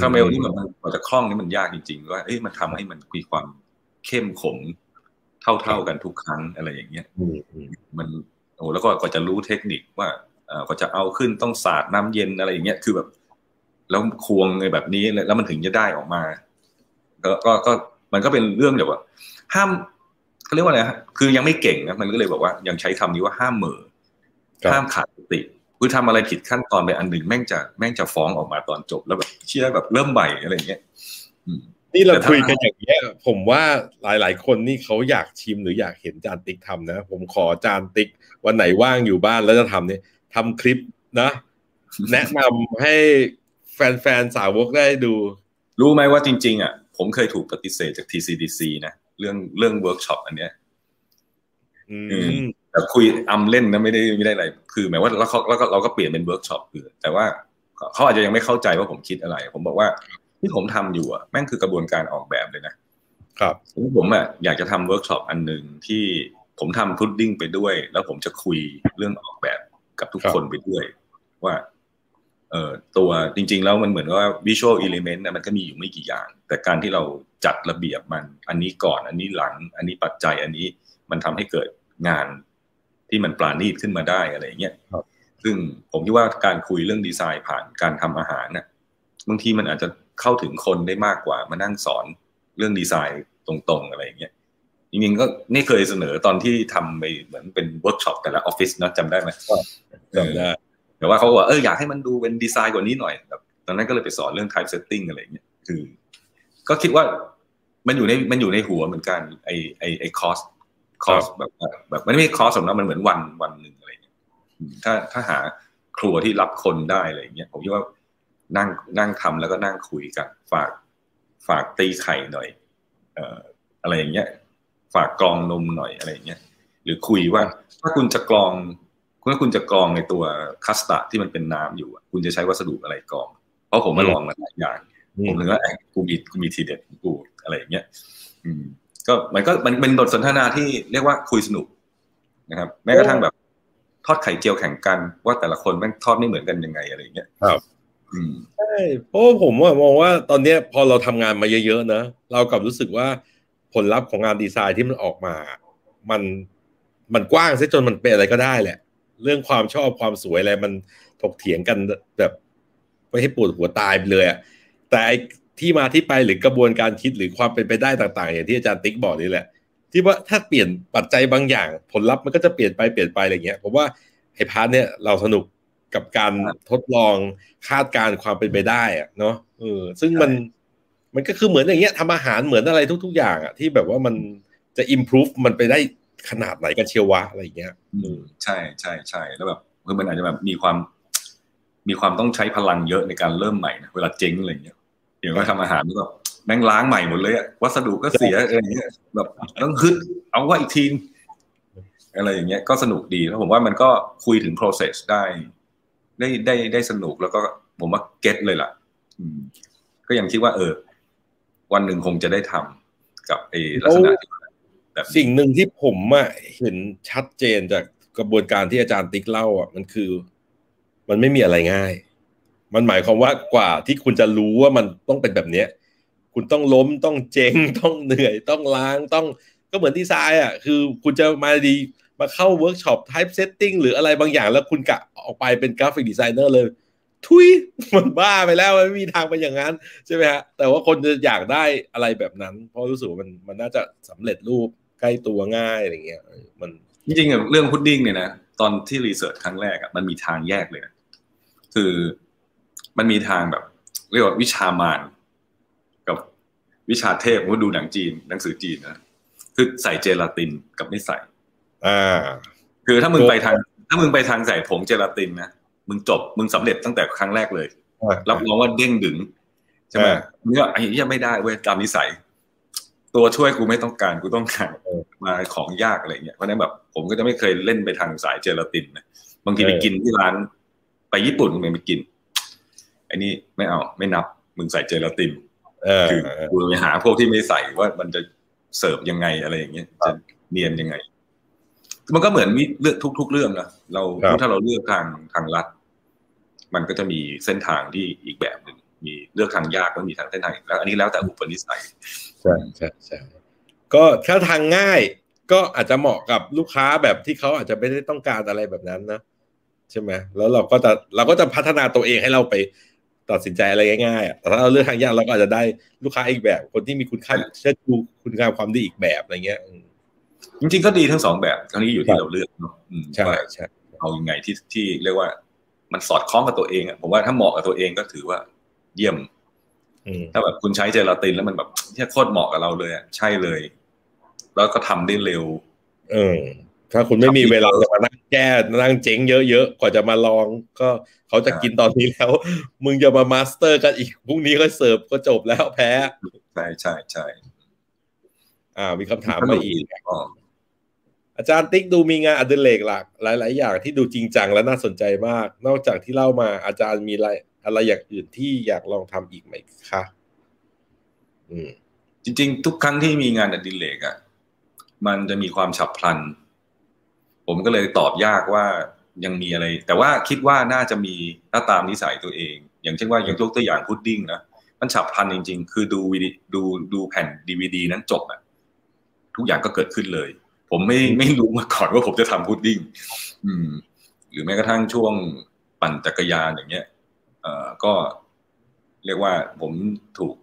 คาราเมลนี่มันกว่าจะคล่องนี่มันยากจริงๆว่าเอ้ยมันทำให้มันมีความเข้มขมเท่าๆกันทุกครั้งอะไรอย่างเงี้ยมันโอ้แล้วก็ก็จะรู้เทคนิคว่าเออก็จะเอาขึ้นต้องสาดน้ำเย็นอะไรอย่างเงี้ยคือแบบ แล้วควงไงแบบนี้แล้วมันถึงจะได้ออกมาก็ก็ก็มันก็เป็นเรื่องแบบว่า ห้ามเขาเรียกว่าอะไรฮะคือยังไม่เก่งนะมันก็เลยบอกว่ายังใช้คำนี้ว่าห้ามเหม่อห้ามขาดสติคือทำอะไรผิดขั้นตอนไปอันหนึ่งแม่งจะแม่งจะฟ้องออกมาตอนจบแล้วแบบเชื่อแบบเริ่มใหม่อะไรเงี้ยนี่เราคุยกันอย่างเงี้ย ผมว่าหลาย ๆ คนนี่เขาอยากชิมหรืออยากเห็นจารย์ติ๊กทำนะ ผมขอจารย์ติ๊กวันไหนว่างอยู่บ้านแล้วจะทำเนี่ยทำคลิปนะ แนะนำให้แฟน ๆ สาวกได้ดู รู้ไหมว่าจริง ๆ อะ ผมเคยถูกปฏิเสธจาก TCDC นะ เรื่องเรื่องเวิร์กช็อปอันเนี้ยแต่คุยอำเล่นนะไม่ได้ไม่ได้อะไร คือหมายว่าแล้วเขาแล้วก็เราก็เปลี่ยนเป็นเวิร์กช็อปคือแต่ว่าเขาอาจจะยังไม่เข้าใจว่าผมคิดอะไร ผมบอกว่าที่ผมทำอยู่อะแม่งคือกระบวนการออกแบบเลยนะ ครับผมอะอยากจะทำเวิร์กช็อปอันหนึ่งที่ผมทำพุดดิ้งไปด้วย แล้วผมจะคุยเรื่องออกแบบกับทุกคนไปด้วย ว่า เอ่อตัวจริง ๆ แล้วมันเหมือนว่า visual element นะมันก็มีอยู่ไม่กี่อย่าง แต่การที่เราจัดระเบียบมัน อันนี้ก่อนอันนี้หลัง อันนี้ปัจจัยอันนี้มันทำให้เกิดงานที่มันปราณีตขึ้นมาได้อะไรเงี้ยซึ่งผมคิดว่าการคุยเรื่องดีไซน์ผ่านการทำอาหารเนี่ยบางทีมันอาจจะเข้าถึงคนได้มากกว่ามานั่งสอนเรื่องดีไซน์ตรงๆอะไรเงี้ยจริงๆก็นี่เคยเสนอตอนที่ทำไปเหมือนเป็นเวิร์กช็อปแต่ละออฟฟิศนะจำได้ไหมจำได้ แต่ว่าเขาบอกเอออยากให้มันดูเป็นดีไซน์กว่านี้หน่อยแบบตอนนั้นก็เลยไปสอนเรื่อง type setting อะไรเงี้ยคือ ก็คิดว่ามันอยู่ในมันอยู่ในหัวเหมือนกันไอ้ไอ้ไอ้คอร์สคอร์สแบบแบบมันไม่ใช่คอร์สสำหรับมันเหมือนวันวันหนึ่งอะไรเงี้ยถ้าถ้าหาครัวที่รับคนได้อะไรเงี้ยผมคิดว่านั่งนั่งทำแล้วก็นั่งคุยกัน ฝากฝากตีไข่หน่อย เอ่ออะไรอย่างเงี้ย ฝากกรองนมหน่อยอะไรอย่างเงี้ยหรือคุยว่าถ้าคุณจะกรอง ถ้าคุณจะกรองในตัวคัสตาร์ดที่มันเป็นน้ำอยู่คุณจะใช้วัสดุอะไรกรอง เพราะผมมาลองมาหลายอย่างผมถึงว่าไอ้กูมีกูมีทีเด็ดกูอะไรอย่างเงี้ยอืม ก็มันก็มันเป็นบทสนทนาที่เรียกว่าคุยสนุกนะครับ แม้กระทั่งแบบ ทอดไข่เจียวแข่งกันว่าแต่ละคนแม่งทอดไม่เหมือนกันยังไงอะไรอย่างเงี้ยครับใช่เพราะผมว่ามองว่าตอนเนี้ยพอเราทำงานมาเยอะๆนะเรากลับรู้สึกว่าผลลัพธ์ของงานดีไซน์ที่มันออกมา มันมันกว้างซะจนมันเป็นอะไรก็ได้แหละ เรื่องความชอบความสวยอะไรมันถกเถียงกันแบบไม่ให้ปวดหัวตายไปเลยอะแต่ที่มาที่ไปหรือกระบวนการคิดหรือความเป็นไปได้ต่าง ๆ อย่างที่อาจารย์ติ๊กบอกนี่แหละ ที่ว่าถ้าเปลี่ยนปัจจัยบางอย่าง ผลลัพธ์มันก็จะเปลี่ยนไปเปลี่ยนไปอะไรเงี้ยผมว่าไอ้พาร์ทเนี่ยเราสนุกกับการทดลองคาดการความเป็นไปได้อะเนาะเออซึ่งมันมันก็คือเหมือนอย่างเงี้ยทำอาหารเหมือนอะไรทุก ๆ อย่างอะที่แบบว่ามันจะ improve มันไปได้ ขนาดไหนกันเชียววะอะไรเงี้ยอืมใช่ใช่ใช่แล้วแบบคือมันอาจจะแบบมีความ มีความต้องใช้พลังเยอะในการเริ่มใหม่นะเวลาเจ๊งอะไรเงี้ยอย่างว่าทำอาหารก็แม่งล้างใหม่หมดเลยอะวัสดุก็เสียอะไรเงี้ยแบบต้องฮึดเอาว่าอีกทีอะไรอย่างเงี้ยก็สนุกดีแล้วผมว่ามันก็คุยถึง process ได้ ได้ได้ได้สนุกแล้วก็ผมว่าเก็ตเลยล่ะก็ยังคิดว่า เออ วันหนึ่งคงจะได้ทำกับไอ้ลักษณะ แบบสิ่งหนึ่งที่ผมอะเห็นชัดเจนจากกระบวนการที่อาจารย์ติ๊กเล่าอะมันคือ มันไม่มีอะไรง่าย มันหมายความว่ากว่าที่คุณจะรู้ว่ามันต้องเป็นแบบเนี้ย คุณต้องล้มต้องเจงต้องเหนื่อยต้องล้างต้องก็เหมือนดีไซน์อะคือ คุณจะมาดีมาเข้าเวิร์กช็อป type setting หรืออะไรบางอย่าง แล้วคุณกะออกไปเป็น graphic designer เลย ทุยมันบ้าไปแล้วไม่มีทางไปอย่างนั้นใช่ไหมฮะแต่ว่าคนจะอยากได้อะไรแบบนั้น เพราะรู้สึกว่ามันมันน่าจะสำเร็จรูป ใกล้ตัวง่ายอะไรเงี้ยมันจริงๆเรื่องพุดดิ้งเนี่ยนะตอนที่รีเสิร์ชครั้งแรกอะมันมีทางแยกเลยนะคือมันมีทางแบบ เรียกว่าวิชามานกับวิชาเทพว่าดูหนังจีน หนังสือจีนนะคือใส่เจลาตินกับไม่ใส่อ่า คือถ้ามึงไปทาง ถ้ามึงไปทางใส่ผงเจลาตินนะมึงจบมึงสำเร็จตั้งแต่ครั้งแรกเลยรับรองว่าเด้งดึงใช่ไหมเนี่ยไอ้ยังไม่ได้เว้ยตามนิสัย ตัวช่วยกูไม่ต้องการกูต้องการมาของยากอะไรเงี้ยเพราะนั้นแบบผมก็จะไม่เคยเล่นไปทางสายเจลาตินนะบางทีไปกินที่ร้าน ไปญี่ปุ่นมึงไปกินไอ้นี่ไม่เอาไม่นับมึงใส่เจลาตินคือกูไปหาพวกที่ไม่ใส่ว่ามันจะเสิร์ฟยังไงอะไรอย่างเงี้ยจะเนียนยังไง มันก็เหมือนมีเลือกทุก ๆ เรื่องนะเราถ้าเราเลือกทางทางลัดมันก็จะมีเส้นทางที่อีกแบบหนึ่ง มีเลือกทางยากก็มีทางเส้นทางแล้ว อันนี้แล้วแต่อุปนิสัยใช่ใช่ใช่ก็ถ้าทางง่ายก็อาจจะเหมาะกับลูกค้าแบบที่เขาอาจจะไม่ได้ต้องการอะไรแบบนั้นนะใช่ไหมแล้วเราก็จะเราก็จะพัฒนาตัวเองให้เราไปตัดสินใจอะไรง่ายๆแต่ถ้าเราเลือกทางยากเราก็อาจจะได้ลูกค้าอีกแบบ คนที่มีคุณค่าเชื่อดูคุณค่าความดีอีกแบบอะไรเงี้ยจริงๆก็ดีทั้งสองแบบครั้นี้อยู่ที่เราเลือกเนาะใช่ใช่เอายังไงที่ที่เรียกว่า มันสอดคล้องกับตัวเองอะผมว่าถ้าเหมาะกับตัวเองก็ถือว่า เยี่ยมถ้าแบบคุณใช้เจลาตินแล้วมันแบบที่โคตรเหมาะกับเราเลยอะใช่เลย แล้วก็ทำได้เร็ว เออ ถ้าคุณไม่มีเวลาจะมานั่งแก้นั่งเจ๊งเยอะๆกว่าจะมาลอง ก็เขาจะกินตอนนี้แล้ว มึงจะมา master กันอีกพรุ่งนี้ก็เสิร์ฟก็จบแล้วแพ้ใช่ใช่ใช่อ่า มีคำถามมาอีกอาจารย์ติ๊กดูมีงานอดิเรกหลัก หลาย ๆ อย่างที่ดูจริงจังและน่าสนใจมาก นอกจากที่เล่ามาอาจารย์มีอะไร อะไรอย่างอื่นที่อยากลองทำอีกไหมคะอืม จริง ๆ ทุกครั้งที่มีงานอดิเรกอะ มันจะมีความฉับพลัน ผมก็เลยตอบยากว่ายังมีอะไร แต่ว่าคิดว่าน่าจะมีถ้าตามนิสัยตัวเอง อย่างเช่นว่าอย่างยกตัวอย่างพุดดิ้งนะมันฉับพลันจริง ๆ คือดูวีดีดูดูแผ่นดีวดีนั้นจบอะทุกอย่างก็เกิดขึ้นเลย ผมไม่ไม่รู้มาก่อนว่าผมจะทำพุดดิ้งอืม หรือแม้กระทั่งช่วงปั่นจักรยานอย่างเงี้ย ก็เรียกว่าผมถูก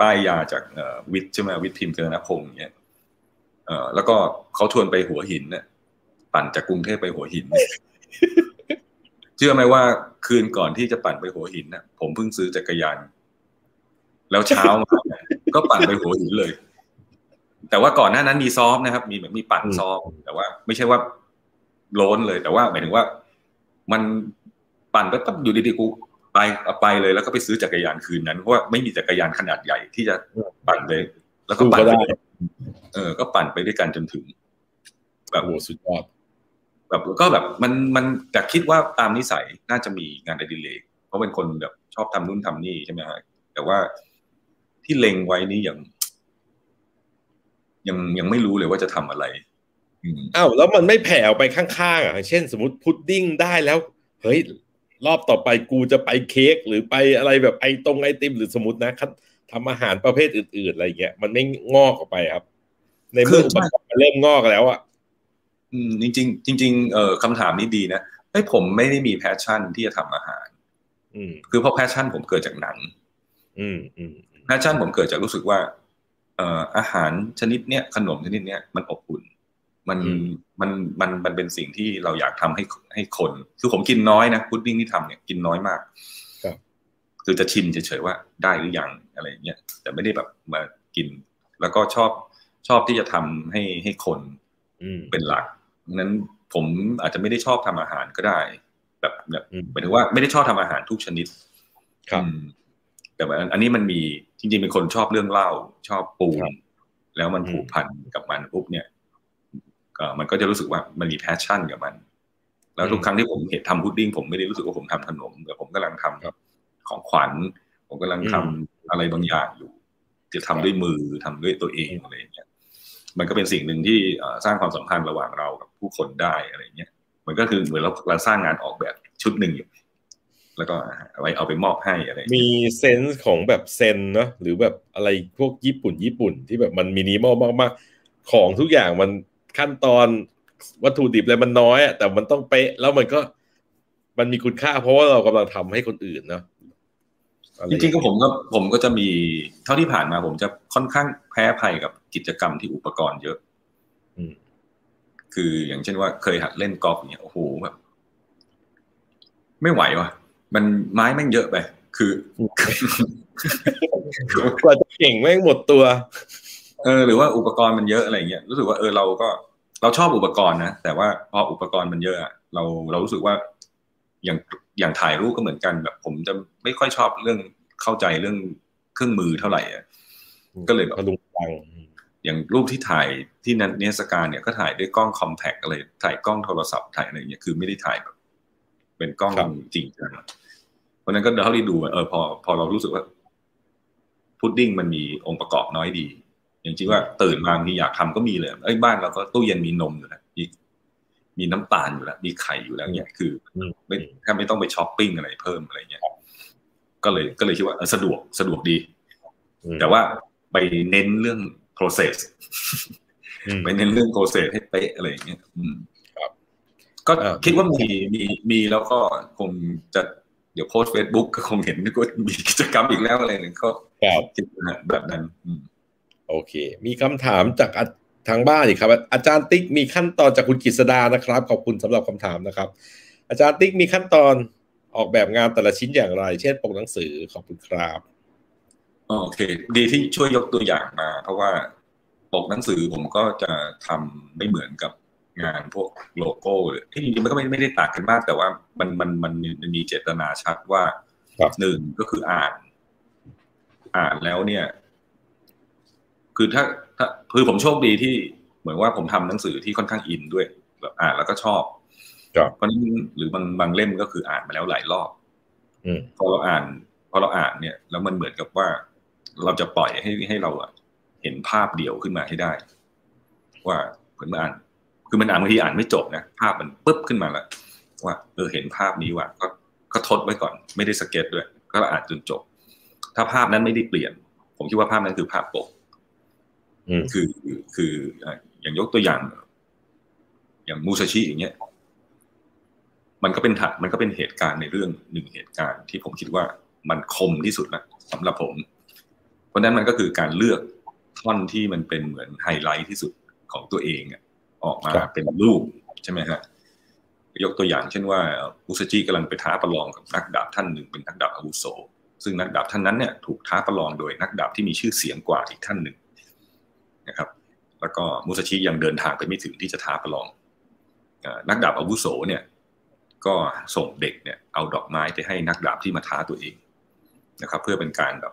ป้ายยาจากวิทย์ใช่ไหมวิทย์พิมพ์เจริญพงศ์เงี้ยเอ่อแล้วก็เขาชวนไปหัวหินเนี่ยปั่นจากกรุงเทพไปหัวหินเชื่อไหมว่าคืนก่อนที่จะปั่นไปหัวหินน่ะ ผมเพิ่งซื้อจักรยาน แล้วเช้ามาก็ปั่นไปหัวหินเลย แต่ว่าก่อนหน้านั้นมีซ้อมนะครับ มีแบบมีปั่นซ้อม แต่ว่า ไม่ใช่ว่าโล้นเลย แต่ว่าหมายถึงว่า มันปั่นไปปั๊บอยู่ดีๆกู ไปไปเลยแล้วก็ไปซื้อจักรยานคืนนั้นเพราะว่าไม่มีจักรยานขนาดใหญ่ที่จะปั่นไปแล้วก็ปั่นไปเออ ก็ปั่นไปด้วยกันจนถึง แบบโอ้สุดยอดแบบก็แบบมันมันแต่คิดว่าตามนิสัยน่าจะมีงานอดิเรกเพราะเป็นคนแบบชอบทำนู่นทำนี่ใช่ไหมฮะแต่ว่าที่เล็งไว้นี้ยังยังยังไม่รู้เลยว่าจะทำอะไรอ้าวแล้วมันไม่แผ่ออกไปข้างๆอะเช่น สมมติพุดดิ้งได้แล้ว เฮ้ย รอบต่อไปกูจะไปเค้กหรือไปอะไรแบบไอตรงไอติมหรือสมมตินะครับทำอาหารประเภทอื่น ๆ อะไรเงี้ยมันไม่งอกออกไปครับ ในเมื่ออุปกรณ์เริ่มงอกแล้วอะอืมจริงๆจริงๆเอ่อคำถามนี้ดีนะไอ้ผมไม่ได้มี passion ที่จะทำอาหาร อืมคือเพราะ passion ผมเกิดจากหนัง อืมอืม passion ผมเกิดจากรู้สึกว่า เอ่ออาหารชนิดเนี้ยขนมชนิดเนี้ยมันอบอุ่น มันมันมันมันเป็นสิ่งที่เราอยากทำให้ให้คน คือผมกินน้อยนะพุดดิ้งที่ทำเนี่ยกินน้อยมากคือจะชิมเฉยๆว่าได้หรือยังอะไรเงี้ยแต่ไม่ได้แบบมากิน แล้วก็ชอบชอบที่จะทำให้ให้คนเป็นหลักนั้นผมอาจจะไม่ได้ชอบทำอาหารก็ได้ แบบแบบหมายถึงว่าไม่ได้ชอบทำอาหารทุกชนิด ครับแต่อันนี้มันมีจริงๆเป็นคนชอบเรื่องเล่าชอบปูแล้วมันผูกพันกับมันปุ๊บเนี่ย มันก็จะรู้สึกว่ามันมีแพชชั่นกับมัน แล้วทุกครั้งที่ผมเห็นทำพุดดิ้งผมไม่ได้รู้สึกว่าผมทำขนมแต่ผมกำลังทำของขวัญ ผมกำลังทำอะไรบางอย่างอยู่ จะทำด้วยมือทำด้วยตัวเองอะไรอย่างเงี้ยมันก็เป็นสิ่งหนึ่งที่สร้างความสัมพันธ์ระหว่างเรากับผู้คนได้อะไรเงี้ยมันก็คือเหมือนเราเราสร้างงานออกแบบชุดหนึ่งอยู่ แล้วก็เอาไว้เอาไปมอบให้อะไร มีเซนส์ของแบบเซนเนาะหรือแบบอะไรพวกญี่ปุ่นญี่ปุ่นที่แบบมันมินิมอลมากๆ ของทุกอย่างมัน ขั้นตอนวัตถุดิบอะไรมันน้อยแต่มันต้องเป๊ะ แล้วมันก็มันมีคุณค่า เพราะว่าเรากำลังทำให้คนอื่นเนาะจริงๆก็ผมก็ผมก็จะมีเท่าที่ผ่านมา ผมจะค่อนข้างแพ้ภัยกับกิจกรรมที่อุปกรณ์เยอะคืออย่างเช่นว่าเคยหัดเล่นกอล์ฟเนี่ยโอ้โหแบบไม่ไหวว่ะมันไม้แม่งเยอะไป คือกว่าจะเก่งแม่งหมดตัว เออหรือว่าอุปกรณ์มันเยอะอะไรเงี้ยรู้สึกว่าเออเราก็เราชอบอุปกรณ์นะแต่ว่าพออุปกรณ์มันเยอะเราเรารู้สึกว่าอย่างอย่างถ่ายรูปก็เหมือนกันแบบ ผมจะไม่ค่อยชอบเรื่องเข้าใจเรื่องเครื่องมือเท่าไหร่อะก็เลยแบบลุงฟังอย่างรูปที่ถ่ายที่นันเนสการเนี่ยก็ถ่ายด้วยกล้องคอมแพกอะไรถ่ายกล้องโทรศัพท์ถ่ายอะไรเงี้ยคือไม่ได้ถ่ายแบบเป็นกล้องจริงจังเพราะนั้นก็เท่าที่ดูเออพอพอเรารู้สึกว่าพุดดิ้งมันมีองค์ประกอบน้อยดี อย่างจริงว่าตื่นมามีอยากทำก็มีเลยไอ้บ้านเราก็ตู้เย็นมีนมอยู่แล้วมีมีน้ำตาลอยู่แล้วมีไข่อยู่แล้วเนี่ยคือไม่แค่ไม่ต้องไปช้อปปิ้งอะไรเพิ่มอะไรเงี้ยก็เลยก็เลยคิดว่าสะดวกสะดวกดี แต่ว่าไปเน้นเรื่อง process ไปเน้นเรื่อง process ให้เป๊ะอะไรอย่างเงี้ยก็คิดว่ามีมีมีแล้วก็คงจะเดี๋ยวโพสต์เฟซบุ๊กก็คงเห็นก็มีกิจกรรมอีกแล้วอะไรหนึ่งก็คิดแบบนั้น โอเค มีคำถามจากทางบ้านอีกครับ อาจารย์ติ๊กมีขั้นตอนจากคุณกฤษดานะครับ ขอบคุณสำหรับคำถามนะครับ อาจารย์ติ๊กมีขั้นตอนออกแบบงานแต่ละชิ้นอย่างไร เช่นปกหนังสือขอบคุณครับโอเค ดีที่ช่วยยกตัวอย่างมา เพราะว่าปกหนังสือผมก็จะทำไม่เหมือนกับงานพวกโลโก้เลยที่จริงๆมันก็ไม่ไม่ได้ต่างกันมาก แต่ว่ามันมันมันมันมีเจตนาชัดว่าหนึ่งก็คืออ่าน อ่านแล้วเนี่ย คือถ้าถ้าคือผมโชคดีที่เหมือนว่าผมทำหนังสือที่ค่อนข้างอินด้วย แบบอ่านแล้วก็ชอบเพราะนั้นหรือบางบางเล่มก็คืออ่านมาแล้วหลายรอบพอเราอ่านพอเราอ่านเนี่ย แล้วมันเหมือนกับว่า เราจะปล่อยให้ให้เราเห็นภาพเดียวขึ้นมาให้ได้ ว่าเหมือนอ่าน คือมันอ่านบางทีอ่านไม่จบนะภาพมันปุ๊บขึ้นมาแล้วว่าเออเห็นภาพนี้ว่ะก็ก็ทดไว้ก่อน ไม่ได้สเก็ตด้วย ก็อ่านจนจบ ถ้าภาพนั้นไม่ได้เปลี่ยน ผมคิดว่าภาพนั้นคือภาพปก คือคืออย่างยกตัวอย่าง อย่างมูซาชิอย่างเงี้ย มันก็เป็นถัดมันก็เป็นเหตุการณ์ในเรื่องหนึ่งเหตุการณ์ที่ผมคิดว่ามันคมที่สุดนะสำหรับผม เพราะนั้นมันก็คือการเลือกท่อนที่มันเป็นเหมือนไฮไลท์ที่สุดของตัวเองออกมาเป็นรูปใช่ไหมฮะยกตัวอย่างเช่นว่ามูซาจิกำลังไปท้าประลองกับนักดาบท่านหนึ่งเป็นนักดาบอาวุโสซึ่งนักดาบท่านนั้นเนี่ยถูกท้าประลองโดยนักดาบที่มีชื่อเสียงกว่าอีกท่านหนึ่ง นะครับ แล้วก็มุสชิยังเดินทางไปไม่ถึงที่จะท้าประลองนักดาบอาวุโสเนี่ยก็ส่งเด็กเนี่ยเอาดอกไม้ไปให้นักดาบที่มาท้าตัวเองนะครับ เพื่อเป็นการแบบ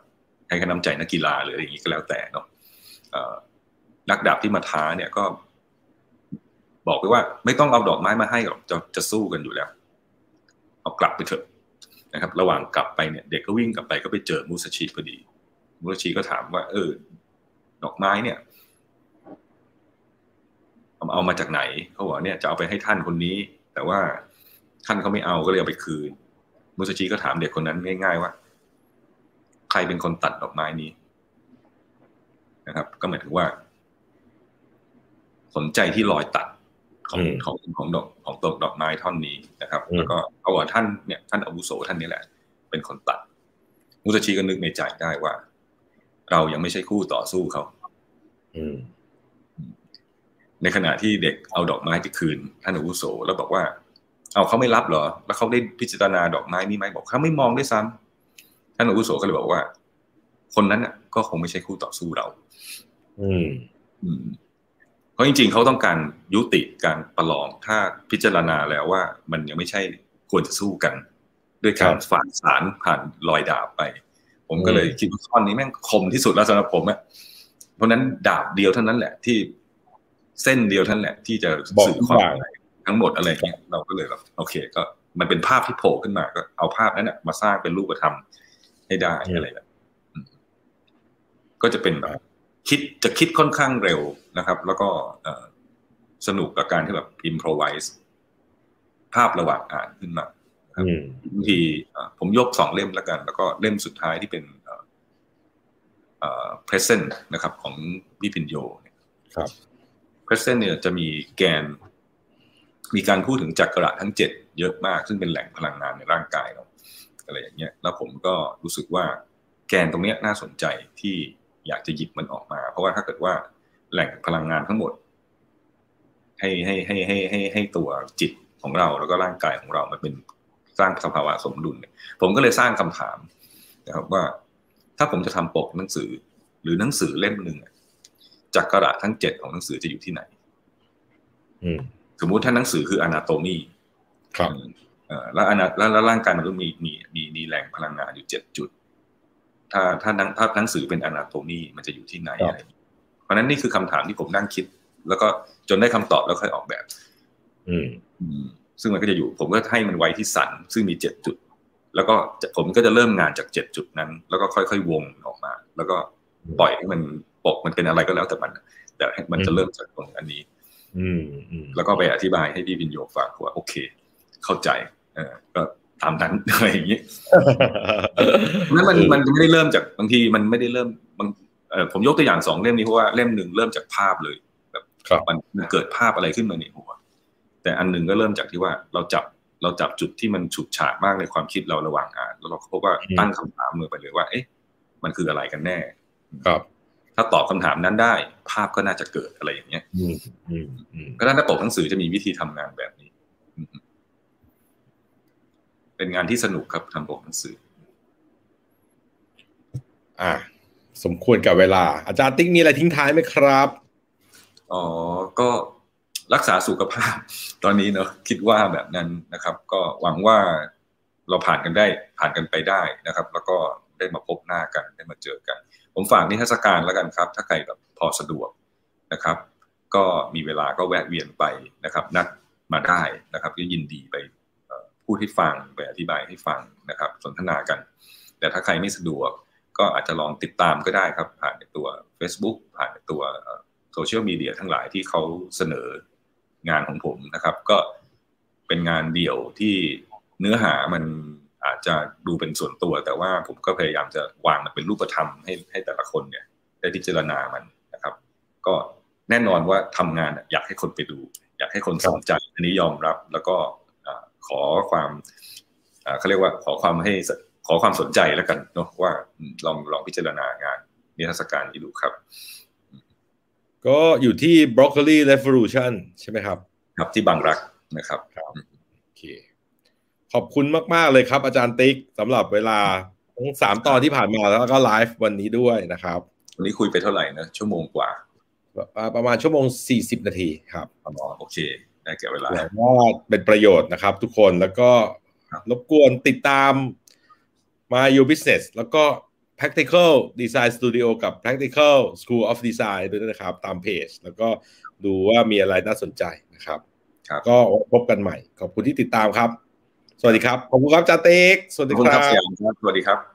ให้กำลังใจนักกีฬาหรืออะไรอย่างนี้ก็แล้วแต่เนาะนักดาบที่มาท้าเนี่ยก็บอกไปว่าไม่ต้องเอาดอกไม้มาให้หรอกจะจะสู้กันอยู่แล้ว เอากลับไปเถอะนะครับ ระหว่างกลับไปเนี่ยเด็กก็วิ่งกลับไปก็ไปเจอมูสชิพอดี มูสชิก็ถามว่า เออ ดอกไม้เนี่ย เอามาจากไหนเขาบอกเนี่ยจะเอาไปให้ท่านคนนี้ แต่ว่าท่านเขาไม่เอาก็เลยเอาไปคืน มุสชิก็ถามเด็กคนนั้นง่าย ๆ ว่า ใครเป็นคนตัดดอกไม้นี้นะครับ ก็หมายถึงว่า สนใจที่รอยตัดของของของดอกของตกดอกไม้ท่อนนี้นะครับ แล้วก็เอาว่าท่านเนี่ยท่านอาวุโสท่านนี้แหละ เป็นคนตัด มุสชิก็นึกในใจได้ว่า เรายังไม่ใช่คู่ต่อสู้เขา ในขณะที่เด็กเอาดอกไม้ไปคืนท่านอาวุโสแล้วบอกว่า เอาเขาไม่รับเหรอ แล้วเขาได้พิจารณาดอกไม้นี้ไหมบอกเขาไม่มองด้วยซ้ำท่านอาวุโสก็เลยบอกว่า คนนั้นก็คงไม่ใช่คู่ต่อสู้เรา อืม อืมเพราะจริง ๆเขาต้องการยุติการประลองถ้าพิจารณาแล้วว่า มันยังไม่ใช่ควรจะสู้กัน ด้วยการฝานสารผ่านรอยดาบไป ผมก็เลยคิดว่าข้อนี้แม่งคมที่สุดแล้วสำหรับผมอะเพราะนั้นดาบเดียวเท่านั้นแหละที่ เส้นเดียวท่านแหละที่จะสื่อความทั้งหมดอะไรเงี้ยเราก็เลยแบบโอเค ก็มันเป็นภาพที่โผล่ขึ้นมาก็เอาภาพนั้นนะมาสร้างเป็นรูปธรรมให้ได้อะไรแบบก็จะเป็นแบบคิดจะคิดค่อนข้างเร็วนะครับ แล้วก็สนุกกับการที่แบบอิมพรไวส์ภาพระหว่างอ่านขึ้นมาบางทีผมยกสองเล่มแล้วกัน แล้วก็เล่มสุดท้ายที่เป็น Present นะครับ ของพี่ภิญโญครับ Present เนี่ยจะมีแกน มีการพูดถึงจักระทั้งเจ็ดเยอะมาก ซึ่งเป็นแหล่งพลังงานในร่างกายเราอะไรอย่างเงี้ยแล้วผมก็รู้สึกว่าแกนตรงเนี้ยน่าสนใจที่อยากจะหยิบมันออกมา เพราะว่าถ้าเกิดว่าแหล่งพลังงานทั้งหมด ให้ให้ให้ให้ให้ให้ตัวจิตของเราแล้วก็ร่างกายของเรามันเป็นสร้างสภาวะสมดุลผมก็เลยสร้างคำถามนะครับว่า ถ้าผมจะทำปกหนังสือ หรือหนังสือเล่มหนึ่ง จักระทั้งเจ็ดของหนังสือจะอยู่ที่ไหนสมมุติถ้าหนังสือคืออนาโตมีครับแล้วอนาแล้วร่างกายมันต้องมีมีมีมีแหล่งพลังงานอยู่เจ็ดจุด ถ้าถ้านังถ้าหนังสือเป็นอนาโตมีมันจะอยู่ที่ไหนอะไรเพราะนั้นนี่คือคำถามที่ผมนั่งคิด แล้วก็จนได้คำตอบแล้วค่อยออกแบบ อืมซึ่งมันก็จะอยู่ ผมก็ให้มันไว้ที่สัน ซึ่งมีเจ็ดจุด แล้วก็ผมก็จะเริ่มงานจากเจ็ดจุดนั้น แล้วก็ค่อยๆวงออกมา แล้วก็ปล่อยให้มัน ปกมันเป็นอะไรก็แล้วแต่มัน แต่มันจะเริ่มจากตรงอันนี้อืมแล้วก็ไปอธิบายให้พี่วินโยฟังว่าโอเค เข้าใจเออก็ตามนั้นอะไรอย่างนี้นั้นมันมันไม่ได้เริ่มจากบางทีมันไม่ได้เริ่มบางเออผมยกตัวอย่างสองเล่มนี้เพราะว่าเล่มหนึ่งเริ่มจากภาพเลยแบบมันมันเกิดภาพอะไรขึ้นมาในหัวแต่อันหนึ่งก็เริ่มจากที่ว่าเราจับเราจับจุดที่มันฉุดฉาดมากในความคิดเราระหว่างอ่านแล้วเราพบว่าตั้งคำถามมือไปเลยว่า เอ๊ะ มันคืออะไรกันแน่ ครับ ถ้าตอบคำถามนั้นได้ ภาพก็น่าจะเกิดอะไรอย่างเงี้ยก็ด้านหน้าปกหนังสือจะมีวิธีทำงานแบบนี้ เป็นงานที่สนุกครับทำปกหนังสือ อ่า สมควรกับเวลา อาจารย์ติ๊กมีอะไรทิ้งท้ายไหมครับ อ๋อ ก็รักษาสุขภาพ ตอนนี้เนอะคิดว่าแบบนั้นนะครับ ก็หวังว่าเราผ่านกันได้ผ่านกันไปได้นะครับ แล้วก็ได้มาพบหน้ากันได้มาเจอกัน ผมฝากนิทรรศการแล้วกันครับ ถ้าใครแบบพอสะดวกนะครับ ก็มีเวลาก็แวะเวียนไปนะครับ นัดมาได้นะครับก็ยินดีไปพูดให้ฟังไปอธิบายให้ฟังนะครับ สนทนากัน แต่ถ้าใครไม่สะดวกก็อาจจะลองติดตามก็ได้ครับ ผ่านในตัว Facebook ผ่านในตัวโซเชียลมีเดียทั้งหลายที่เขาเสนองานของผมนะครับ ก็เป็นงานเดี่ยวที่เนื้อหามัน อาจจะดูเป็นส่วนตัว แต่ว่าผมก็พยายามจะวางมันเป็นรูปธรรมให้ให้แต่ละคนเนี่ย ได้พิจารณามันนะครับ ก็แน่นอนว่าทำงานอยากให้คนไปดู อยากให้คนสนใจอันนี้ยอมรับ แล้วก็ขอความเขาเรียกว่าขอความให้ขอความสนใจแล้วกันเนาะว่าลองลองพิจารณางานนิทรรศการนี้ดูครับ ก็อยู่ที่ broccoli revolution ใช่ไหมครับ ครับที่บางรักนะครับครับโอเค ขอบคุณมาก ๆ เลยครับอาจารย์ติ๊กสำหรับเวลาทั้งสามตอนที่ผ่านมาแล้วก็ไลฟ์วันนี้ด้วยนะครับ วันนี้คุยไปเท่าไหร่นะ ชั่วโมงกว่า ประมาณชั่วโมงสี่สิบนาทีครับโอเค ได้เก็บเวลาว่าเป็นประโยชน์นะครับทุกคนแล้วก็รบกวนติดตามมาอยู่ Business แล้วก็ Practical Design Studio กับ Practical School of Design ด้วยนะครับ ตามเพจ แล้วก็ดูว่ามีอะไรน่าสนใจนะครับ ก็พบกันใหม่ ขอบคุณที่ติดตามครับ สวัสดีครับ ขอบคุณครับจ่าเต็กสวัสดีครับ สวัสดีครับ